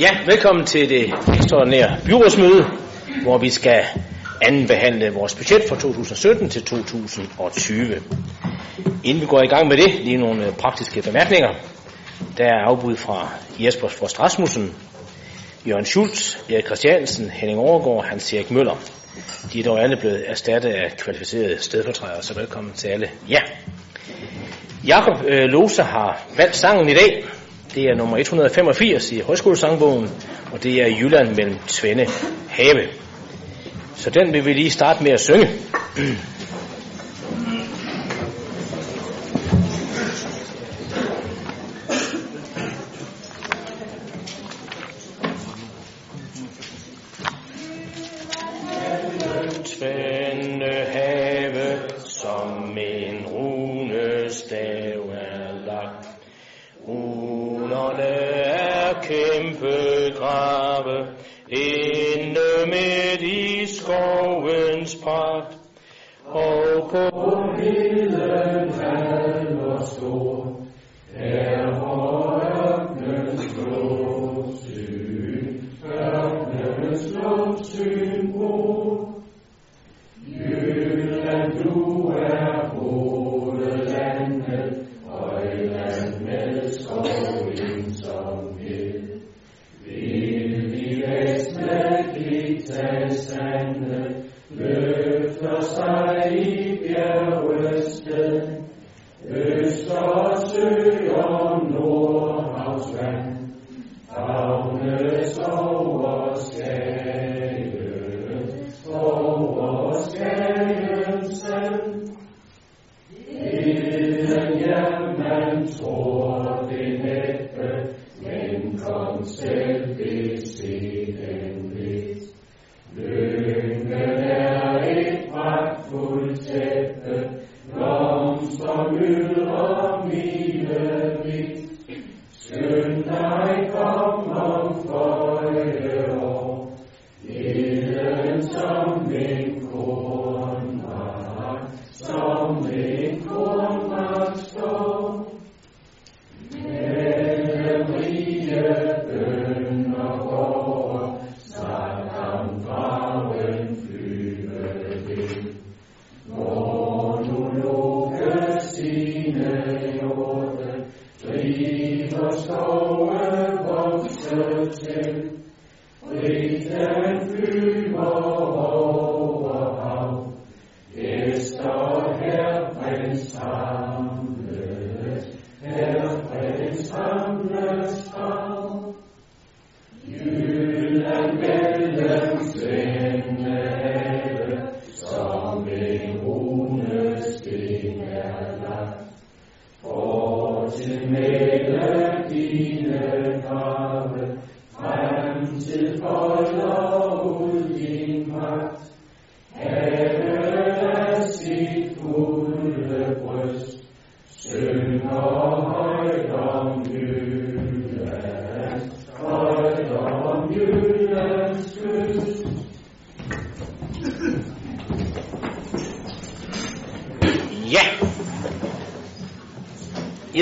Ja, velkommen til det ekstraordinære byrådsmøde, hvor vi skal andenbehandle vores budget fra 2017 til 2020. Inden vi går i gang med det, lige nogle øh, praktiske bemærkninger. Der er afbud fra Jesper Frost Rasmussen, Jørgen Schultz, Erik Christiansen, Henning Overgaard og Hans Erik Møller. De er dog alle blevet erstattet af kvalificerede stedfortrædere, så velkommen til alle. Ja. Jakob øh, Lose har valgt sangen i dag. Det er nummer 185 i højskolesangbogen, og det er Jylland mellem Svende Have. Så den vil vi lige starte med at synge.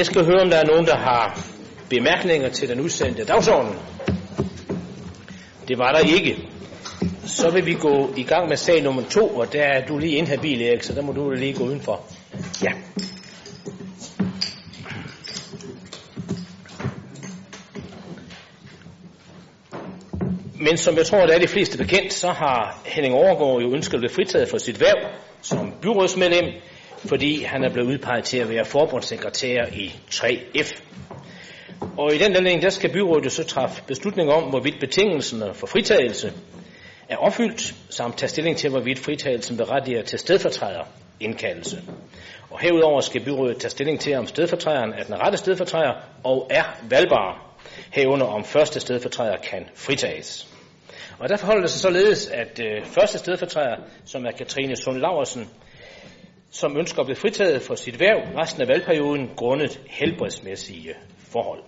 Jeg skal høre, om der er nogen, der har bemærkninger til den udsendte dagsorden. Det var der ikke. Så vil vi gå i gang med sag nummer to, og der er du lige inhabil, Erik, så der må du lige gå udenfor. Ja. Men som jeg tror, det er de fleste bekendt, så har Henning Overgaard jo ønsket at blive fritaget for sit værv som byrådsmedlem, fordi han er blevet udpeget til at være forbundssekretær i 3F. Og i den anledning, der skal byrådet så træffe beslutning om, hvorvidt betingelserne for fritagelse er opfyldt, samt tage stilling til, hvorvidt fritagelsen berettiger til stedfortræder indkaldelse. Og herudover skal byrådet tage stilling til, om stedfortræderen er den rette stedfortræder og er valgbar, herunder om første stedfortræder kan fritages. Og der forholder det sig således, at øh, første stedfortræder, som er Katrine Sund Laversen, som ønsker at blive fritaget for sit værv resten af valgperioden grundet helbredsmæssige forhold.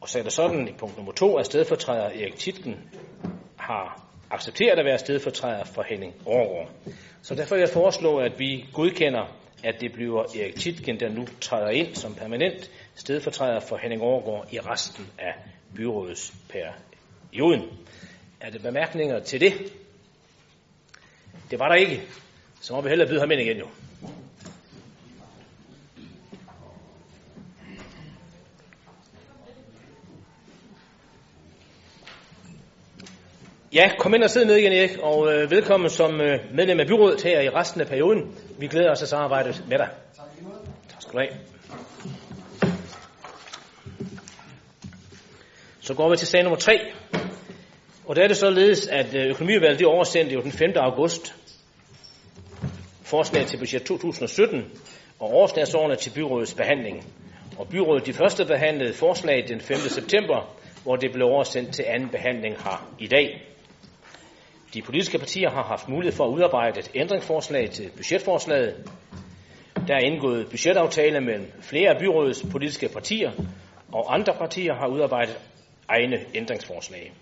Og så er det sådan i punkt nummer to, at stedfortræder Erik Titlen har accepteret at være stedfortræder for Henning Overgaard. Så derfor vil jeg foreslå, at vi godkender, at det bliver Erik Titgen, der nu træder ind som permanent stedfortræder for Henning Aargaard i resten af byrådets perioden. Er det bemærkninger til det? Det var der ikke. Så må vi hellere byde ham ind igen jo. Ja, kom ind og sid ned igen, Erik, og øh, velkommen som øh, medlem af byrådet her i resten af perioden. Vi glæder os til samarbejdet med dig. Tak tak skal du have. Så går vi til sag nummer 3. Og der er det således, at økonomivalget økonomiudvalget det oversendte jo den 5. august forslag til budget 2017 og overslagsårene til byrådets behandling. Og byrådet de første behandlede forslag den 5. september, hvor det blev oversendt til anden behandling her i dag. De politiske partier har haft mulighed for at udarbejde et ændringsforslag til budgetforslaget. Der er indgået budgetaftale mellem flere af byrådets politiske partier, og andre partier har udarbejdet egne ændringsforslag.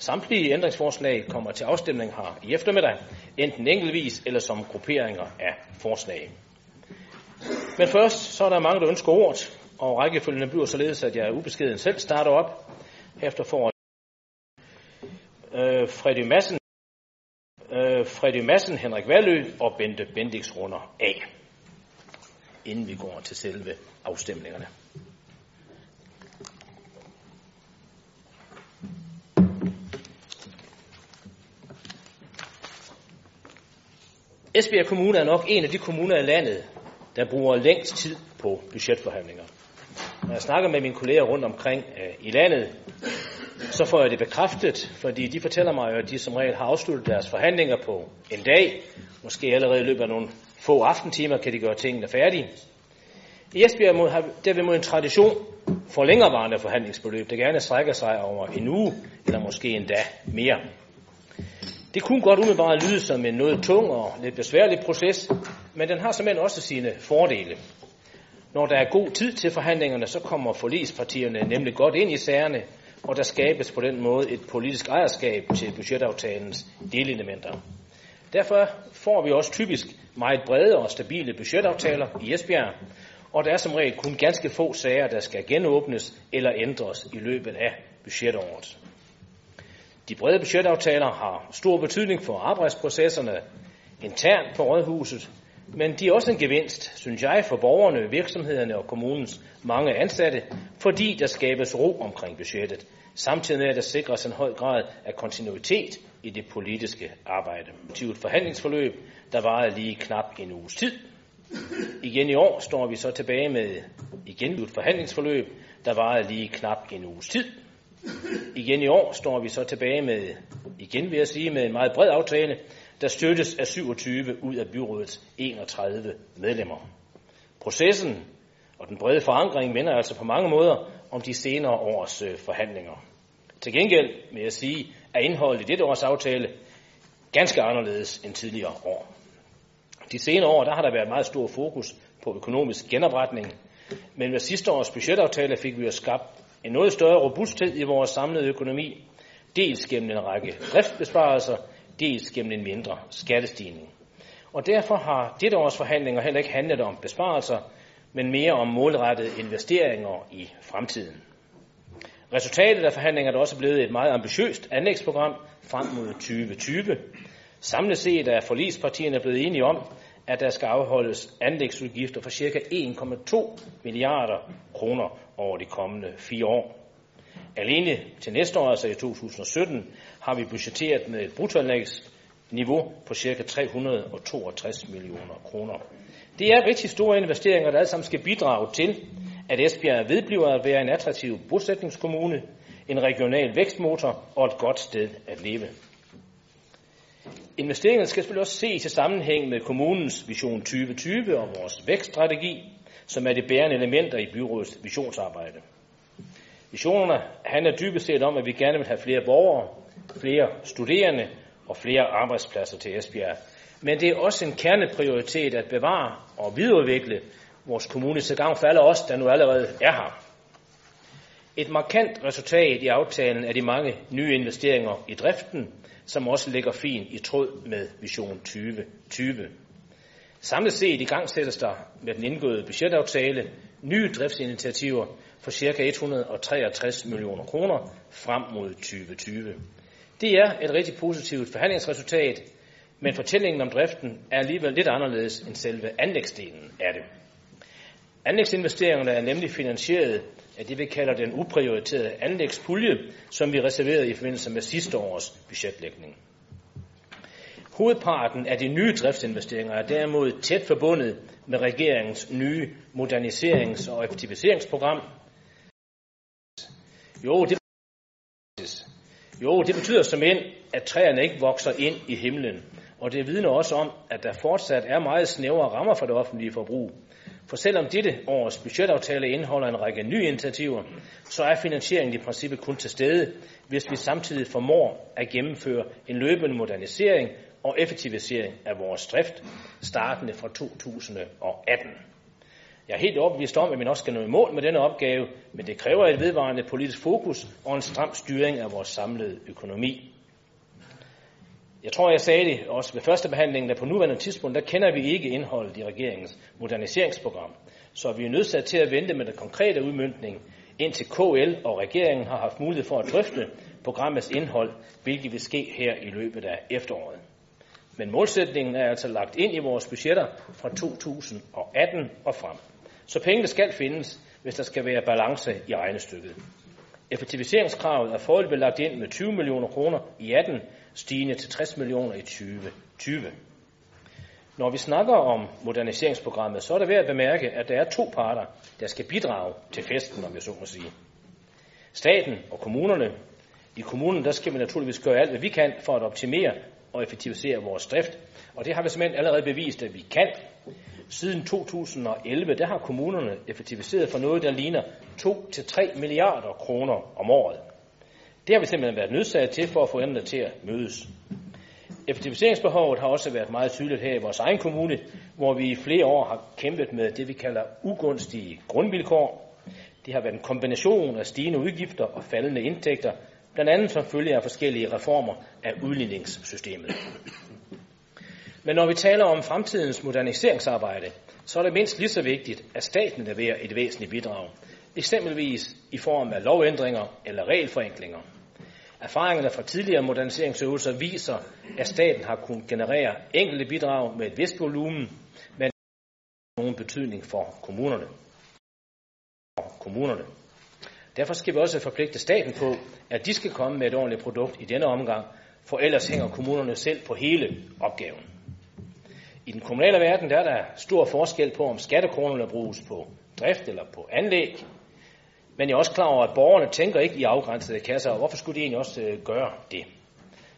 Samtlige ændringsforslag kommer til afstemning her i eftermiddag, enten enkeltvis eller som grupperinger af forslag. Men først så er der mange, der ønsker ordet, og rækkefølgen bliver således, at jeg ubeskeden selv starter op. Efter får øh, Freddy Madsen, øh, Freddy Madsen, Henrik Valø og Bente Bendix runder af, inden vi går til selve afstemningerne. Esbjerg Kommune er nok en af de kommuner i landet, der bruger længst tid på budgetforhandlinger. Når jeg snakker med mine kolleger rundt omkring øh, i landet, så får jeg det bekræftet, fordi de fortæller mig, at de som regel har afsluttet deres forhandlinger på en dag. Måske allerede i løbet af nogle få aftentimer kan de gøre tingene færdige. I Esbjerg har derimod en tradition for længerevarende forhandlingsbeløb, der gerne strækker sig over en uge, eller måske endda mere. Det kunne godt umiddelbart lyde som en noget tung og lidt besværlig proces, men den har simpelthen også sine fordele. Når der er god tid til forhandlingerne, så kommer forligspartierne nemlig godt ind i sagerne, og der skabes på den måde et politisk ejerskab til budgetaftalens delelementer. Derfor får vi også typisk meget brede og stabile budgetaftaler i Esbjerg, og der er som regel kun ganske få sager, der skal genåbnes eller ændres i løbet af budgetåret. De brede budgetaftaler har stor betydning for arbejdsprocesserne internt på rådhuset, men de er også en gevinst, synes jeg, for borgerne, virksomhederne og kommunens mange ansatte, fordi der skabes ro omkring budgettet, samtidig med at der sikres en høj grad af kontinuitet i det politiske arbejde. Til et forhandlingsforløb, der varede lige knap en uges tid. Igen i år står vi så tilbage med igen et forhandlingsforløb, der varede lige knap en uges tid. Igen i år står vi så tilbage med, igen vil jeg sige, med en meget bred aftale, der støttes af 27 ud af byrådets 31 medlemmer. Processen og den brede forankring minder altså på mange måder om de senere års øh, forhandlinger. Til gengæld vil jeg sige, at indholdet i dette års aftale ganske anderledes end tidligere år. De senere år der har der været meget stor fokus på økonomisk genopretning, men med sidste års budgetaftale fik vi jo skabt en noget større robusthed i vores samlede økonomi, dels gennem en række driftsbesparelser, dels gennem en mindre skattestigning. Og derfor har dette års forhandlinger heller ikke handlet om besparelser, men mere om målrettede investeringer i fremtiden. Resultatet af forhandlingerne er også blevet et meget ambitiøst anlægsprogram frem mod 2020. Samlet set er forligspartierne blevet enige om, at der skal afholdes anlægsudgifter for ca. 1,2 milliarder kroner over de kommende fire år. Alene til næste år, altså i 2017, har vi budgetteret med et bruttoanlægsniveau på ca. 362 millioner kroner. Det er rigtig store investeringer, der alle sammen skal bidrage til, at Esbjerg vedbliver at være en attraktiv bosætningskommune, en regional vækstmotor og et godt sted at leve. Investeringerne skal selvfølgelig også ses i sammenhæng med kommunens Vision 2020 og vores vækststrategi, som er de bærende elementer i byrådets visionsarbejde. Visionerne handler dybest set om, at vi gerne vil have flere borgere, flere studerende og flere arbejdspladser til Esbjerg. Men det er også en kerneprioritet at bevare og videreudvikle vores kommune til gang for alle os, der nu allerede er her. Et markant resultat i aftalen er de mange nye investeringer i driften, som også ligger fint i tråd med Vision 2020. Samlet set i gang sættes der med den indgåede budgetaftale nye driftsinitiativer for ca. 163 millioner kroner frem mod 2020. Det er et rigtig positivt forhandlingsresultat, men fortællingen om driften er alligevel lidt anderledes end selve anlægsdelen af det. Anlægsinvesteringerne er nemlig finansieret af det, vi kalder den uprioriterede anlægspulje, som vi reserverede i forbindelse med sidste års budgetlægning. Hovedparten af de nye driftsinvesteringer er derimod tæt forbundet med regeringens nye moderniserings- og effektiviseringsprogram. Jo, det, jo, det betyder som end, at træerne ikke vokser ind i himlen, og det vidner også om, at der fortsat er meget snævre rammer for det offentlige forbrug. For selvom dette års budgetaftale indeholder en række nye initiativer, så er finansieringen i princippet kun til stede, hvis vi samtidig formår at gennemføre en løbende modernisering og effektivisering af vores drift, startende fra 2018. Jeg er helt overbevist om, at vi nok skal nå i mål med denne opgave, men det kræver et vedvarende politisk fokus og en stram styring af vores samlede økonomi. Jeg tror, jeg sagde det også ved første behandling, at på nuværende tidspunkt, der kender vi ikke indholdet i regeringens moderniseringsprogram. Så vi er nødsat til at vente med den konkrete udmyndning, indtil KL og regeringen har haft mulighed for at drøfte programmets indhold, hvilket vil ske her i løbet af efteråret. Men målsætningen er altså lagt ind i vores budgetter fra 2018 og frem. Så pengene skal findes, hvis der skal være balance i regnestykket. Effektiviseringskravet er foreløbig lagt ind med 20 millioner kroner i 18, stigende til 60 millioner i 2020. Når vi snakker om moderniseringsprogrammet, så er det værd at bemærke, at der er to parter, der skal bidrage til festen, om jeg så må sige. Staten og kommunerne. I kommunen der skal vi naturligvis gøre alt, hvad vi kan for at optimere og effektivisere vores drift, og det har vi simpelthen allerede bevist, at vi kan. Siden 2011 der har kommunerne effektiviseret for noget, der ligner 2-3 milliarder kroner om året. Det har vi simpelthen været nødsaget til for at få enderne til at mødes. Effektiviseringsbehovet har også været meget tydeligt her i vores egen kommune, hvor vi i flere år har kæmpet med det, vi kalder ugunstige grundvilkår. Det har været en kombination af stigende udgifter og faldende indtægter, blandt andet som følge af forskellige reformer af udligningssystemet. Men når vi taler om fremtidens moderniseringsarbejde, så er det mindst lige så vigtigt, at staten leverer et væsentligt bidrag, eksempelvis i form af lovændringer eller regelforenklinger. Erfaringerne fra tidligere moderniseringsøvelser viser, at staten har kunnet generere enkelte bidrag med et vist volumen, men nogen betydning for kommunerne. For kommunerne. Derfor skal vi også forpligte staten på, at de skal komme med et ordentligt produkt i denne omgang, for ellers hænger kommunerne selv på hele opgaven. I den kommunale verden der er der stor forskel på, om skattekronerne bruges på drift eller på anlæg. Men jeg er også klar over, at borgerne tænker ikke i afgrænsede kasser, og hvorfor skulle de egentlig også øh, gøre det?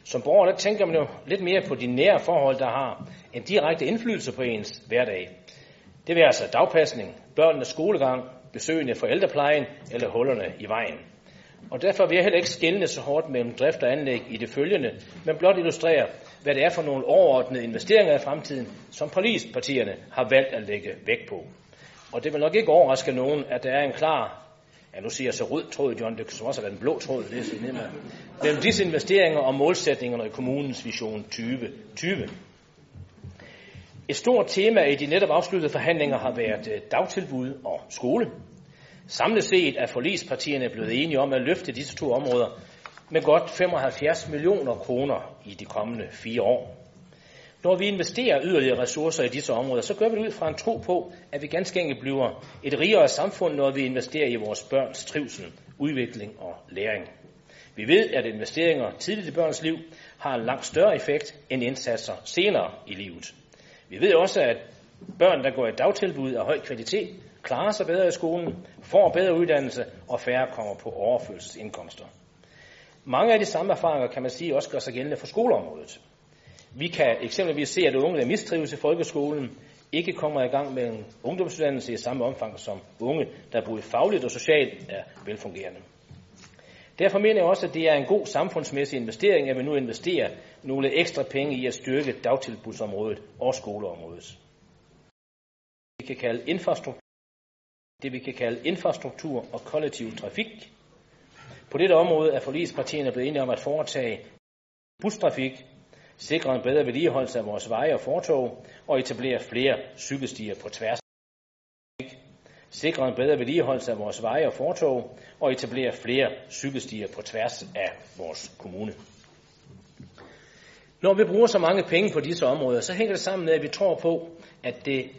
Som borger, der tænker man jo lidt mere på de nære forhold, der har en direkte indflydelse på ens hverdag. Det vil altså dagpasning, børnenes skolegang, besøgende forældreplejen eller hullerne i vejen. Og derfor vil jeg heller ikke skille så hårdt mellem drift og anlæg i det følgende, men blot illustrere, hvad det er for nogle overordnede investeringer i fremtiden, som partierne har valgt at lægge vægt på. Og det vil nok ikke overraske nogen, at der er en klar, ja nu siger jeg så rød tråd, John, det kan også have været en blå tråd, det er så med, mellem disse investeringer og målsætningerne i kommunens vision 2020. Et stort tema i de netop afsluttede forhandlinger har været eh, dagtilbud og skole. Samlet set er forlispartierne blevet enige om at løfte disse to områder med godt 75 millioner kroner i de kommende fire år. Når vi investerer yderligere ressourcer i disse områder, så gør vi det ud fra en tro på, at vi ganske enkelt bliver et rigere samfund, når vi investerer i vores børns trivsel, udvikling og læring. Vi ved, at investeringer tidligt i børns liv har en langt større effekt end indsatser senere i livet. Vi ved også, at børn, der går i dagtilbud af høj kvalitet, klarer sig bedre i skolen, får bedre uddannelse og færre kommer på overførselsindkomster. Mange af de samme erfaringer kan man sige også gør sig gældende for skoleområdet. Vi kan eksempelvis se, at unge, der mistrives i folkeskolen, ikke kommer i gang med en ungdomsuddannelse i samme omfang som unge, der både fagligt og socialt er velfungerende. Derfor mener jeg også, at det er en god samfundsmæssig investering, at vi nu investerer nogle ekstra penge i at styrke dagtilbudsområdet og skoleområdet. Vi kan kalde infrastruktur, det vi kan kalde infrastruktur og kollektiv trafik. På dette område er forligspartierne blevet enige om at foretage bustrafik, sikre en bedre vedligeholdelse af vores veje og fortog og etablere flere cykelstier på tværs. Sikre en bedre vedligeholdelse af vores veje og fortog og etablere flere cykelstier på tværs af vores kommune. Når vi bruger så mange penge på disse områder, så hænger det sammen med, at vi tror på, at det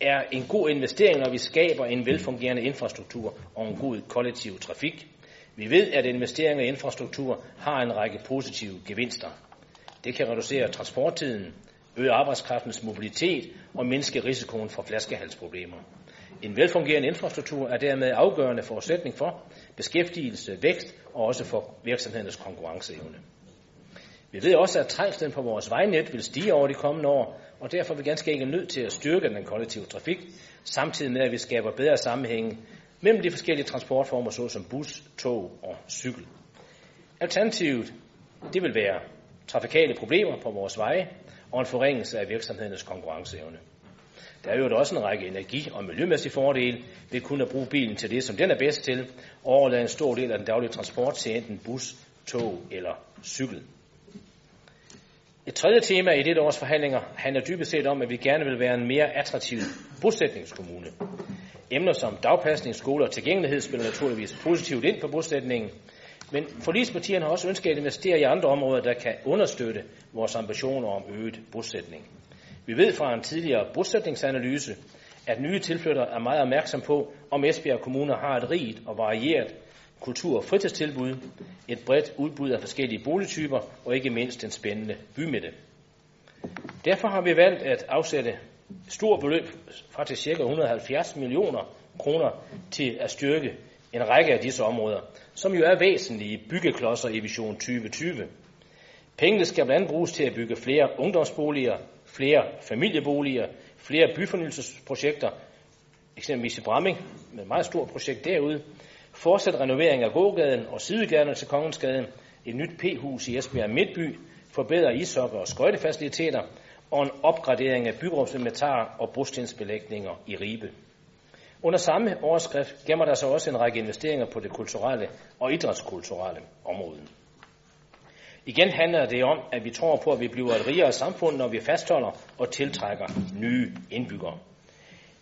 er en god investering, når vi skaber en velfungerende infrastruktur og en god kollektiv trafik. Vi ved, at investeringer i infrastruktur har en række positive gevinster. Det kan reducere transporttiden, øge arbejdskraftens mobilitet og mindske risikoen for flaskehalsproblemer. En velfungerende infrastruktur er dermed afgørende forudsætning for beskæftigelse, vækst og også for virksomhedernes konkurrenceevne. Vi ved også, at trængslen på vores vejnet vil stige over de kommende år, og derfor er vi ganske enkelt nødt til at styrke den kollektive trafik, samtidig med at vi skaber bedre sammenhæng mellem de forskellige transportformer, såsom bus, tog og cykel. Alternativet, det vil være trafikale problemer på vores veje og en forringelse af virksomhedernes konkurrenceevne. Der er jo også en række energi- og miljømæssige fordele ved kun at bruge bilen til det, som den er bedst til, og overlade en stor del af den daglige transport til enten bus, tog eller cykel. Et tredje tema i dette års forhandlinger handler dybest set om, at vi gerne vil være en mere attraktiv bosætningskommune. Emner som dagpasning, skole og tilgængelighed spiller naturligvis positivt ind på bosætningen, men forligspartierne har også ønsket at investere i andre områder, der kan understøtte vores ambitioner om øget bosætning. Vi ved fra en tidligere bosætningsanalyse, at nye tilflyttere er meget opmærksom på, om Esbjerg Kommune har et rigt og varieret kultur- og fritidstilbud, et bredt udbud af forskellige boligtyper og ikke mindst en spændende bymidte. Derfor har vi valgt at afsætte stor beløb, faktisk ca. 170 millioner kroner, til at styrke en række af disse områder, som jo er væsentlige byggeklodser i Vision 2020. Pengene skal blandt andet bruges til at bygge flere ungdomsboliger, flere familieboliger, flere byfornyelsesprojekter, eksempelvis i Bramming, med et meget stort projekt derude, fortsat renovering af gågaden og sidegaderne til Kongensgaden, et nyt P-hus i Esbjerg Midtby, forbedre ishokker og skøjtefaciliteter og en opgradering af byrumsinventar og brostensbelægninger i Ribe. Under samme overskrift gemmer der sig også en række investeringer på det kulturelle og idrætskulturelle område. Igen handler det om, at vi tror på, at vi bliver et rigere samfund, når vi fastholder og tiltrækker nye indbyggere.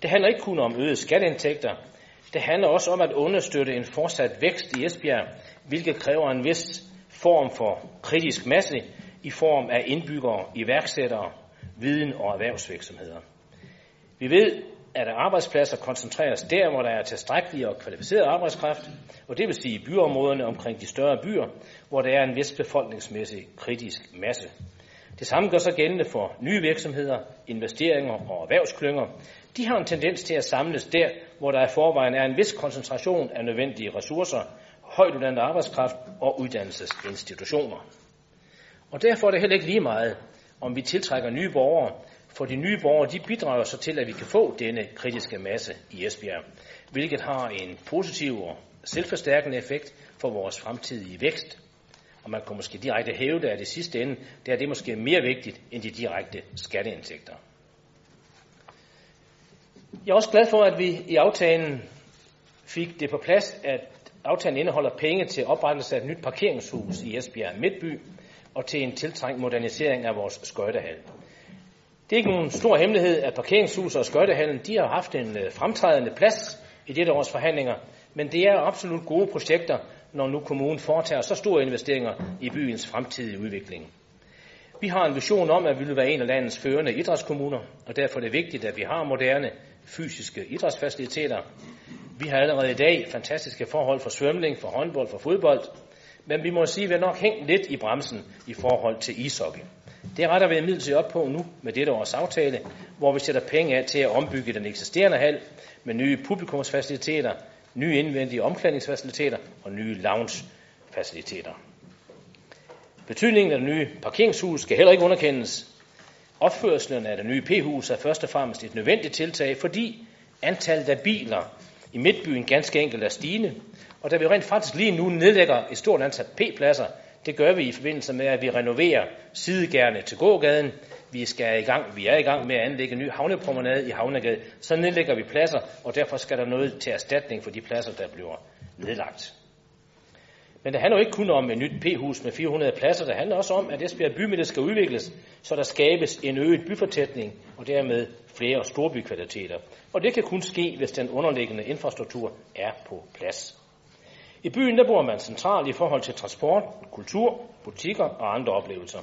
Det handler ikke kun om øgede skatteindtægter, det handler også om at understøtte en fortsat vækst i Esbjerg, hvilket kræver en vis form for kritisk masse i form af indbyggere, iværksættere, viden og erhvervsvirksomheder. Vi ved, at arbejdspladser koncentreres der, hvor der er tilstrækkelig og kvalificeret arbejdskraft, og det vil sige i byområderne omkring de større byer, hvor der er en vis befolkningsmæssig kritisk masse. Det samme gør sig gældende for nye virksomheder, investeringer og erhvervsklynger. De har en tendens til at samles der, hvor der i forvejen er en vis koncentration af nødvendige ressourcer, højtuddannet arbejdskraft og uddannelsesinstitutioner. Og derfor er det heller ikke lige meget, om vi tiltrækker nye borgere, for de nye borgere de bidrager så til, at vi kan få denne kritiske masse i Esbjerg, hvilket har en positiv og selvforstærkende effekt for vores fremtidige vækst. Og man kan måske direkte hæve at det sidste ende, det er det måske mere vigtigt end de direkte skatteindtægter. Jeg er også glad for, at vi i aftalen fik det på plads, at aftalen indeholder penge til oprettelse af et nyt parkeringshus i Esbjerg Midtby og til en tiltrængt modernisering af vores skøjtehal. Det er ikke nogen stor hemmelighed, at parkeringshuset og skøjtehallen de har haft en øh, fremtrædende plads i dette års forhandlinger, men det er absolut gode projekter, når nu kommunen foretager så store investeringer i byens fremtidige udvikling. Vi har en vision om, at vi vil være en af landets førende idrætskommuner, og derfor er det vigtigt, at vi har moderne fysiske idrætsfaciliteter. Vi har allerede i dag fantastiske forhold for svømning, for håndbold, for fodbold, men vi må sige, at vi er nok hængt lidt i bremsen i forhold til ishockey. Det retter vi imidlertid op på nu med dette års aftale, hvor vi sætter penge af til at ombygge den eksisterende hal med nye publikumsfaciliteter, nye indvendige omklædningsfaciliteter og nye loungefaciliteter. Betydningen af det nye parkeringshus skal heller ikke underkendes. Opførselen af det nye P-hus er først og fremmest et nødvendigt tiltag, fordi antallet af biler i midtbyen ganske enkelt er stigende, og da vi rent faktisk lige nu nedlægger et stort antal P-pladser, det gør vi i forbindelse med, at vi renoverer sidegærne til gågaden. Vi, skal i gang, vi er i gang med at anlægge en ny havnepromenade i Havnegade. Så nedlægger vi pladser, og derfor skal der noget til erstatning for de pladser, der bliver nedlagt. Men det handler jo ikke kun om et nyt P-hus med 400 pladser. Det handler også om, at Esbjerg bymidte skal udvikles, så der skabes en øget byfortætning og dermed flere storbykvaliteter. Og det kan kun ske, hvis den underliggende infrastruktur er på plads. I byen der bor man centralt i forhold til transport, kultur, butikker og andre oplevelser.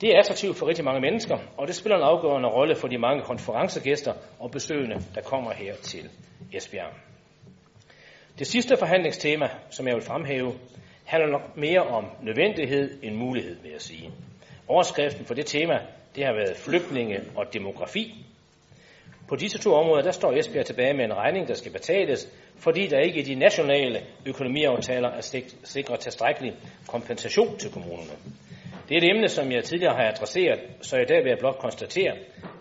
Det er attraktivt for rigtig mange mennesker, og det spiller en afgørende rolle for de mange konferencegæster og besøgende, der kommer her til Esbjerg. Det sidste forhandlingstema, som jeg vil fremhæve, handler nok mere om nødvendighed end mulighed, vil jeg sige. Overskriften for det tema, det har været flygtninge og demografi. På disse to områder, der står Esbjerg tilbage med en regning, der skal betales, fordi der ikke i de nationale økonomiaftaler er sikret tilstrækkelig kompensation til kommunerne. Det er et emne, som jeg tidligere har adresseret, så i dag vil jeg blot konstatere,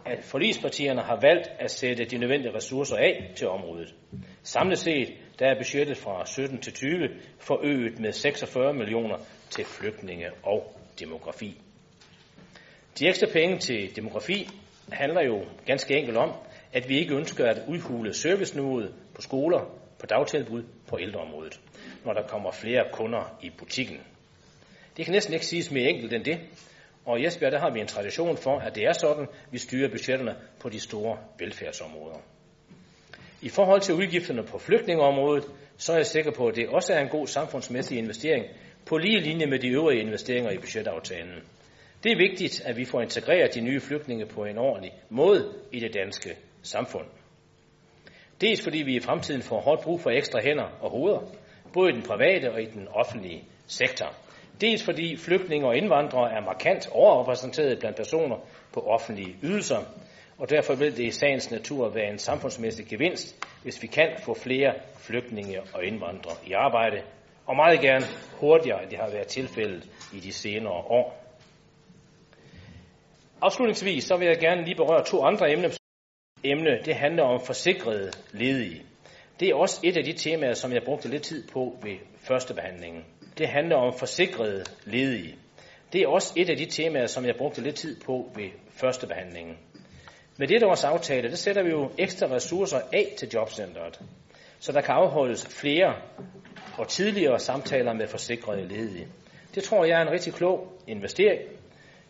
at forligspartierne har valgt at sætte de nødvendige ressourcer af til området. Samlet set der er budgettet fra 17 til 20 forøget med 46 millioner til flygtninge og demografi. De ekstra penge til demografi handler jo ganske enkelt om, at vi ikke ønsker at udhule serviceniveauet på skoler, på dagtilbud, på ældreområdet, når der kommer flere kunder i butikken. Det kan næsten ikke siges mere enkelt end det, og i Esbjerg der har vi en tradition for, at det er sådan, vi styrer budgetterne på de store velfærdsområder. I forhold til udgifterne på flygtningeområdet, så er jeg sikker på, at det også er en god samfundsmæssig investering, på lige linje med de øvrige investeringer i budgetaftalen. Det er vigtigt, at vi får integreret de nye flygtninge på en ordentlig måde i det danske samfund. Dels fordi vi i fremtiden får hårdt brug for ekstra hænder og hoveder, både i den private og i den offentlige sektor. Dels fordi flygtninge og indvandrere er markant overrepræsenteret blandt personer på offentlige ydelser, og derfor vil det i sagens natur være en samfundsmæssig gevinst, hvis vi kan få flere flygtninge og indvandrere i arbejde, og meget gerne hurtigere, end det har været tilfældet i de senere år. Afslutningsvis så vil jeg gerne lige berøre to andre emner. Emne, det handler om forsikrede ledige. Det er også et af de temaer, som jeg brugte lidt tid på ved første behandlingen. Det handler om forsikrede ledige. Det er også et af de temaer, som jeg brugte lidt tid på ved første behandlingen. Med dette års aftale, der sætter vi jo ekstra ressourcer af til jobcentret, så der kan afholdes flere og tidligere samtaler med forsikrede ledige. Det tror jeg er en rigtig klog investering.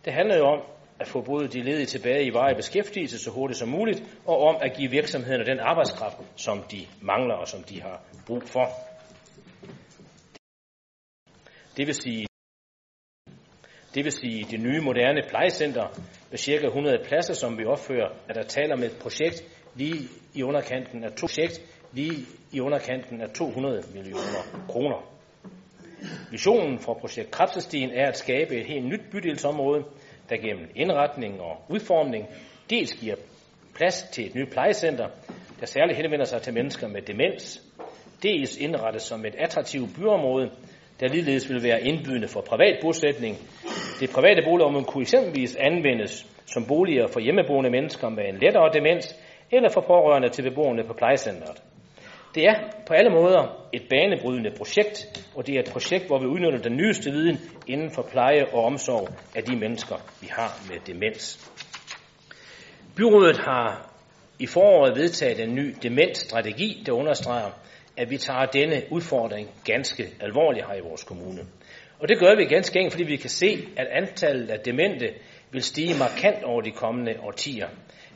Det handler jo om at få både de ledige tilbage i varig beskæftigelse så hurtigt som muligt, og om at give virksomhederne den arbejdskraft, som de mangler og som de har brug for. Det vil sige, det vil sige det nye moderne plejecenter med cirka 100 pladser, som vi opfører, at der taler med et projekt lige i underkanten af to projekt lige i underkanten af 200 millioner kroner. Visionen for projekt Krabsestien er at skabe et helt nyt bydelsområde, der gennem indretning og udformning dels giver plads til et nyt plejecenter, der særligt henvender sig til mennesker med demens, dels indrettes som et attraktivt byområde, der ligeledes vil være indbydende for privat bosætning. Det private boligområde kunne eksempelvis anvendes som boliger for hjemmeboende mennesker med en lettere demens, eller for pårørende til beboerne på plejecentret. Det er på alle måder et banebrydende projekt, og det er et projekt, hvor vi udnytter den nyeste viden inden for pleje og omsorg af de mennesker, vi har med demens. Byrådet har i foråret vedtaget en ny demensstrategi, der understreger, at vi tager denne udfordring ganske alvorligt her i vores kommune. Og det gør vi ganske enkelt, fordi vi kan se, at antallet af demente vil stige markant over de kommende årtier.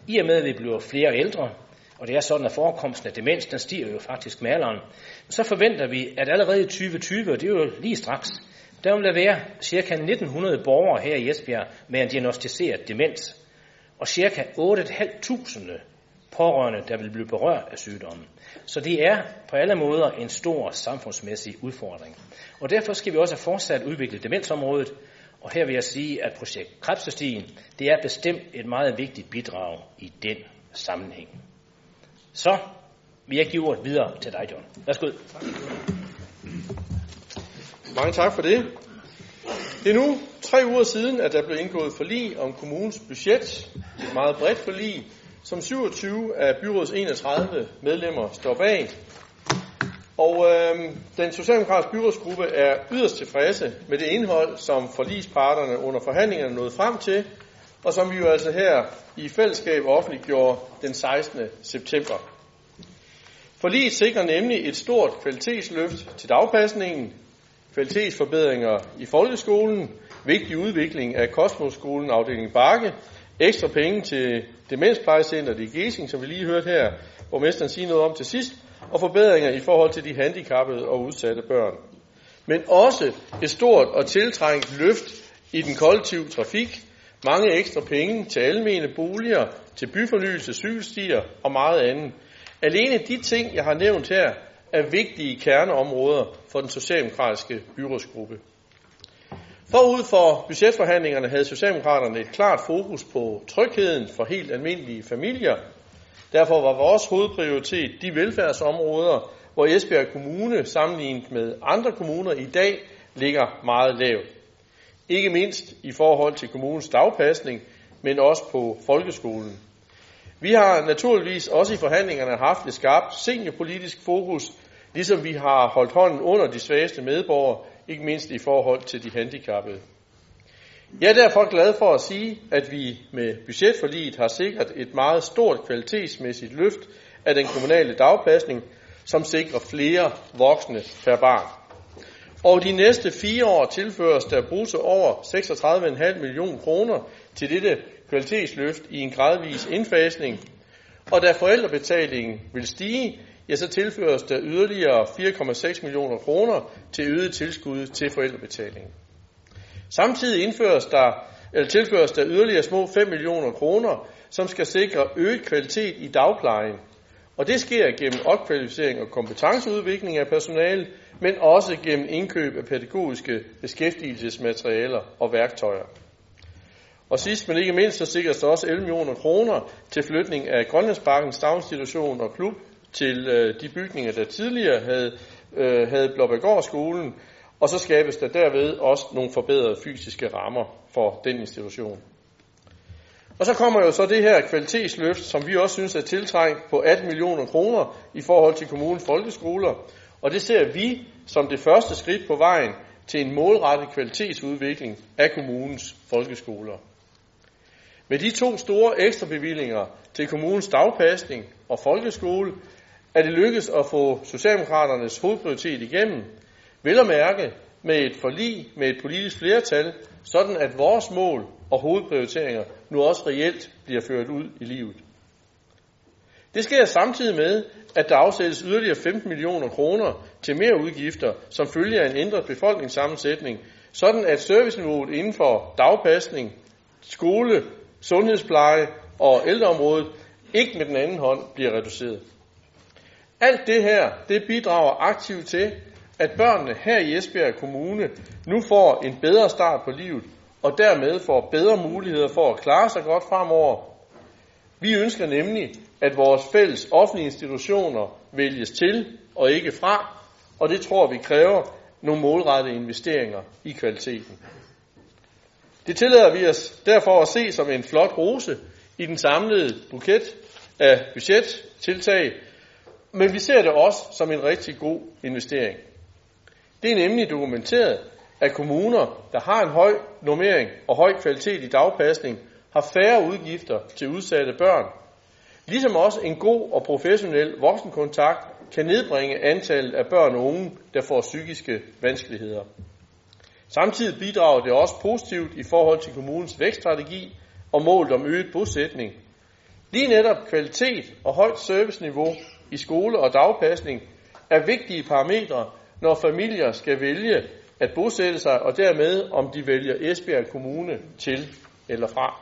I og med, at vi bliver flere ældre, og det er sådan, at forekomsten af demens, den stiger jo faktisk med alderen, så forventer vi, at allerede i 2020, og det er jo lige straks, der vil der være ca. 1900 borgere her i Esbjerg med en diagnostiseret demens, og ca. 8.500 pårørende, der vil blive berørt af sygdommen. Så det er på alle måder en stor samfundsmæssig udfordring. Og derfor skal vi også fortsat udvikle demensområdet, og her vil jeg sige, at projekt Krebsestien, det er bestemt et meget vigtigt bidrag i den sammenhæng. Så vil jeg give ordet videre til dig, John. Værsgo. Mange tak for det. Det er nu tre uger siden, at der blev indgået forlig om kommunens budget. Et meget bredt forlig, som 27 af byrådets 31 medlemmer står bag. Og øh, den socialdemokratiske byrådsgruppe er yderst tilfredse med det indhold, som forligsparterne under forhandlingerne nåede frem til, og som vi jo altså her i fællesskab offentliggjorde den 16. september. Forliget sikrer nemlig et stort kvalitetsløft til dagpasningen. kvalitetsforbedringer i folkeskolen, vigtig udvikling af Kosmoskolen afdeling Bakke, ekstra penge til demensplejecenteret i Gesing, som vi lige hørte her, borgmesteren sige noget om til sidst, og forbedringer i forhold til de handicappede og udsatte børn. Men også et stort og tiltrængt løft i den kollektive trafik, mange ekstra penge til almene boliger, til byfornyelse, cykelstier og meget andet. Alene de ting, jeg har nævnt her, er vigtige kerneområder for den socialdemokratiske byrådsgruppe. Forud for budgetforhandlingerne havde Socialdemokraterne et klart fokus på trygheden for helt almindelige familier. Derfor var vores hovedprioritet de velfærdsområder, hvor Esbjerg Kommune sammenlignet med andre kommuner i dag ligger meget lavt. Ikke mindst i forhold til kommunens dagpasning, men også på folkeskolen. Vi har naturligvis også i forhandlingerne haft et skarpt seniorpolitisk fokus, ligesom vi har holdt hånden under de svageste medborgere, ikke mindst i forhold til de handicappede. Jeg er derfor glad for at sige, at vi med budgetforliget har sikret et meget stort kvalitetsmæssigt løft af den kommunale dagpasning, som sikrer flere voksne per barn. Og de næste fire år tilføres der bruse over 36,5 millioner kroner til dette kvalitetsløft i en gradvis indfasning. Og da forældrebetalingen vil stige, ja, så tilføres der yderligere 4,6 millioner kroner til øget tilskud til forældrebetaling. Samtidig indføres der, eller tilføres der yderligere små 5 millioner kroner, som skal sikre øget kvalitet i dagplejen. Og det sker gennem opkvalificering og kompetenceudvikling af personale, men også gennem indkøb af pædagogiske beskæftigelsesmaterialer og værktøjer. Og sidst men ikke mindst, så sikres der også 11 millioner kroner til flytning af Grønlandsparkens daginstitution og klub til øh, de bygninger, der tidligere havde, øh, havde Blåbærgårdsskolen, og så skabes der derved også nogle forbedrede fysiske rammer for den institution. Og så kommer jo så det her kvalitetsløft, som vi også synes er tiltrængt på 18 millioner kroner i forhold til kommunens folkeskoler. Og det ser vi som det første skridt på vejen til en målrettet kvalitetsudvikling af kommunens folkeskoler. Med de to store ekstra bevillinger til kommunens dagpasning og folkeskole, er det lykkedes at få Socialdemokraternes hovedprioritet igennem, vel at mærke med et forlig med et politisk flertal, sådan at vores mål og hovedprioriteringer nu også reelt bliver ført ud i livet. Det sker samtidig med, at der afsættes yderligere 15 millioner kroner til mere udgifter, som følger af en ændret befolkningssammensætning, sådan at serviceniveauet inden for dagpasning, skole, sundhedspleje og ældreområdet ikke med den anden hånd bliver reduceret. Alt det her, det bidrager aktivt til, at børnene her i Esbjerg Kommune nu får en bedre start på livet, og dermed får bedre muligheder for at klare sig godt fremover. Vi ønsker nemlig, at vores fælles offentlige institutioner vælges til og ikke fra, og det tror vi kræver nogle målrettede investeringer i kvaliteten. Det tillader vi os derfor at se som en flot rose i den samlede buket af budgettiltag, men vi ser det også som en rigtig god investering. Det er nemlig dokumenteret, at kommuner, der har en høj normering og høj kvalitet i dagpasning, har færre udgifter til udsatte børn. Ligesom også en god og professionel voksenkontakt kan nedbringe antallet af børn og unge, der får psykiske vanskeligheder. Samtidig bidrager det også positivt i forhold til kommunens vækststrategi og målet om øget bosætning. Lige netop kvalitet og højt serviceniveau i skole og dagpasning er vigtige parametre, når familier skal vælge at bosætte sig, og dermed om de vælger Esbjerg Kommune til eller fra.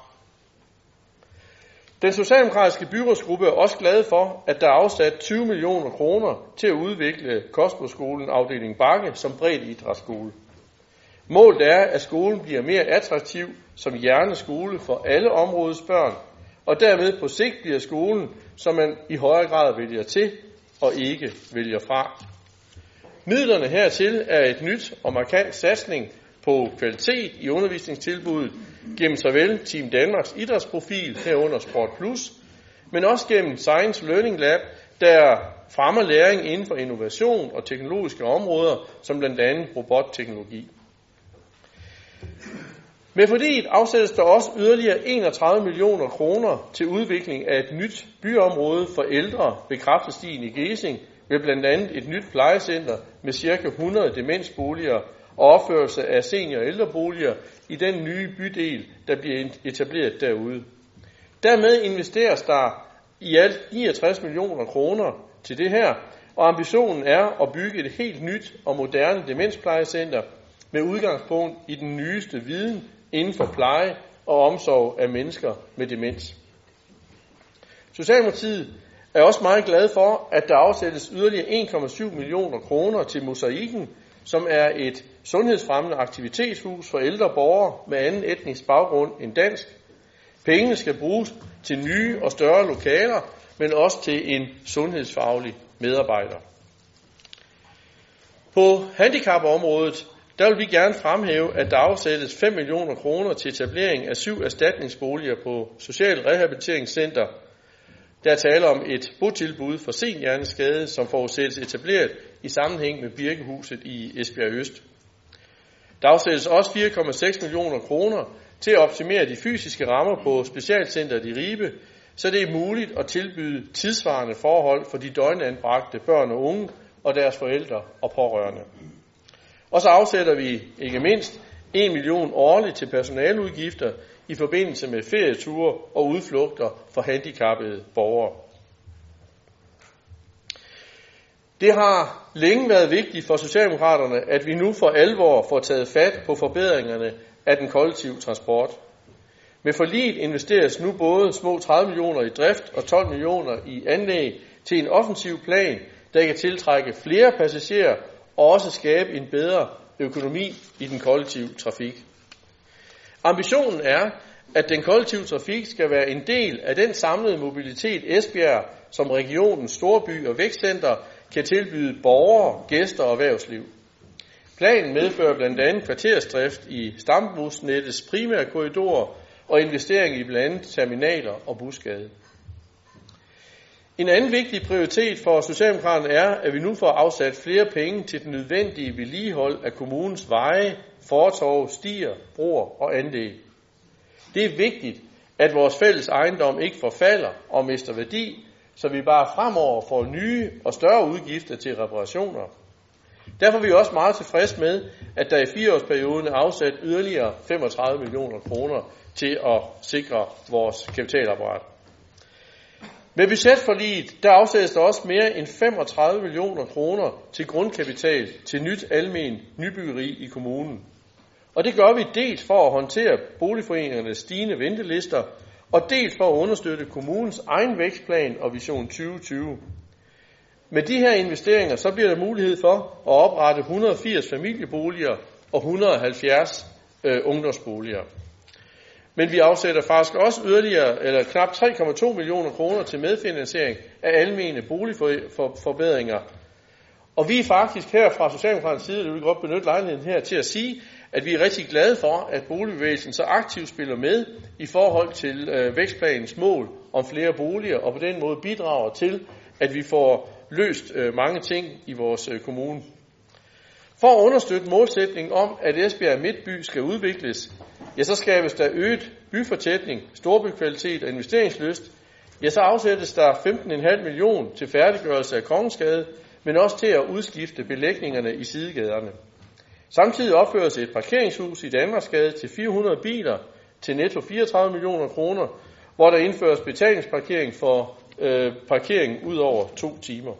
Den socialdemokratiske byrådsgruppe er også glad for, at der er afsat 20 millioner kroner til at udvikle Kostbrugsskolen afdeling Bakke som bredt idrætsskole. Målet er, at skolen bliver mere attraktiv som hjerneskole for alle områdets børn, og dermed på sigt bliver skolen, som man i højere grad vælger til og ikke vælger fra. Midlerne hertil er et nyt og markant satsning på kvalitet i undervisningstilbuddet gennem såvel Team Danmarks idrætsprofil herunder Sport Plus, men også gennem Science Learning Lab, der fremmer læring inden for innovation og teknologiske områder, som blandt andet robotteknologi. Med forliget afsættes der også yderligere 31 millioner kroner til udvikling af et nyt byområde for ældre ved Kraftestien i Gesing, med blandt andet et nyt plejecenter med ca. 100 demensboliger og opførelse af senior- og ældreboliger i den nye bydel, der bliver etableret derude. Dermed investeres der i alt 69 millioner kroner til det her, og ambitionen er at bygge et helt nyt og moderne demensplejecenter med udgangspunkt i den nyeste viden inden for pleje og omsorg af mennesker med demens. Socialdemokratiet er også meget glad for, at der afsættes yderligere 1,7 millioner kroner til Mosaikken, som er et sundhedsfremmende aktivitetshus for ældre borgere med anden etnisk baggrund end dansk. Pengene skal bruges til nye og større lokaler, men også til en sundhedsfaglig medarbejder. På handicapområdet der vil vi gerne fremhæve, at der afsættes 5 millioner kroner til etablering af syv erstatningsboliger på Social Rehabiliteringscenter. Der er tale om et botilbud for senhjerneskade, som forudsættes etableret i sammenhæng med Birkehuset i Esbjerg Øst. Der afsættes også 4,6 millioner kroner til at optimere de fysiske rammer på specialcenteret i Ribe, så det er muligt at tilbyde tidsvarende forhold for de døgnanbragte børn og unge og deres forældre og pårørende. Og så afsætter vi ikke mindst 1 million årligt til personaludgifter i forbindelse med ferieture og udflugter for handicappede borgere. Det har længe været vigtigt for Socialdemokraterne, at vi nu for alvor får taget fat på forbedringerne af den kollektive transport. Med forliget investeres nu både små 30 millioner i drift og 12 millioner i anlæg til en offensiv plan, der kan tiltrække flere passagerer og også skabe en bedre økonomi i den kollektive trafik. Ambitionen er, at den kollektive trafik skal være en del af den samlede mobilitet Esbjerg som regionens storby og vækstcenter kan tilbyde borgere, gæster og erhvervsliv. Planen medfører blandt andet kvartersdrift i stambusnettets primære korridorer og investering i blandt andet terminaler og busgade. En anden vigtig prioritet for Socialdemokraterne er, at vi nu får afsat flere penge til den nødvendige vedligehold af kommunens veje, fortov, stier, broer og anlæg. Det er vigtigt, at vores fælles ejendom ikke forfalder og mister værdi, så vi bare fremover får nye og større udgifter til reparationer. Derfor er vi også meget tilfredse med, at der i fireårsperioden er afsat yderligere 35 millioner kroner til at sikre vores kapitalapparat. Med budgetforliget, der afsættes der også mere end 35 millioner kroner til grundkapital til nyt almen nybyggeri i kommunen. Og det gør vi dels for at håndtere boligforeningernes stigende ventelister, og dels for at understøtte kommunens egen vækstplan og vision 2020. Med de her investeringer, så bliver der mulighed for at oprette 180 familieboliger og 170 øh, ungdomsboliger. Men vi afsætter faktisk også yderligere, eller knap 3,2 millioner kroner til medfinansiering af almene boligforbedringer. Og vi er faktisk her fra Socialdemokraternes side, det vil godt benytte lejligheden her til at sige, at vi er rigtig glade for, at boligbevægelsen så aktivt spiller med i forhold til øh, vækstplanens mål om flere boliger, og på den måde bidrager til, at vi får løst øh, mange ting i vores øh, kommune. For at understøtte målsætningen om, at Esbjerg Midtby skal udvikles, ja, så skabes der øget byfortætning, storbykvalitet og investeringslyst. Ja, så afsættes der 15,5 million til færdiggørelse af Kongensgade, men også til at udskifte belægningerne i sidegaderne. Samtidig opføres et parkeringshus i Danmarksgade til 400 biler til netto 34 millioner kroner, hvor der indføres betalingsparkering for øh, parkering ud over to timer.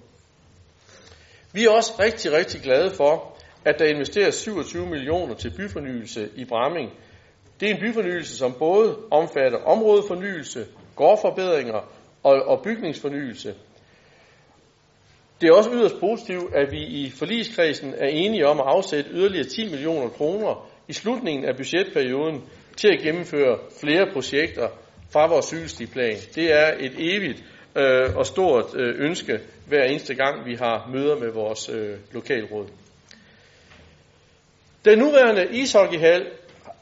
Vi er også rigtig, rigtig glade for, at der investeres 27 millioner til byfornyelse i Bramming. Det er en byfornyelse, som både omfatter områdefornyelse, gårdforbedringer og, og bygningsfornyelse. Det er også yderst positivt, at vi i forligskredsen er enige om at afsætte yderligere 10 millioner kroner i slutningen af budgetperioden til at gennemføre flere projekter fra vores cykelstiplan. Det er et evigt øh, og stort øh, ønske hver eneste gang, vi har møder med vores øh, lokalråd. Den nuværende ishockeyhal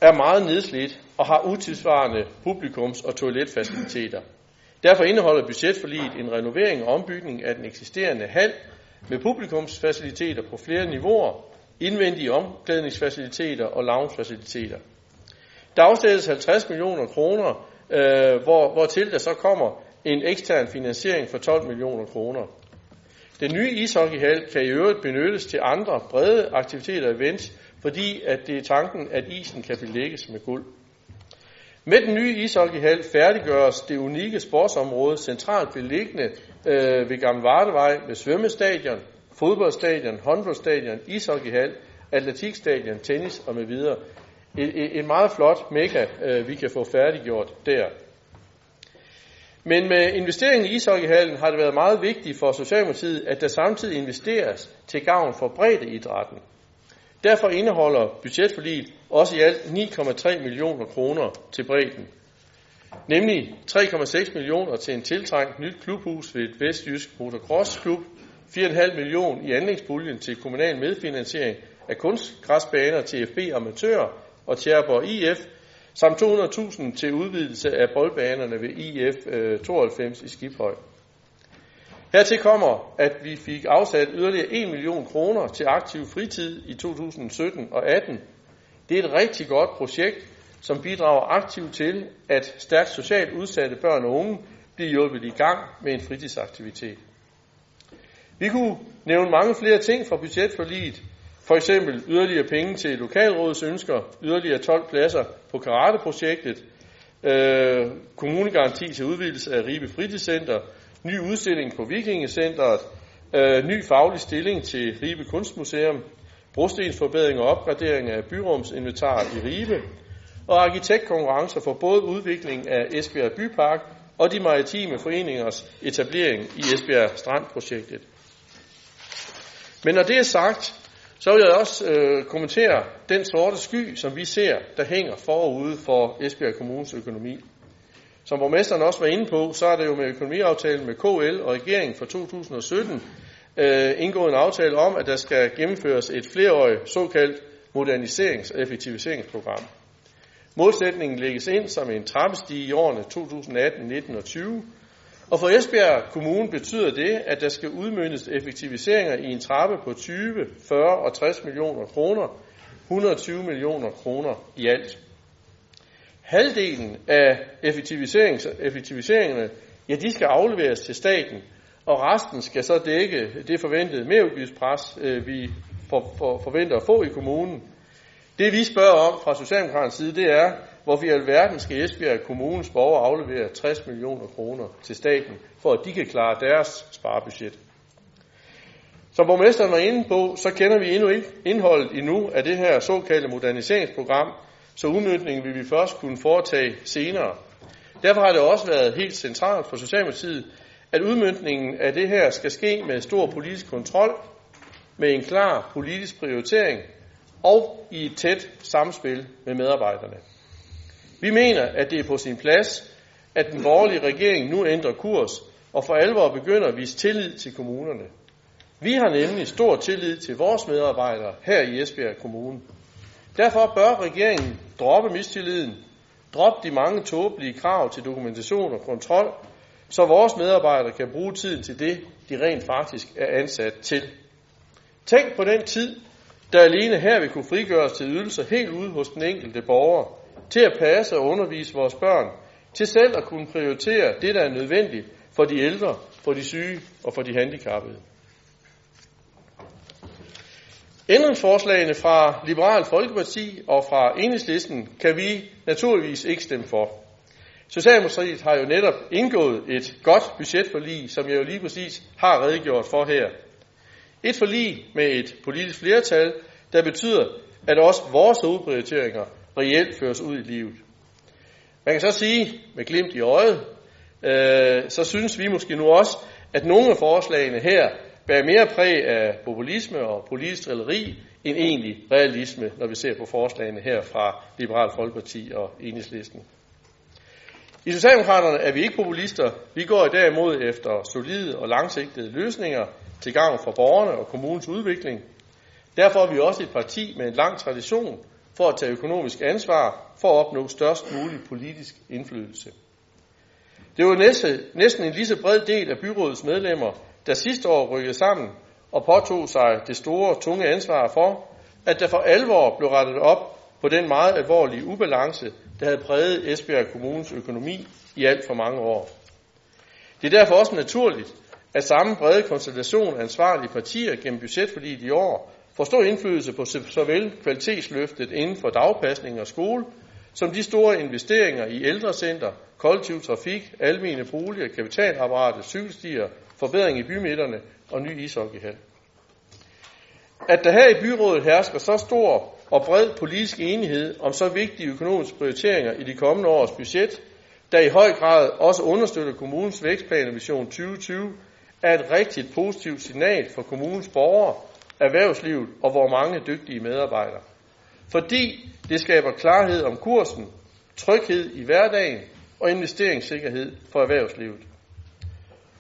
er meget nedslidt og har utidssvarende publikums- og toiletfaciliteter. Derfor indeholder budgetforliget en renovering og ombygning af den eksisterende hal med publikumsfaciliteter på flere niveauer, indvendige omklædningsfaciliteter og loungefaciliteter. Der afsættes 50 millioner kroner, øh, hvor, hvor til der så kommer en ekstern finansiering for 12 millioner kroner. Den nye ishockeyhal kan i øvrigt benyttes til andre brede aktiviteter og events, fordi at det er tanken, at isen kan belægges med guld. Med den nye ishockeyhal færdiggøres det unikke sportsområde centralt beliggende øh, ved Gamle Vardevej med svømmestadion, fodboldstadion, håndboldstadion, ishockeyhal, atletikstadion, tennis og med videre. Et, et, et meget flot mega, øh, vi kan få færdiggjort der. Men med investeringen i ishockeyhallen har det været meget vigtigt for Socialdemokratiet, at der samtidig investeres til gavn for breddeidrætten. Derfor indeholder budgetforliget også i alt 9,3 millioner kroner til bredden. Nemlig 3,6 millioner til en tiltrængt nyt klubhus ved et vestjysk motocrossklub, 4,5 millioner i anlægspuljen til kommunal medfinansiering af kunstgræsbaner til FB Amatør og Tjerborg IF, samt 200.000 til udvidelse af boldbanerne ved IF 92 i øh, Skibhøj. Hertil kommer, at vi fik afsat yderligere 1 million kroner til aktiv fritid i 2017 og 18. Det er et rigtig godt projekt, som bidrager aktivt til, at stærkt socialt udsatte børn og unge bliver hjulpet i gang med en fritidsaktivitet. Vi kunne nævne mange flere ting fra budgetforliget, for eksempel yderligere penge til lokalrådets ønsker, yderligere 12 pladser på karateprojektet, øh, kommunegaranti til udvidelse af Ribe Fritidscenter, ny udstilling på Vikingecenteret, øh, ny faglig stilling til Ribe Kunstmuseum, brostensforbedring og opgradering af byrumsinventaret i Ribe, og arkitektkonkurrencer for både udvikling af Esbjerg Bypark og de maritime foreningers etablering i Esbjerg Strandprojektet. Men når det er sagt, så vil jeg også øh, kommentere den sorte sky, som vi ser, der hænger forude for Esbjerg Kommunes økonomi. Som borgmesteren også var inde på, så er det jo med økonomiaftalen med KL og regeringen for 2017 øh, indgået en aftale om, at der skal gennemføres et flereårigt såkaldt moderniserings- og effektiviseringsprogram. Målsætningen lægges ind som en trappestige i årene 2018, 19 og 20, og for Esbjerg Kommune betyder det, at der skal udmyndes effektiviseringer i en trappe på 20, 40 og 60 millioner kroner, 120 millioner kroner i alt. Halvdelen af effektiviserings, effektiviseringerne, ja, de skal afleveres til staten, og resten skal så dække det forventede merudgiftspres, øh, vi for, for, forventer at få i kommunen. Det vi spørger om fra Socialdemokraternes side, det er, hvorfor i alverden skal Esbjerg Kommunes borgere aflevere 60 millioner kroner til staten, for at de kan klare deres sparebudget. Som borgmesteren var inde på, så kender vi endnu ikke indholdet endnu af det her såkaldte moderniseringsprogram, så udmyndningen vil vi først kunne foretage senere. Derfor har det også været helt centralt for Socialdemokratiet, at udmyndningen af det her skal ske med stor politisk kontrol, med en klar politisk prioritering og i et tæt samspil med medarbejderne. Vi mener, at det er på sin plads, at den borgerlige regering nu ændrer kurs og for alvor begynder at vise tillid til kommunerne. Vi har nemlig stor tillid til vores medarbejdere her i Esbjerg Kommune. Derfor bør regeringen droppe mistilliden, droppe de mange tåbelige krav til dokumentation og kontrol, så vores medarbejdere kan bruge tiden til det, de rent faktisk er ansat til. Tænk på den tid, der alene her vil kunne frigøres til ydelser helt ude hos den enkelte borger, til at passe og undervise vores børn, til selv at kunne prioritere det, der er nødvendigt for de ældre, for de syge og for de handicappede. Ændringsforslagene fra Liberal Folkeparti og fra Enhedslisten kan vi naturligvis ikke stemme for. Socialdemokratiet har jo netop indgået et godt budgetforlig, som jeg jo lige præcis har redegjort for her. Et forlig med et politisk flertal, der betyder, at også vores hovedprioriteringer reelt føres ud i livet. Man kan så sige, med glimt i øjet, øh, så synes vi måske nu også, at nogle af forslagene her bærer mere præg af populisme og politisk drilleri end egentlig realisme, når vi ser på forslagene her fra Liberal Folkeparti og Enhedslisten. I Socialdemokraterne er vi ikke populister. Vi går i derimod efter solide og langsigtede løsninger til gavn for borgerne og kommunens udvikling. Derfor er vi også et parti med en lang tradition for at tage økonomisk ansvar for at opnå størst mulig politisk indflydelse. Det var næsten en lige så bred del af byrådets medlemmer, der sidste år rykkede sammen og påtog sig det store, tunge ansvar for, at der for alvor blev rettet op på den meget alvorlige ubalance, der havde præget Esbjerg Kommunes økonomi i alt for mange år. Det er derfor også naturligt, at samme brede konstellation af ansvarlige partier gennem budgetforliget i år får stor indflydelse på såvel kvalitetsløftet inden for dagpasning og skole, som de store investeringer i ældrecenter, kollektiv trafik, almene boliger, kapitalapparatet, cykelstier, forbedring i bymidterne og ny ishockeyhal. At der her i byrådet hersker så stor og bred politisk enighed om så vigtige økonomiske prioriteringer i de kommende års budget, der i høj grad også understøtter kommunens vækstplan og vision 2020, er et rigtig positivt signal for kommunens borgere, erhvervslivet og vores mange dygtige medarbejdere. Fordi det skaber klarhed om kursen, tryghed i hverdagen og investeringssikkerhed for erhvervslivet.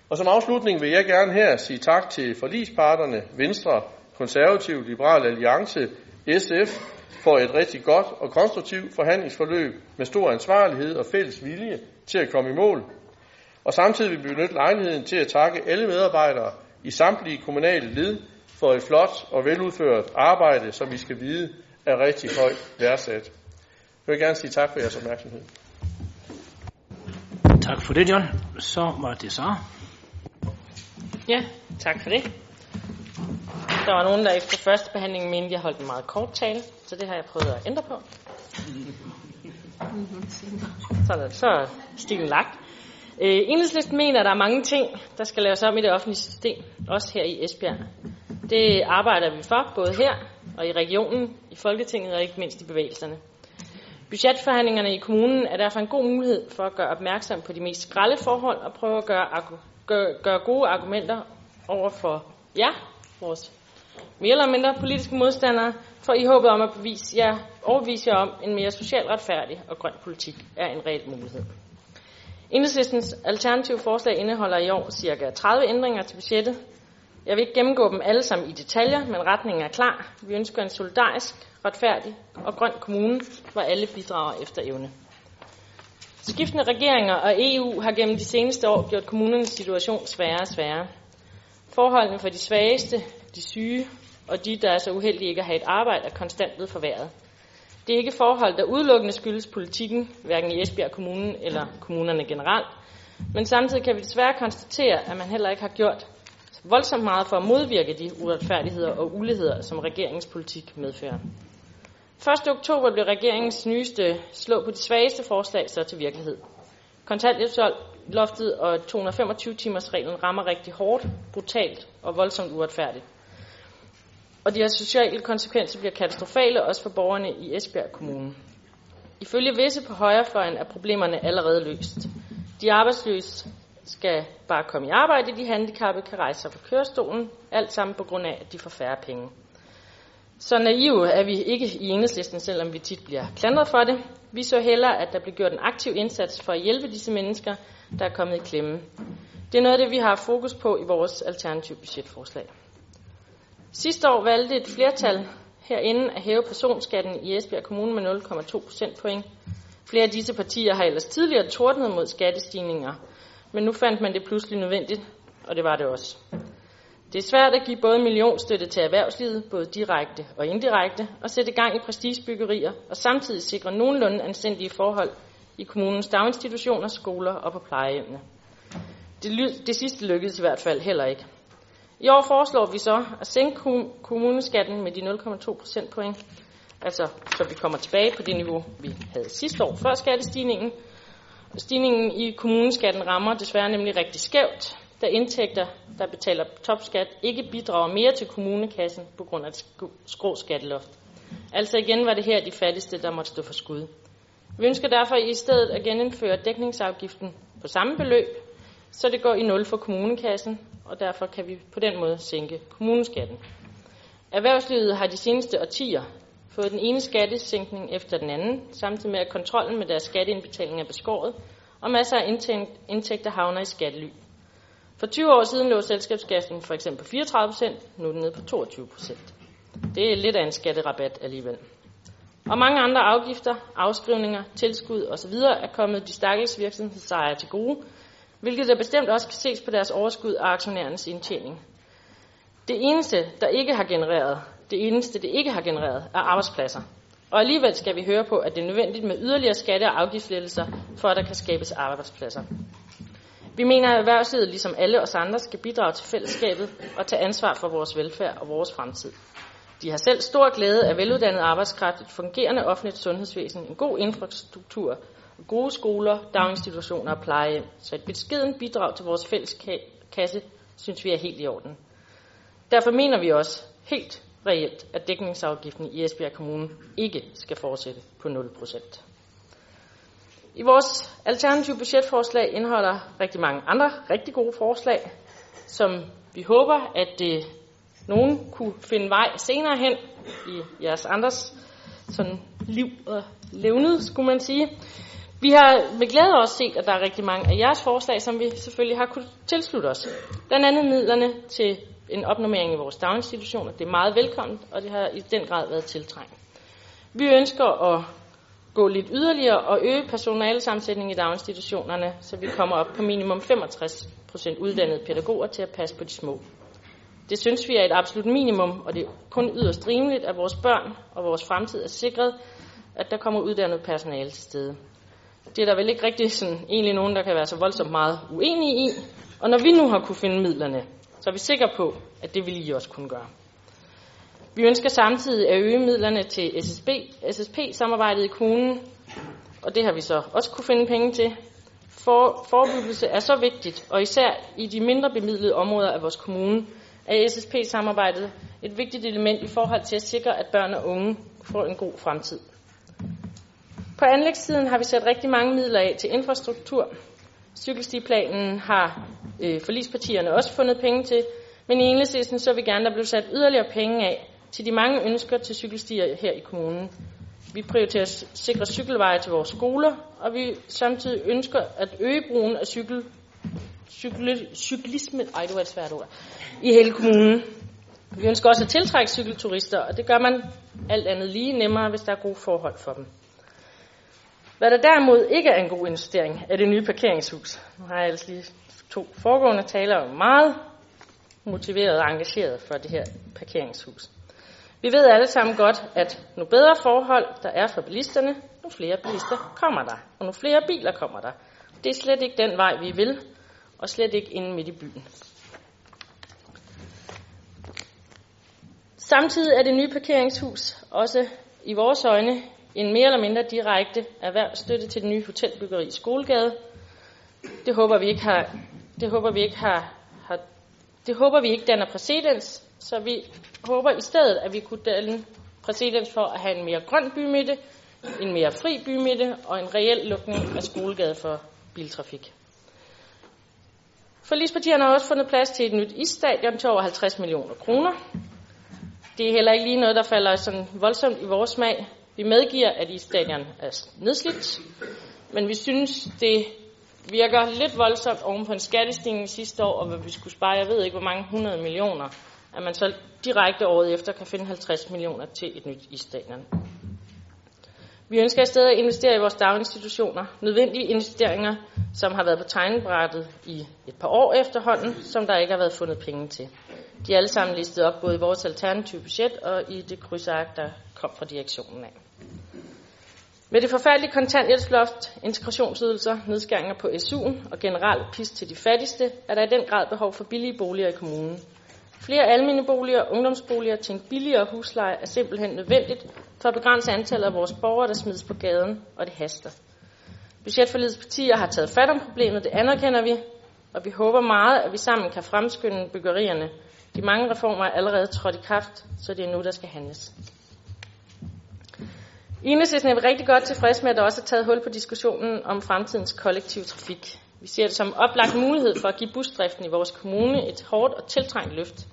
Og som afslutning vil jeg gerne her sige tak til forlisparterne Venstre, Konservativ, Liberal Alliance, SF for et rigtig godt og konstruktivt forhandlingsforløb med stor ansvarlighed og fælles vilje til at komme i mål. Og samtidig vil vi benytte lejligheden til at takke alle medarbejdere i samtlige kommunale led for et flot og veludført arbejde, som vi skal vide er rigtig højt værdsat. Jeg vil gerne sige tak for jeres opmærksomhed. Tak for det, John. Så var det så. Ja, tak for det. Der var nogen, der efter første behandling mente, at jeg holdt en meget kort tale, så det har jeg prøvet at ændre på. Sådan, så er stilen lagt. Øh, enhedslisten mener, at der er mange ting, der skal laves om i det offentlige system, også her i Esbjerg. Det arbejder vi for, både her og i regionen, i Folketinget og ikke mindst i bevægelserne. Budgetforhandlingerne i kommunen er derfor en god mulighed for at gøre opmærksom på de mest grælde forhold og prøve at gøre, gøre, gøre gode argumenter over for jer, vores mere eller mindre politiske modstandere, for i håbet om at bevise jer, overbevise jer om, en mere socialt retfærdig og grøn politik er en reel mulighed. Enhedslistens alternative forslag indeholder i år ca. 30 ændringer til budgettet. Jeg vil ikke gennemgå dem alle sammen i detaljer, men retningen er klar. Vi ønsker en solidarisk, retfærdig og grøn kommune, hvor alle bidrager efter evne. Skiftende regeringer og EU har gennem de seneste år gjort kommunernes situation sværere og sværere. Forholdene for de svageste, de syge og de, der er så uheldige ikke at have et arbejde, er konstant blevet forværret. Det er ikke forhold, der udelukkende skyldes politikken, hverken i Esbjerg Kommune eller kommunerne generelt, men samtidig kan vi desværre konstatere, at man heller ikke har gjort voldsomt meget for at modvirke de uretfærdigheder og uligheder, som regeringens politik medfører. 1. oktober blev regeringens nyeste slå på de svageste forslag så til virkelighed. Kontanthjælpsloftet og 225-timers reglen rammer rigtig hårdt, brutalt og voldsomt uretfærdigt. Og de her sociale konsekvenser bliver katastrofale også for borgerne i Esbjerg Kommune. Ifølge visse på højrefløjen er problemerne allerede løst. De arbejdsløse skal bare komme i arbejde, de handicappede kan rejse sig fra kørestolen, alt sammen på grund af, at de får færre penge. Så naive er vi ikke i enhedslisten, selvom vi tit bliver klandret for det. Vi så hellere, at der bliver gjort en aktiv indsats for at hjælpe disse mennesker, der er kommet i klemme. Det er noget af det, vi har fokus på i vores alternative budgetforslag. Sidste år valgte et flertal herinde at hæve personskatten i Esbjerg Kommune med 0,2 procentpoint. Flere af disse partier har ellers tidligere tordnet mod skattestigninger, men nu fandt man det pludselig nødvendigt, og det var det også. Det er svært at give både millionstøtte til erhvervslivet, både direkte og indirekte, og sætte gang i prestigebyggerier, og samtidig sikre nogenlunde anstændige forhold i kommunens daginstitutioner, skoler og på plejehjemmene. Det, det sidste lykkedes i hvert fald heller ikke. I år foreslår vi så at sænke kommuneskatten med de 0,2 procentpoint, altså så vi kommer tilbage på det niveau, vi havde sidste år før skattestigningen. Stigningen i kommuneskatten rammer desværre nemlig rigtig skævt, da indtægter, der betaler topskat, ikke bidrager mere til kommunekassen på grund af et skrå skatteloft. Altså igen var det her de fattigste, der måtte stå for skud. Vi ønsker derfor i stedet at genindføre dækningsafgiften på samme beløb, så det går i nul for kommunekassen, og derfor kan vi på den måde sænke kommuneskatten. Erhvervslivet har de seneste årtier fået den ene skattesænkning efter den anden, samtidig med at kontrollen med deres skatteindbetaling er beskåret, og masser af indtægter havner i skattely. For 20 år siden lå selskabsskatten for eksempel på 34 procent, nu er den nede på 22 procent. Det er lidt af en skatterabat alligevel. Og mange andre afgifter, afskrivninger, tilskud osv. er kommet de stakkels virksomhedsejere til gode, hvilket der bestemt også kan ses på deres overskud og aktionærernes indtjening. Det eneste, der ikke har genereret, det eneste, det ikke har genereret, er arbejdspladser. Og alligevel skal vi høre på, at det er nødvendigt med yderligere skatte- og afgiftslettelser, for at der kan skabes arbejdspladser. Vi mener, at erhvervslivet, ligesom alle os andre, skal bidrage til fællesskabet og tage ansvar for vores velfærd og vores fremtid. De har selv stor glæde af veluddannet arbejdskraft, et fungerende offentligt sundhedsvæsen, en god infrastruktur, gode skoler, daginstitutioner og plejehjem. Så et beskeden bidrag til vores fælles kasse synes vi er helt i orden. Derfor mener vi også helt reelt, at dækningsafgiften i Esbjerg Kommune ikke skal fortsætte på 0%. I vores alternative budgetforslag indeholder rigtig mange andre rigtig gode forslag, som vi håber, at det, nogen kunne finde vej senere hen i jeres andres sådan liv og levnet, skulle man sige. Vi har med glæde også set, at der er rigtig mange af jeres forslag, som vi selvfølgelig har kunnet tilslutte os. Blandt andet midlerne til en opnormering i vores daginstitutioner. Det er meget velkomment, og det har i den grad været tiltrængt. Vi ønsker at gå lidt yderligere og øge personalesammensætningen i daginstitutionerne, så vi kommer op på minimum 65 procent uddannede pædagoger til at passe på de små. Det synes vi er et absolut minimum, og det er kun yderst rimeligt, at vores børn og vores fremtid er sikret, at der kommer uddannet personale til stede. Det er der vel ikke rigtig sådan, egentlig nogen, der kan være så voldsomt meget uenige i. Og når vi nu har kunne finde midlerne, så er vi sikre på, at det vil I også kunne gøre. Vi ønsker samtidig at øge midlerne til SSB, SSP-samarbejdet i kommunen, og det har vi så også kunne finde penge til. For, forebyggelse er så vigtigt, og især i de mindre bemidlede områder af vores kommune, er SSP-samarbejdet et vigtigt element i forhold til at sikre, at børn og unge får en god fremtid. På anlægssiden har vi sat rigtig mange midler af til infrastruktur. Cykelstiplanen har øh, forlispartierne også fundet penge til, men i enhedslisten så vil vi gerne, der blev sat yderligere penge af til de mange ønsker til cykelstier her i kommunen. Vi prioriterer at sikre cykelveje til vores skoler, og vi samtidig ønsker at øge brugen af cykel, cykel, cyklisme ej, det var et svært ord, i hele kommunen. Vi ønsker også at tiltrække cykelturister, og det gør man alt andet lige nemmere, hvis der er gode forhold for dem. Hvad der derimod ikke er en god investering, er det nye parkeringshus. Nu har jeg altså lige to foregående talere meget motiveret og engageret for det her parkeringshus. Vi ved alle sammen godt, at nu bedre forhold der er for bilisterne, nu flere bilister kommer der, og nu flere biler kommer der. Det er slet ikke den vej, vi vil, og slet ikke inde midt i byen. Samtidig er det nye parkeringshus også i vores øjne en mere eller mindre direkte erhvervsstøtte til det nye hotelbyggeri i Skolegade. Det håber vi ikke har, det håber vi ikke har, har det håber vi ikke danner præcedens, så vi håber i stedet, at vi kunne danne præcedens for at have en mere grøn bymidte, en mere fri bymidte og en reel lukning af Skolegade for biltrafik. Forligspartierne har også fundet plads til et nyt isstadion til over 50 millioner kroner. Det er heller ikke lige noget, der falder sådan voldsomt i vores smag. Vi medgiver, at isstadion er nedslidt, men vi synes, det virker lidt voldsomt oven på en skattestigning sidste år, og hvad vi skulle spare, jeg ved ikke, hvor mange hundrede millioner, at man så direkte året efter kan finde 50 millioner til et nyt isstadion. Vi ønsker i stedet at investere i vores daginstitutioner. Nødvendige investeringer, som har været på tegnebrættet i et par år efterhånden, som der ikke har været fundet penge til. De er alle sammen listet op både i vores alternative budget og i det krydsark, der kom fra direktionen af. Med det forfærdelige kontanthjælpsloft, integrationsydelser, nedskæringer på SU'en og generelt pis til de fattigste, er der i den grad behov for billige boliger i kommunen. Flere almene boliger og ungdomsboliger til en billigere husleje er simpelthen nødvendigt for at begrænse antallet af vores borgere, der smides på gaden, og det haster. Budgetforlidets partier har taget fat om problemet, det anerkender vi, og vi håber meget, at vi sammen kan fremskynde byggerierne. De mange reformer er allerede trådt i kraft, så det er nu, der skal handles. I enhedslisten er vi rigtig godt tilfreds med, at der også er taget hul på diskussionen om fremtidens kollektiv trafik. Vi ser det som oplagt mulighed for at give busdriften i vores kommune et hårdt og tiltrængt løft.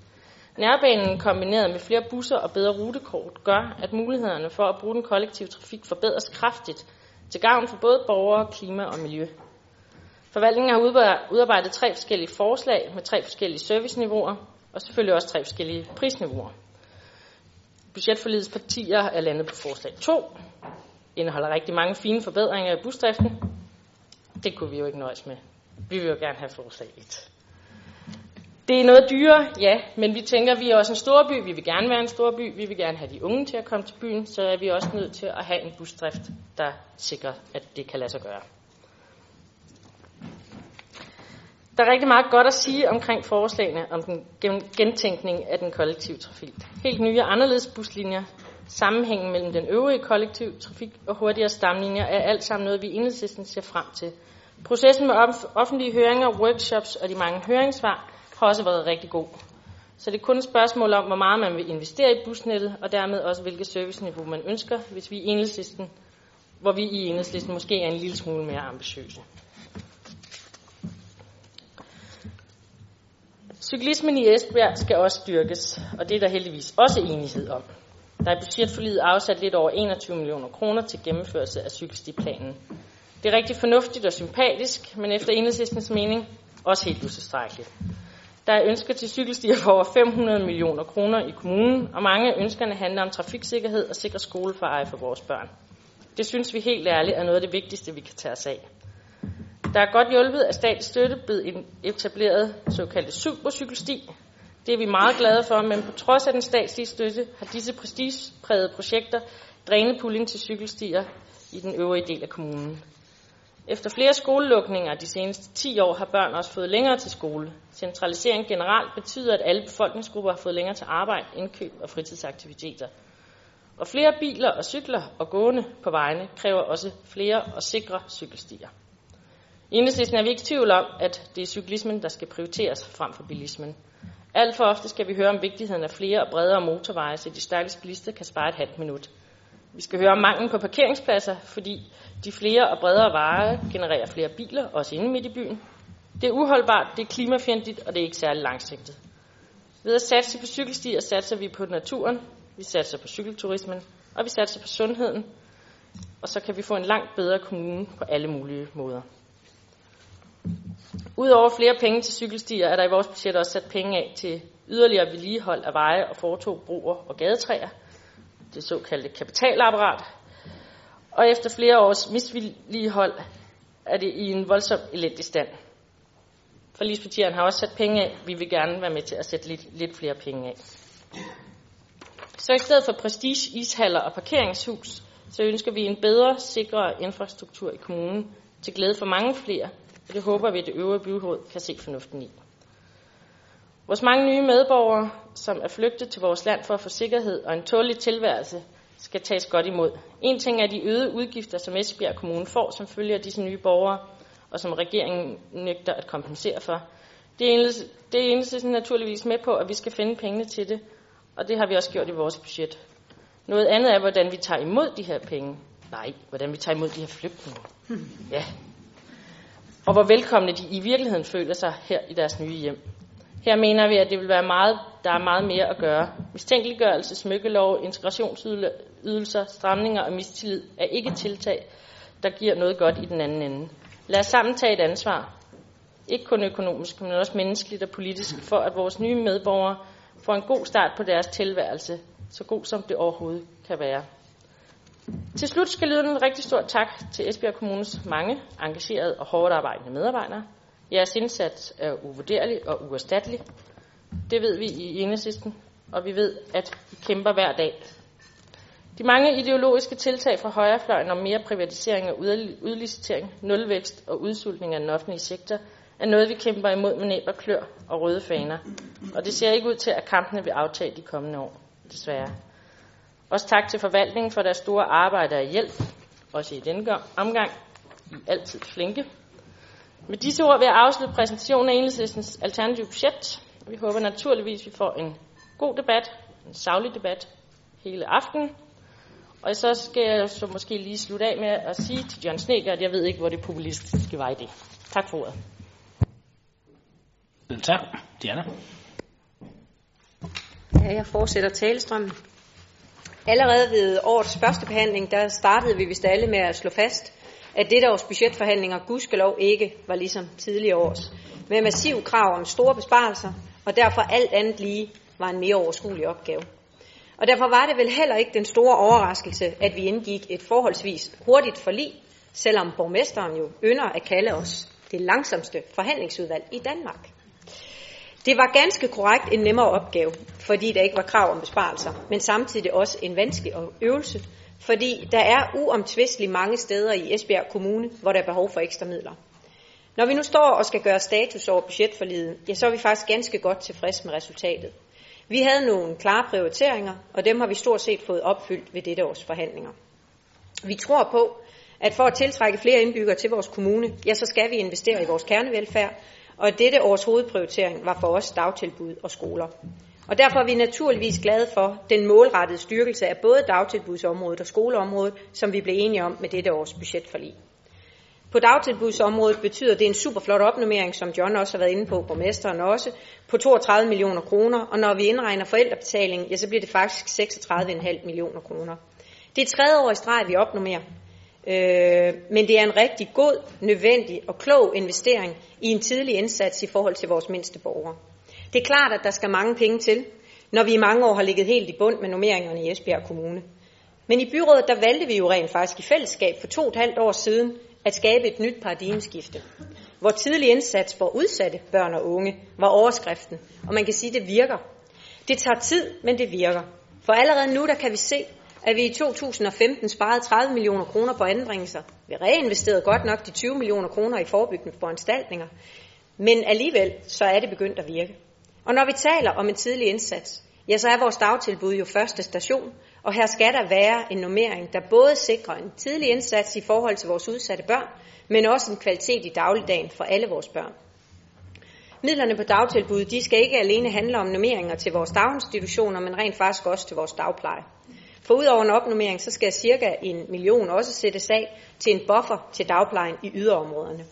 Nærbanen kombineret med flere busser og bedre rutekort gør, at mulighederne for at bruge den kollektive trafik forbedres kraftigt til gavn for både borgere, klima og miljø. Forvaltningen har udarbejdet tre forskellige forslag med tre forskellige serviceniveauer og selvfølgelig også tre forskellige prisniveauer. Budgetforlidets partier er landet på forslag 2, indeholder rigtig mange fine forbedringer af busdriften. Det kunne vi jo ikke nøjes med. Vi vil jo gerne have forslag 1. Det er noget dyrere, ja, men vi tænker, at vi er også en stor by. Vi vil gerne være en stor by. Vi vil gerne have de unge til at komme til byen. Så er vi også nødt til at have en busdrift, der sikrer, at det kan lade sig gøre. Der er rigtig meget godt at sige omkring forslagene om den gentænkning af den kollektive trafik. Helt nye og anderledes buslinjer, sammenhængen mellem den øvrige kollektive trafik og hurtigere stamlinjer er alt sammen noget, vi i ser frem til. Processen med offentlige høringer, workshops og de mange høringssvar har også været rigtig god. Så det er kun et spørgsmål om, hvor meget man vil investere i busnettet, og dermed også hvilket serviceniveau man ønsker, hvis vi i enhedslisten, hvor vi i enhedslisten måske er en lille smule mere ambitiøse. Cyklismen i Esbjerg skal også styrkes, og det er der heldigvis også enighed om. Der er i budgetforliget afsat lidt over 21 millioner kroner til gennemførelse af cykelstiplanen. Det er rigtig fornuftigt og sympatisk, men efter enhedslistens mening også helt utilstrækkeligt. Der er ønsker til cykelstier for over 500 millioner kroner i kommunen, og mange af ønskerne handler om trafiksikkerhed og sikre skolefareje for vores børn. Det synes vi helt ærligt er noget af det vigtigste, vi kan tage os af. Der er godt hjulpet af statens støtte blevet etableret såkaldte supercykelsti. Det er vi meget glade for, men på trods af den statslige støtte har disse prestigeprægede projekter drænet puljen til cykelstier i den øvrige del af kommunen. Efter flere skolelukninger de seneste 10 år har børn også fået længere til skole. Centralisering generelt betyder, at alle befolkningsgrupper har fået længere til arbejde, indkøb og fritidsaktiviteter. Og flere biler og cykler og gående på vejene kræver også flere og sikre cykelstier. I enhedslisten er vi ikke i tvivl om, at det er cyklismen, der skal prioriteres frem for bilismen. Alt for ofte skal vi høre om vigtigheden af flere og bredere motorveje, så de stærkeste bilister kan spare et halvt minut. Vi skal høre om manglen på parkeringspladser, fordi de flere og bredere veje genererer flere biler, også inde midt i byen. Det er uholdbart, det er klimafjendtligt, og det er ikke særlig langsigtet. Ved at satse på cykelstier satser vi på naturen, vi satser på cykelturismen, og vi satser på sundheden, og så kan vi få en langt bedre kommune på alle mulige måder. Udover flere penge til cykelstier, er der i vores budget også sat penge af til yderligere vedligehold af veje og fortog, broer og gadetræer. Det såkaldte kapitalapparat. Og efter flere års misvedligehold er det i en voldsom elendig stand. Forligspartierne har også sat penge af. Vi vil gerne være med til at sætte lidt, lidt flere penge af. Så i stedet for prestige, ishaller og parkeringshus, så ønsker vi en bedre, sikrere infrastruktur i kommunen til glæde for mange flere, og det håber vi, at det øvrige byråd kan se fornuften i. Vores mange nye medborgere, som er flygtet til vores land for at få sikkerhed og en tålig tilværelse, skal tages godt imod. En ting er de øgede udgifter, som Esbjerg Kommune får som følge af disse nye borgere, og som regeringen nægter at kompensere for. Det er, det er enhedslisten naturligvis med på, at vi skal finde pengene til det, og det har vi også gjort i vores budget. Noget andet er, hvordan vi tager imod de her penge. Nej, hvordan vi tager imod de her flygtninge. Ja. Og hvor velkomne de i virkeligheden føler sig her i deres nye hjem. Her mener vi, at det vil være meget, der er meget mere at gøre. Mistænkeliggørelse, smykkelov, integrationsydelser, stramninger og mistillid er ikke tiltag, der giver noget godt i den anden ende. Lad os sammen tage et ansvar. Ikke kun økonomisk, men også menneskeligt og politisk, for at vores nye medborgere får en god start på deres tilværelse, så god som det overhovedet kan være. Til slut skal lyde en rigtig stor tak til Esbjerg Kommunes mange engagerede og hårdt arbejdende medarbejdere. Jeres indsats er uvurderlig og uerstattelig. Det ved vi i enhedslisten, og vi ved, at I kæmper hver dag. De mange ideologiske tiltag fra højrefløjen om mere privatisering og udlicitering, nulvækst og udsultning af den offentlige sektor er noget, vi kæmper imod med næb og klør og røde faner. Og det ser ikke ud til, at kampene vil aftage de kommende år, desværre. Også tak til forvaltningen for deres store arbejde og hjælp, også i denne omgang. I er altid flinke. Med disse ord vil jeg afslutte præsentationen af enhedslistens alternative budget. Vi håber naturligvis, at vi får en god debat, en savlig debat hele aftenen. Og så skal jeg så måske lige slutte af med at sige til John Sneger, at jeg ved ikke, hvor det populistiske var i det. Tak for ordet. Tak, Diana. Ja, jeg fortsætter talestrømmen. Allerede ved årets første behandling, der startede vi vist alle med at slå fast, at dette års budgetforhandlinger gudskelov ikke var ligesom tidligere års, med massiv krav om store besparelser, og derfor alt andet lige var en mere overskuelig opgave. Og derfor var det vel heller ikke den store overraskelse, at vi indgik et forholdsvis hurtigt forlig, selvom borgmesteren jo ynder at kalde os det langsomste forhandlingsudvalg i Danmark. Det var ganske korrekt en nemmere opgave, fordi der ikke var krav om besparelser, men samtidig også en vanskelig øvelse, fordi der er uomtvisteligt mange steder i Esbjerg Kommune, hvor der er behov for ekstra midler. Når vi nu står og skal gøre status over budgetforlidet, ja, så er vi faktisk ganske godt tilfreds med resultatet. Vi havde nogle klare prioriteringer, og dem har vi stort set fået opfyldt ved dette års forhandlinger. Vi tror på, at for at tiltrække flere indbyggere til vores kommune, ja, så skal vi investere i vores kernevelfærd, og dette års hovedprioritering var for os dagtilbud og skoler. Og derfor er vi naturligvis glade for den målrettede styrkelse af både dagtilbudsområdet og skoleområdet, som vi blev enige om med dette års budgetforlig. På dagtilbudsområdet betyder det en super flot opnummering, som John også har været inde på, borgmesteren også, på 32 millioner kroner, og når vi indregner forældrebetaling, ja, så bliver det faktisk 36,5 millioner kroner. Det er tredje år i streg, vi opnummerer, øh, men det er en rigtig god, nødvendig og klog investering i en tidlig indsats i forhold til vores mindste borgere. Det er klart, at der skal mange penge til, når vi i mange år har ligget helt i bund med nummeringerne i Esbjerg Kommune. Men i byrådet, der valgte vi jo rent faktisk i fællesskab for to og et halvt år siden at skabe et nyt paradigmeskifte, hvor tidlig indsats for udsatte børn og unge var overskriften, og man kan sige, at det virker. Det tager tid, men det virker. For allerede nu der kan vi se, at vi i 2015 sparede 30 millioner kroner på anbringelser. Vi reinvesterede godt nok de 20 millioner kroner i forebyggende foranstaltninger, men alligevel så er det begyndt at virke. Og når vi taler om en tidlig indsats, ja, så er vores dagtilbud jo første station, og her skal der være en normering, der både sikrer en tidlig indsats i forhold til vores udsatte børn, men også en kvalitet i dagligdagen for alle vores børn. Midlerne på dagtilbud, de skal ikke alene handle om normeringer til vores daginstitutioner, men rent faktisk også til vores dagpleje. For udover en opnummering, så skal cirka en million også sættes af til en buffer til dagplejen i yderområderne.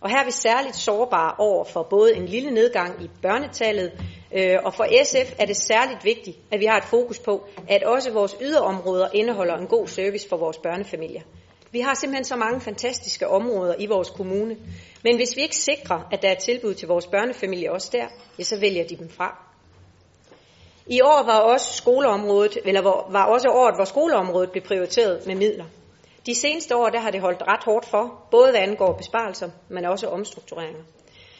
Og her er vi særligt sårbare over for både en lille nedgang i børnetallet, øh, og for SF er det særligt vigtigt, at vi har et fokus på, at også vores yderområder indeholder en god service for vores børnefamilier. Vi har simpelthen så mange fantastiske områder i vores kommune, men hvis vi ikke sikrer, at der er tilbud til vores børnefamilier også der, ja, så vælger de dem fra. I år var også skoleområdet, eller var også året, hvor skoleområdet blev prioriteret med midler. De seneste år der har det holdt ret hårdt for, både hvad angår besparelser, men også omstruktureringer.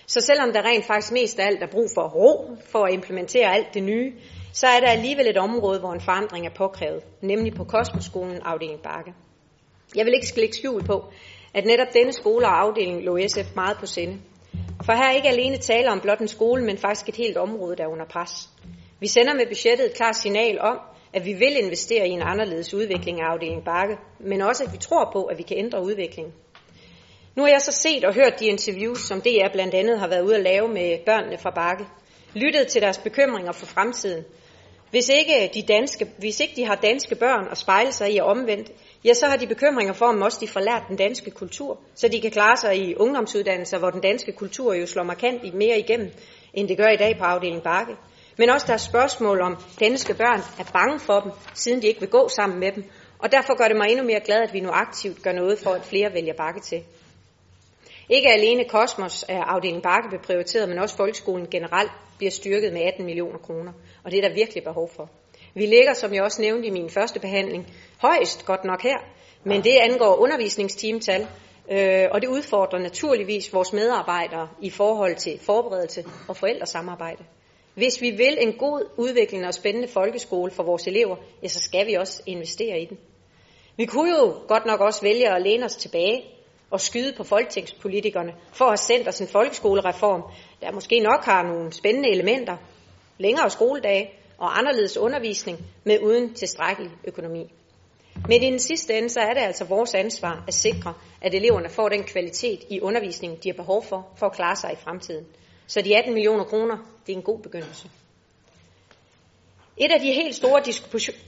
Så selvom der rent faktisk mest af alt er brug for ro for at implementere alt det nye, så er der alligevel et område, hvor en forandring er påkrævet, nemlig på Kosmoskolen afdeling Bakke. Jeg vil ikke lægge skjul på, at netop denne skole og afdeling lå SF meget på sinde. For her er ikke alene tale om blot en skole, men faktisk et helt område, der er under pres. Vi sender med budgettet et klart signal om, at vi vil investere i en anderledes udvikling af afdeling Bakke, men også at vi tror på, at vi kan ændre udviklingen. Nu har jeg så set og hørt de interviews, som DR blandt andet har været ude at lave med børnene fra Bakke. Lyttet til deres bekymringer for fremtiden. Hvis ikke, de danske, hvis ikke de har danske børn og spejle sig i og omvendt, ja, så har de bekymringer for, om også de får lært den danske kultur, så de kan klare sig i ungdomsuddannelser, hvor den danske kultur jo slår markant mere igennem, end det gør i dag på afdeling Bakke men også deres spørgsmål om danske børn er bange for dem, siden de ikke vil gå sammen med dem. Og derfor gør det mig endnu mere glad, at vi nu aktivt gør noget for, at flere vælger bakke til. Ikke alene Kosmos er afdeling Bakke blev prioriteret, men også folkeskolen generelt bliver styrket med 18 millioner kroner. Og det er der virkelig behov for. Vi ligger, som jeg også nævnte i min første behandling, højst godt nok her, men det angår undervisningstimetal, øh, og det udfordrer naturligvis vores medarbejdere i forhold til forberedelse og forældresamarbejde. Hvis vi vil en god udvikling og spændende folkeskole for vores elever, ja, så skal vi også investere i den. Vi kunne jo godt nok også vælge at læne os tilbage og skyde på folketingspolitikerne for at have sendt os en folkeskolereform, der måske nok har nogle spændende elementer, længere skoledage og anderledes undervisning med uden tilstrækkelig økonomi. Men i den sidste ende, så er det altså vores ansvar at sikre, at eleverne får den kvalitet i undervisningen, de har behov for, for at klare sig i fremtiden. Så de 18 millioner kroner, det er en god begyndelse. Et af de helt store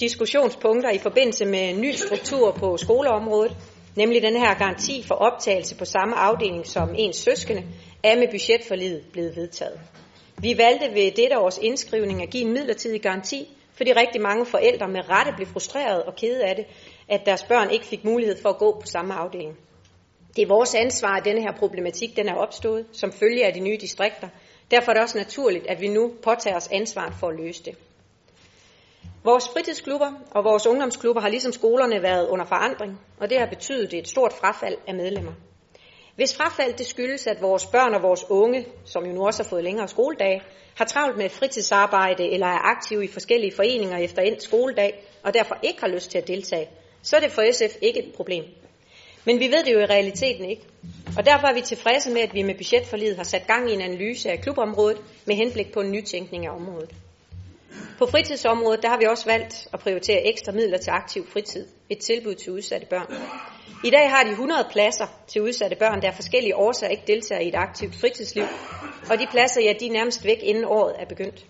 diskussionspunkter i forbindelse med ny struktur på skoleområdet, nemlig den her garanti for optagelse på samme afdeling som ens søskende, er med budgetforliget blevet vedtaget. Vi valgte ved dette års indskrivning at give en midlertidig garanti, fordi rigtig mange forældre med rette blev frustreret og kede af det, at deres børn ikke fik mulighed for at gå på samme afdeling. Det er vores ansvar, at denne her problematik den er opstået som følge af de nye distrikter. Derfor er det også naturligt, at vi nu påtager os ansvaret for at løse det. Vores fritidsklubber og vores ungdomsklubber har ligesom skolerne været under forandring, og det har betydet et stort frafald af medlemmer. Hvis frafald det skyldes, at vores børn og vores unge, som jo nu også har fået længere skoledage, har travlt med fritidsarbejde eller er aktive i forskellige foreninger efter endt skoledag, og derfor ikke har lyst til at deltage, så er det for SF ikke et problem. Men vi ved det jo i realiteten ikke. Og derfor er vi tilfredse med, at vi med budgetforliget har sat gang i en analyse af klubområdet med henblik på en nytænkning af området. På fritidsområdet der har vi også valgt at prioritere ekstra midler til aktiv fritid, et tilbud til udsatte børn. I dag har de 100 pladser til udsatte børn, der af forskellige årsager ikke deltager i et aktivt fritidsliv, og de pladser ja, de er nærmest væk inden året er begyndt.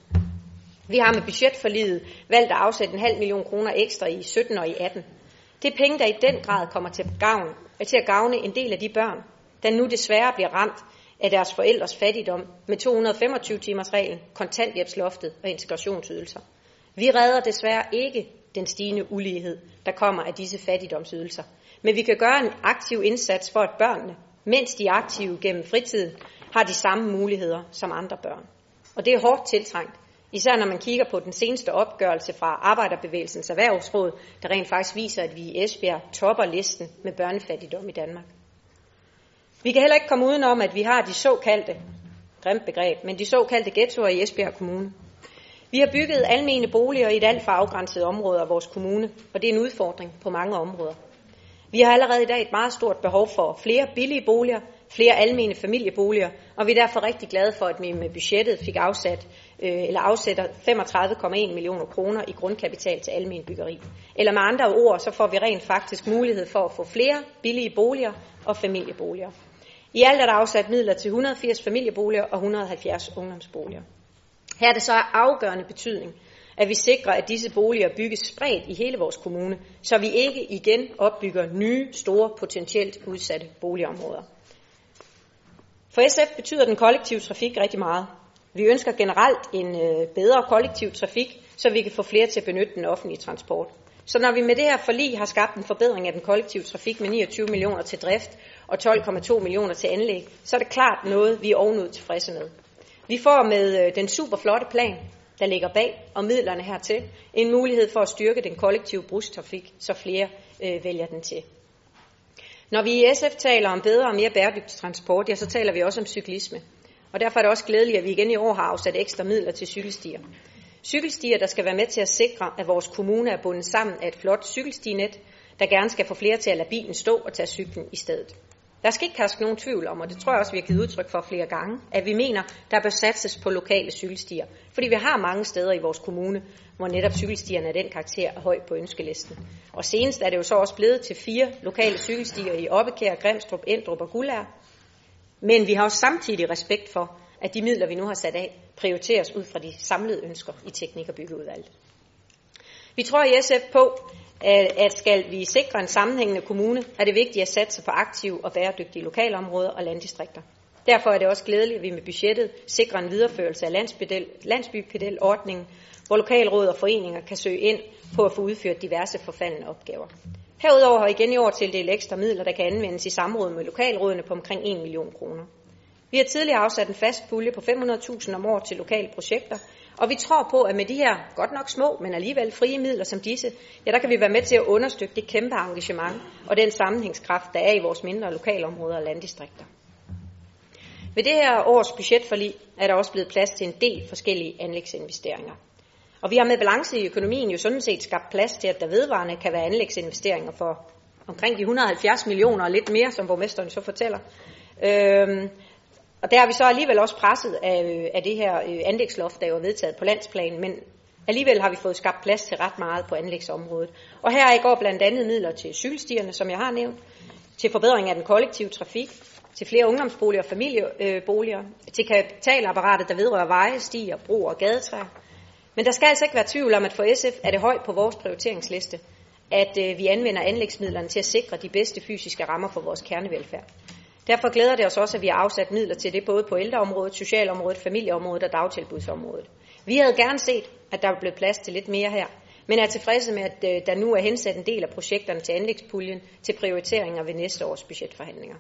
Vi har med budgetforliget valgt at afsætte en halv million kroner ekstra i 17 og i 18. Det er penge, der i den grad kommer til, gavn, øh, til at gavne en del af de børn, der nu desværre bliver ramt af deres forældres fattigdom med 225 timers reglen, kontanthjælpsloftet og integrationsydelser. Vi redder desværre ikke den stigende ulighed, der kommer af disse fattigdomsydelser. Men vi kan gøre en aktiv indsats for, at børnene, mens de er aktive gennem fritiden, har de samme muligheder som andre børn. Og det er hårdt tiltrængt, især når man kigger på den seneste opgørelse fra Arbejderbevægelsens Erhvervsråd, der rent faktisk viser, at vi i Esbjerg topper listen med børnefattigdom i Danmark. Vi kan heller ikke komme udenom, at vi har de såkaldte, grimt begreb, men de såkaldte ghettoer i Esbjerg Kommune. Vi har bygget almene boliger i et alt for afgrænset område af vores kommune, og det er en udfordring på mange områder. Vi har allerede i dag et meget stort behov for flere billige boliger, flere almene familieboliger, og vi er derfor rigtig glade for, at vi med budgettet fik afsat, øh, eller afsætter 35,1 millioner kroner i grundkapital til almen byggeri. Eller med andre ord, så får vi rent faktisk mulighed for at få flere billige boliger og familieboliger. I alt er der afsat midler til 180 familieboliger og 170 ungdomsboliger. Her er det så af afgørende betydning, at vi sikrer, at disse boliger bygges spredt i hele vores kommune, så vi ikke igen opbygger nye, store, potentielt udsatte boligområder. For SF betyder den kollektive trafik rigtig meget. Vi ønsker generelt en øh, bedre kollektiv trafik, så vi kan få flere til at benytte den offentlige transport. Så når vi med det her forlig har skabt en forbedring af den kollektive trafik med 29 millioner til drift og 12,2 millioner til anlæg, så er det klart noget, vi er ovenud tilfredse med. Vi får med øh, den superflotte plan, der ligger bag, og midlerne hertil, en mulighed for at styrke den kollektive bustrafik, så flere øh, vælger den til. Når vi i SF taler om bedre og mere bæredygtig transport, ja, så taler vi også om cyklisme. Og derfor er det også glædeligt, at vi igen i år har afsat ekstra midler til cykelstier. Cykelstier, der skal være med til at sikre, at vores kommune er bundet sammen af et flot cykelstinet, der gerne skal få flere til at lade bilen stå og tage cyklen i stedet. Der skal ikke kaste nogen tvivl om, og det tror jeg også, vi har givet udtryk for flere gange, at vi mener, der bør satses på lokale cykelstier. Fordi vi har mange steder i vores kommune, hvor netop cykelstierne er den karakter er høj på ønskelisten. Og senest er det jo så også blevet til fire lokale cykelstier i Oppekær, Grimstrup, Endrup og Gullær. Men vi har også samtidig respekt for, at de midler, vi nu har sat af, prioriteres ud fra de samlede ønsker i teknik- og byggeudvalget. Vi tror i SF på, Øh, at skal vi sikre en sammenhængende kommune, er det vigtigt at satse på aktive og bæredygtige lokalområder og landdistrikter. Derfor er det også glædeligt, at vi med budgettet sikrer en videreførelse af landsbypedelordningen, hvor lokalråd og foreninger kan søge ind på at få udført diverse forfaldende opgaver. Herudover har igen i år tildelt ekstra midler, der kan anvendes i samråd med lokalrådene på omkring 1 million kroner. Vi har tidligere afsat en fast pulje på 500.000 om året til lokale projekter, og vi tror på, at med de her godt nok små, men alligevel frie midler som disse, ja, der kan vi være med til at understøtte det kæmpe engagement og den sammenhængskraft, der er i vores mindre lokalområder og landdistrikter. Ved det her års budgetforlig er der også blevet plads til en del forskellige anlægsinvesteringer. Og vi har med balance i økonomien jo sådan set skabt plads til, at der vedvarende kan være anlægsinvesteringer for omkring de 170 millioner og lidt mere, som borgmesteren så fortæller. Øhm, og der har vi så alligevel også presset af, øh, af det her øh, anlægsloft, der jo er vedtaget på landsplan, men alligevel har vi fået skabt plads til ret meget på anlægsområdet. Og her går blandt andet midler til cykelstierne, som jeg har nævnt, til forbedring af den kollektive trafik, til flere ungdomsboliger og familieboliger, til kapitalapparatet, der vedrører veje, stier, broer og gadetræer. Men der skal altså ikke være tvivl om, at for SF er det højt på vores prioriteringsliste, at øh, vi anvender anlægsmidlerne til at sikre de bedste fysiske rammer for vores kernevelfærd. Derfor glæder det os også, at vi har afsat midler til det både på ældreområdet, socialområdet, familieområdet og dagtilbudsområdet. Vi havde gerne set, at der var blevet plads til lidt mere her, men er tilfredse med, at øh, der nu er hensat en del af projekterne til anlægspuljen til prioriteringer ved næste års budgetforhandlinger.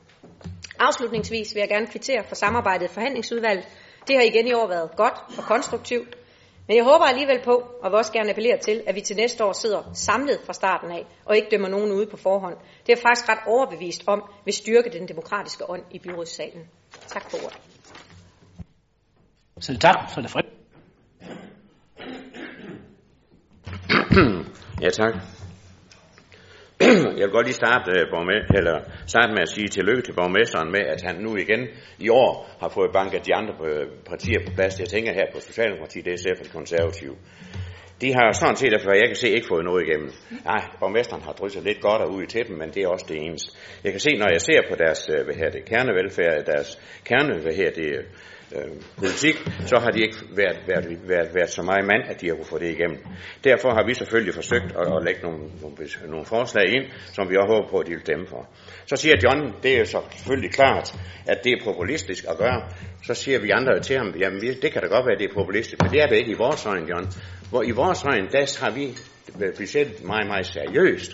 Afslutningsvis vil jeg gerne kvittere for samarbejdet i forhandlingsudvalget. Det har igen i år været godt og konstruktivt, men jeg håber alligevel på, og vil også gerne appellere til, at vi til næste år sidder samlet fra starten af, og ikke dømmer nogen ude på forhånd. Det er faktisk ret overbevist om, vil styrke den demokratiske ånd i byrådssalen. Tak for ordet. Selv tak, så er det fred. Ja, tak jeg vil godt lige starte, øh, borgme- eller starte med at sige tillykke til borgmesteren med, at han nu igen i år har fået banket de andre øh, partier på plads. Jeg tænker her på Socialdemokratiet, DSF og de konservative. De har sådan set, for jeg kan se, ikke fået noget igennem. Nej, borgmesteren har drysset lidt godt ud til dem, men det er også det eneste. Jeg kan se, når jeg ser på deres øh, hvad her det, kernevelfærd, deres kerne, hvad her det, øh, politik, så har de ikke været, været, været, været så meget mand, at de har kunne få det igennem. Derfor har vi selvfølgelig forsøgt at, at lægge nogle, nogle, nogle forslag ind, som vi også håber på, at de vil stemme for. Så siger John, det er så selvfølgelig klart, at det er populistisk at gøre. Så siger vi andre til ham, jamen det kan da godt være, at det er populistisk, men det er det ikke i vores øjne, John. Hvor i vores øjne, der har vi budgettet meget, meget seriøst.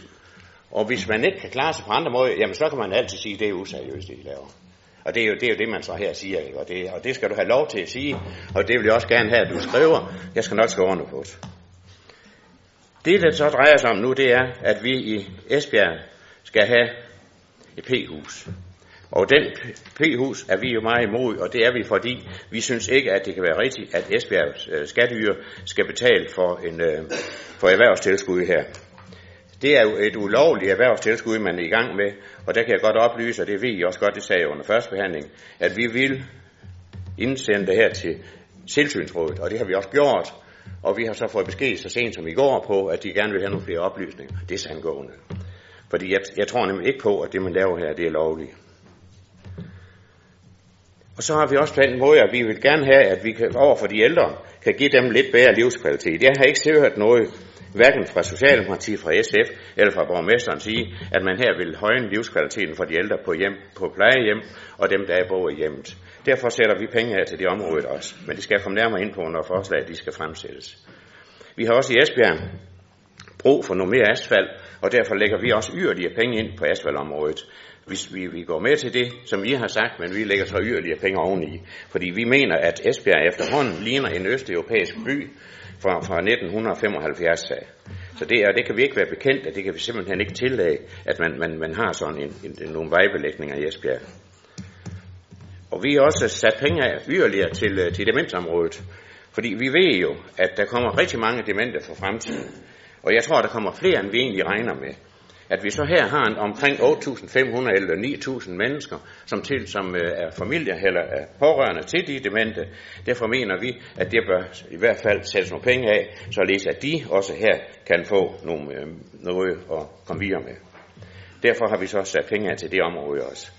Og hvis man ikke kan klare sig på andre måder, jamen så kan man altid sige, at det er useriøst, det de laver. Og det er, jo, det er jo det, man så her siger, ikke? Og, det, og det skal du have lov til at sige, og det vil jeg også gerne have, at du skriver. Jeg skal nok skrive under på det. Det, det så drejer sig om nu, det er, at vi i Esbjerg skal have et P-hus. Og den P-hus er vi jo meget imod, og det er vi, fordi vi synes ikke, at det kan være rigtigt, at Esbjergs øh, skatteyer skal betale for, en, øh, for erhvervstilskud her. Det er jo et ulovligt erhvervstilskud, man er i gang med, og der kan jeg godt oplyse, og det ved I også godt, det sagde jeg under første behandling, at vi vil indsende det her til tilsynsrådet, og det har vi også gjort, og vi har så fået besked så sent som i går på, at de gerne vil have nogle flere oplysninger. Det er sandgående. Fordi jeg, jeg tror nemlig ikke på, at det man laver her, det er lovligt. Og så har vi også den måde, at vi vil gerne have, at vi kan, over for de ældre kan give dem lidt bedre livskvalitet. Jeg har ikke hørt noget, hverken fra Socialdemokratiet, fra SF eller fra borgmesteren sige, at man her vil højne livskvaliteten for de ældre på, hjem, på plejehjem og dem, der er bor i hjemmet. Derfor sætter vi penge her til det område også, men det skal jeg komme nærmere ind på, når forslaget de skal fremsættes. Vi har også i Esbjerg brug for noget mere asfalt, og derfor lægger vi også yderligere penge ind på asfaltområdet. Hvis vi, vi går med til det, som vi har sagt, men vi lægger så yderligere penge oveni. Fordi vi mener, at Esbjerg efterhånden ligner en østeuropæisk by fra, fra 1975 af. Så det, er, det kan vi ikke være bekendt, at det kan vi simpelthen ikke tillade, at man, man, man har sådan en, en, nogle vejbelægninger i Esbjerg. Og vi har også sat penge af yderligere til, øh, til demensområdet. Fordi vi ved jo, at der kommer rigtig mange demente for fremtiden. Og jeg tror, der kommer flere, end vi egentlig regner med. At vi så her har en, omkring 8.500 eller 9.000 mennesker, som, til, som øh, er familier eller er pårørende til de demente. Derfor mener vi, at det bør i hvert fald sættes nogle penge af, således at de også her kan få nogle, øh, noget at komme videre med. Derfor har vi så sat penge af til det område også.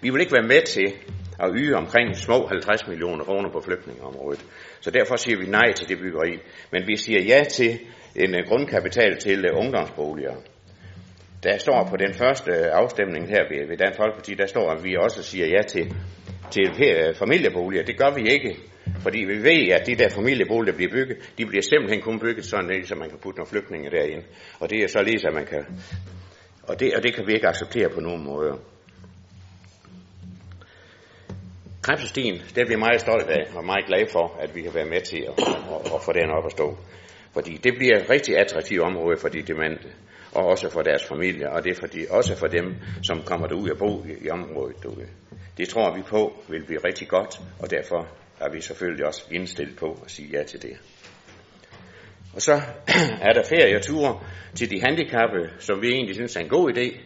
Vi vil ikke være med til at yde omkring små 50 millioner kroner på flygtningeområdet. Så derfor siger vi nej til det byggeri. Men vi siger ja til en øh, grundkapital til øh, ungdomsboliger. Der står på den første øh, afstemning her ved, ved Dansk Folkeparti, der står, at vi også siger ja til, til øh, familieboliger. Det gør vi ikke, fordi vi ved, at de der familieboliger, der bliver bygget, de bliver simpelthen kun bygget sådan, så man kan putte nogle flygtninge derind. Og det er så lige, at man kan... Og det, og det kan vi ikke acceptere på nogen måde. Krebsestien, det bliver meget stolt af, og meget glad for, at vi kan være med til at, at, at få den op at stå. Fordi det bliver et rigtig attraktivt område for de demente, og også for deres familier, og det er for de, også for dem, som kommer derud og bo i, i området derude. Det tror vi på vil blive rigtig godt, og derfor er vi selvfølgelig også indstillet på at sige ja til det. Og så er der ferieture til de handicappede, som vi egentlig synes er en god idé.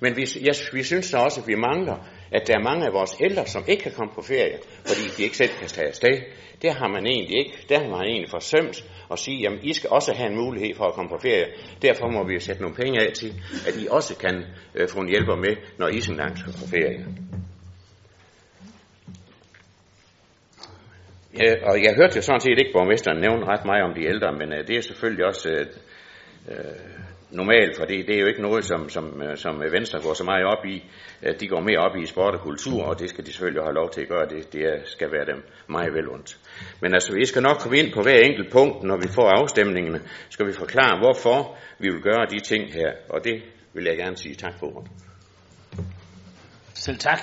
Men vi, ja, vi synes så også, at vi mangler, at der er mange af vores ældre, som ikke kan komme på ferie, fordi de ikke selv kan tage afsted. Det har man egentlig ikke. Der har man egentlig forsømt at sige, jamen I skal også have en mulighed for at komme på ferie. Derfor må vi sætte nogle penge af til, at I også kan øh, få en hjælper med, når I engang skal på ferie. Ja, og jeg hørte jo sådan set ikke borgmesteren nævne ret meget om de ældre, men øh, det er selvfølgelig også øh, øh, normalt, for det, det er jo ikke noget, som, som, øh, som øh, Venstre går så meget op i. Øh, de går mere op i sport og kultur, og det skal de selvfølgelig have lov til at gøre. Det, det skal være dem meget vel ondt. Men altså, vi skal nok komme ind på hver enkelt punkt, når vi får afstemningerne, Skal vi forklare, hvorfor vi vil gøre de ting her. Og det vil jeg gerne sige tak for. Selv tak.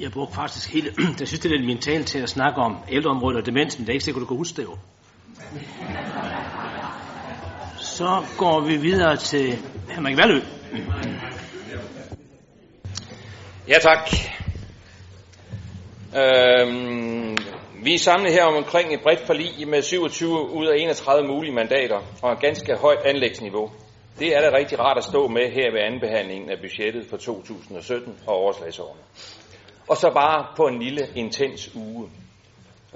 Jeg brugte faktisk hele det sidste del af min tale til at snakke om ældreområdet og demens, men det er ikke sikkert, du kan huske det jo. Så går vi videre til Henrik Valø. Ja, tak. Øhm, vi er samlet her omkring et bredt forlig med 27 ud af 31 mulige mandater og et ganske højt anlægsniveau. Det er da rigtig rart at stå med her ved andenbehandlingen af budgettet for 2017 og overslagsårene. Og så bare på en lille intens uge.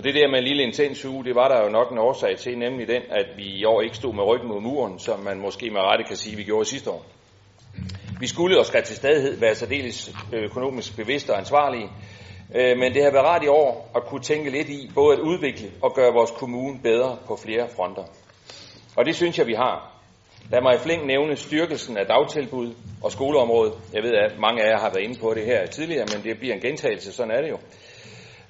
Og det der med en lille intens uge, det var der jo nok en årsag til, nemlig den, at vi i år ikke stod med ryggen mod muren, som man måske med rette kan sige, vi gjorde sidste år. Vi skulle og skal til stadighed være særdeles økonomisk bevidste og ansvarlige, øh, men det har været rart i år at kunne tænke lidt i både at udvikle og gøre vores kommune bedre på flere fronter. Og det synes jeg, vi har. Lad mig i flink nævne styrkelsen af dagtilbud og skoleområdet. Jeg ved, at mange af jer har været inde på det her tidligere, men det bliver en gentagelse, sådan er det jo.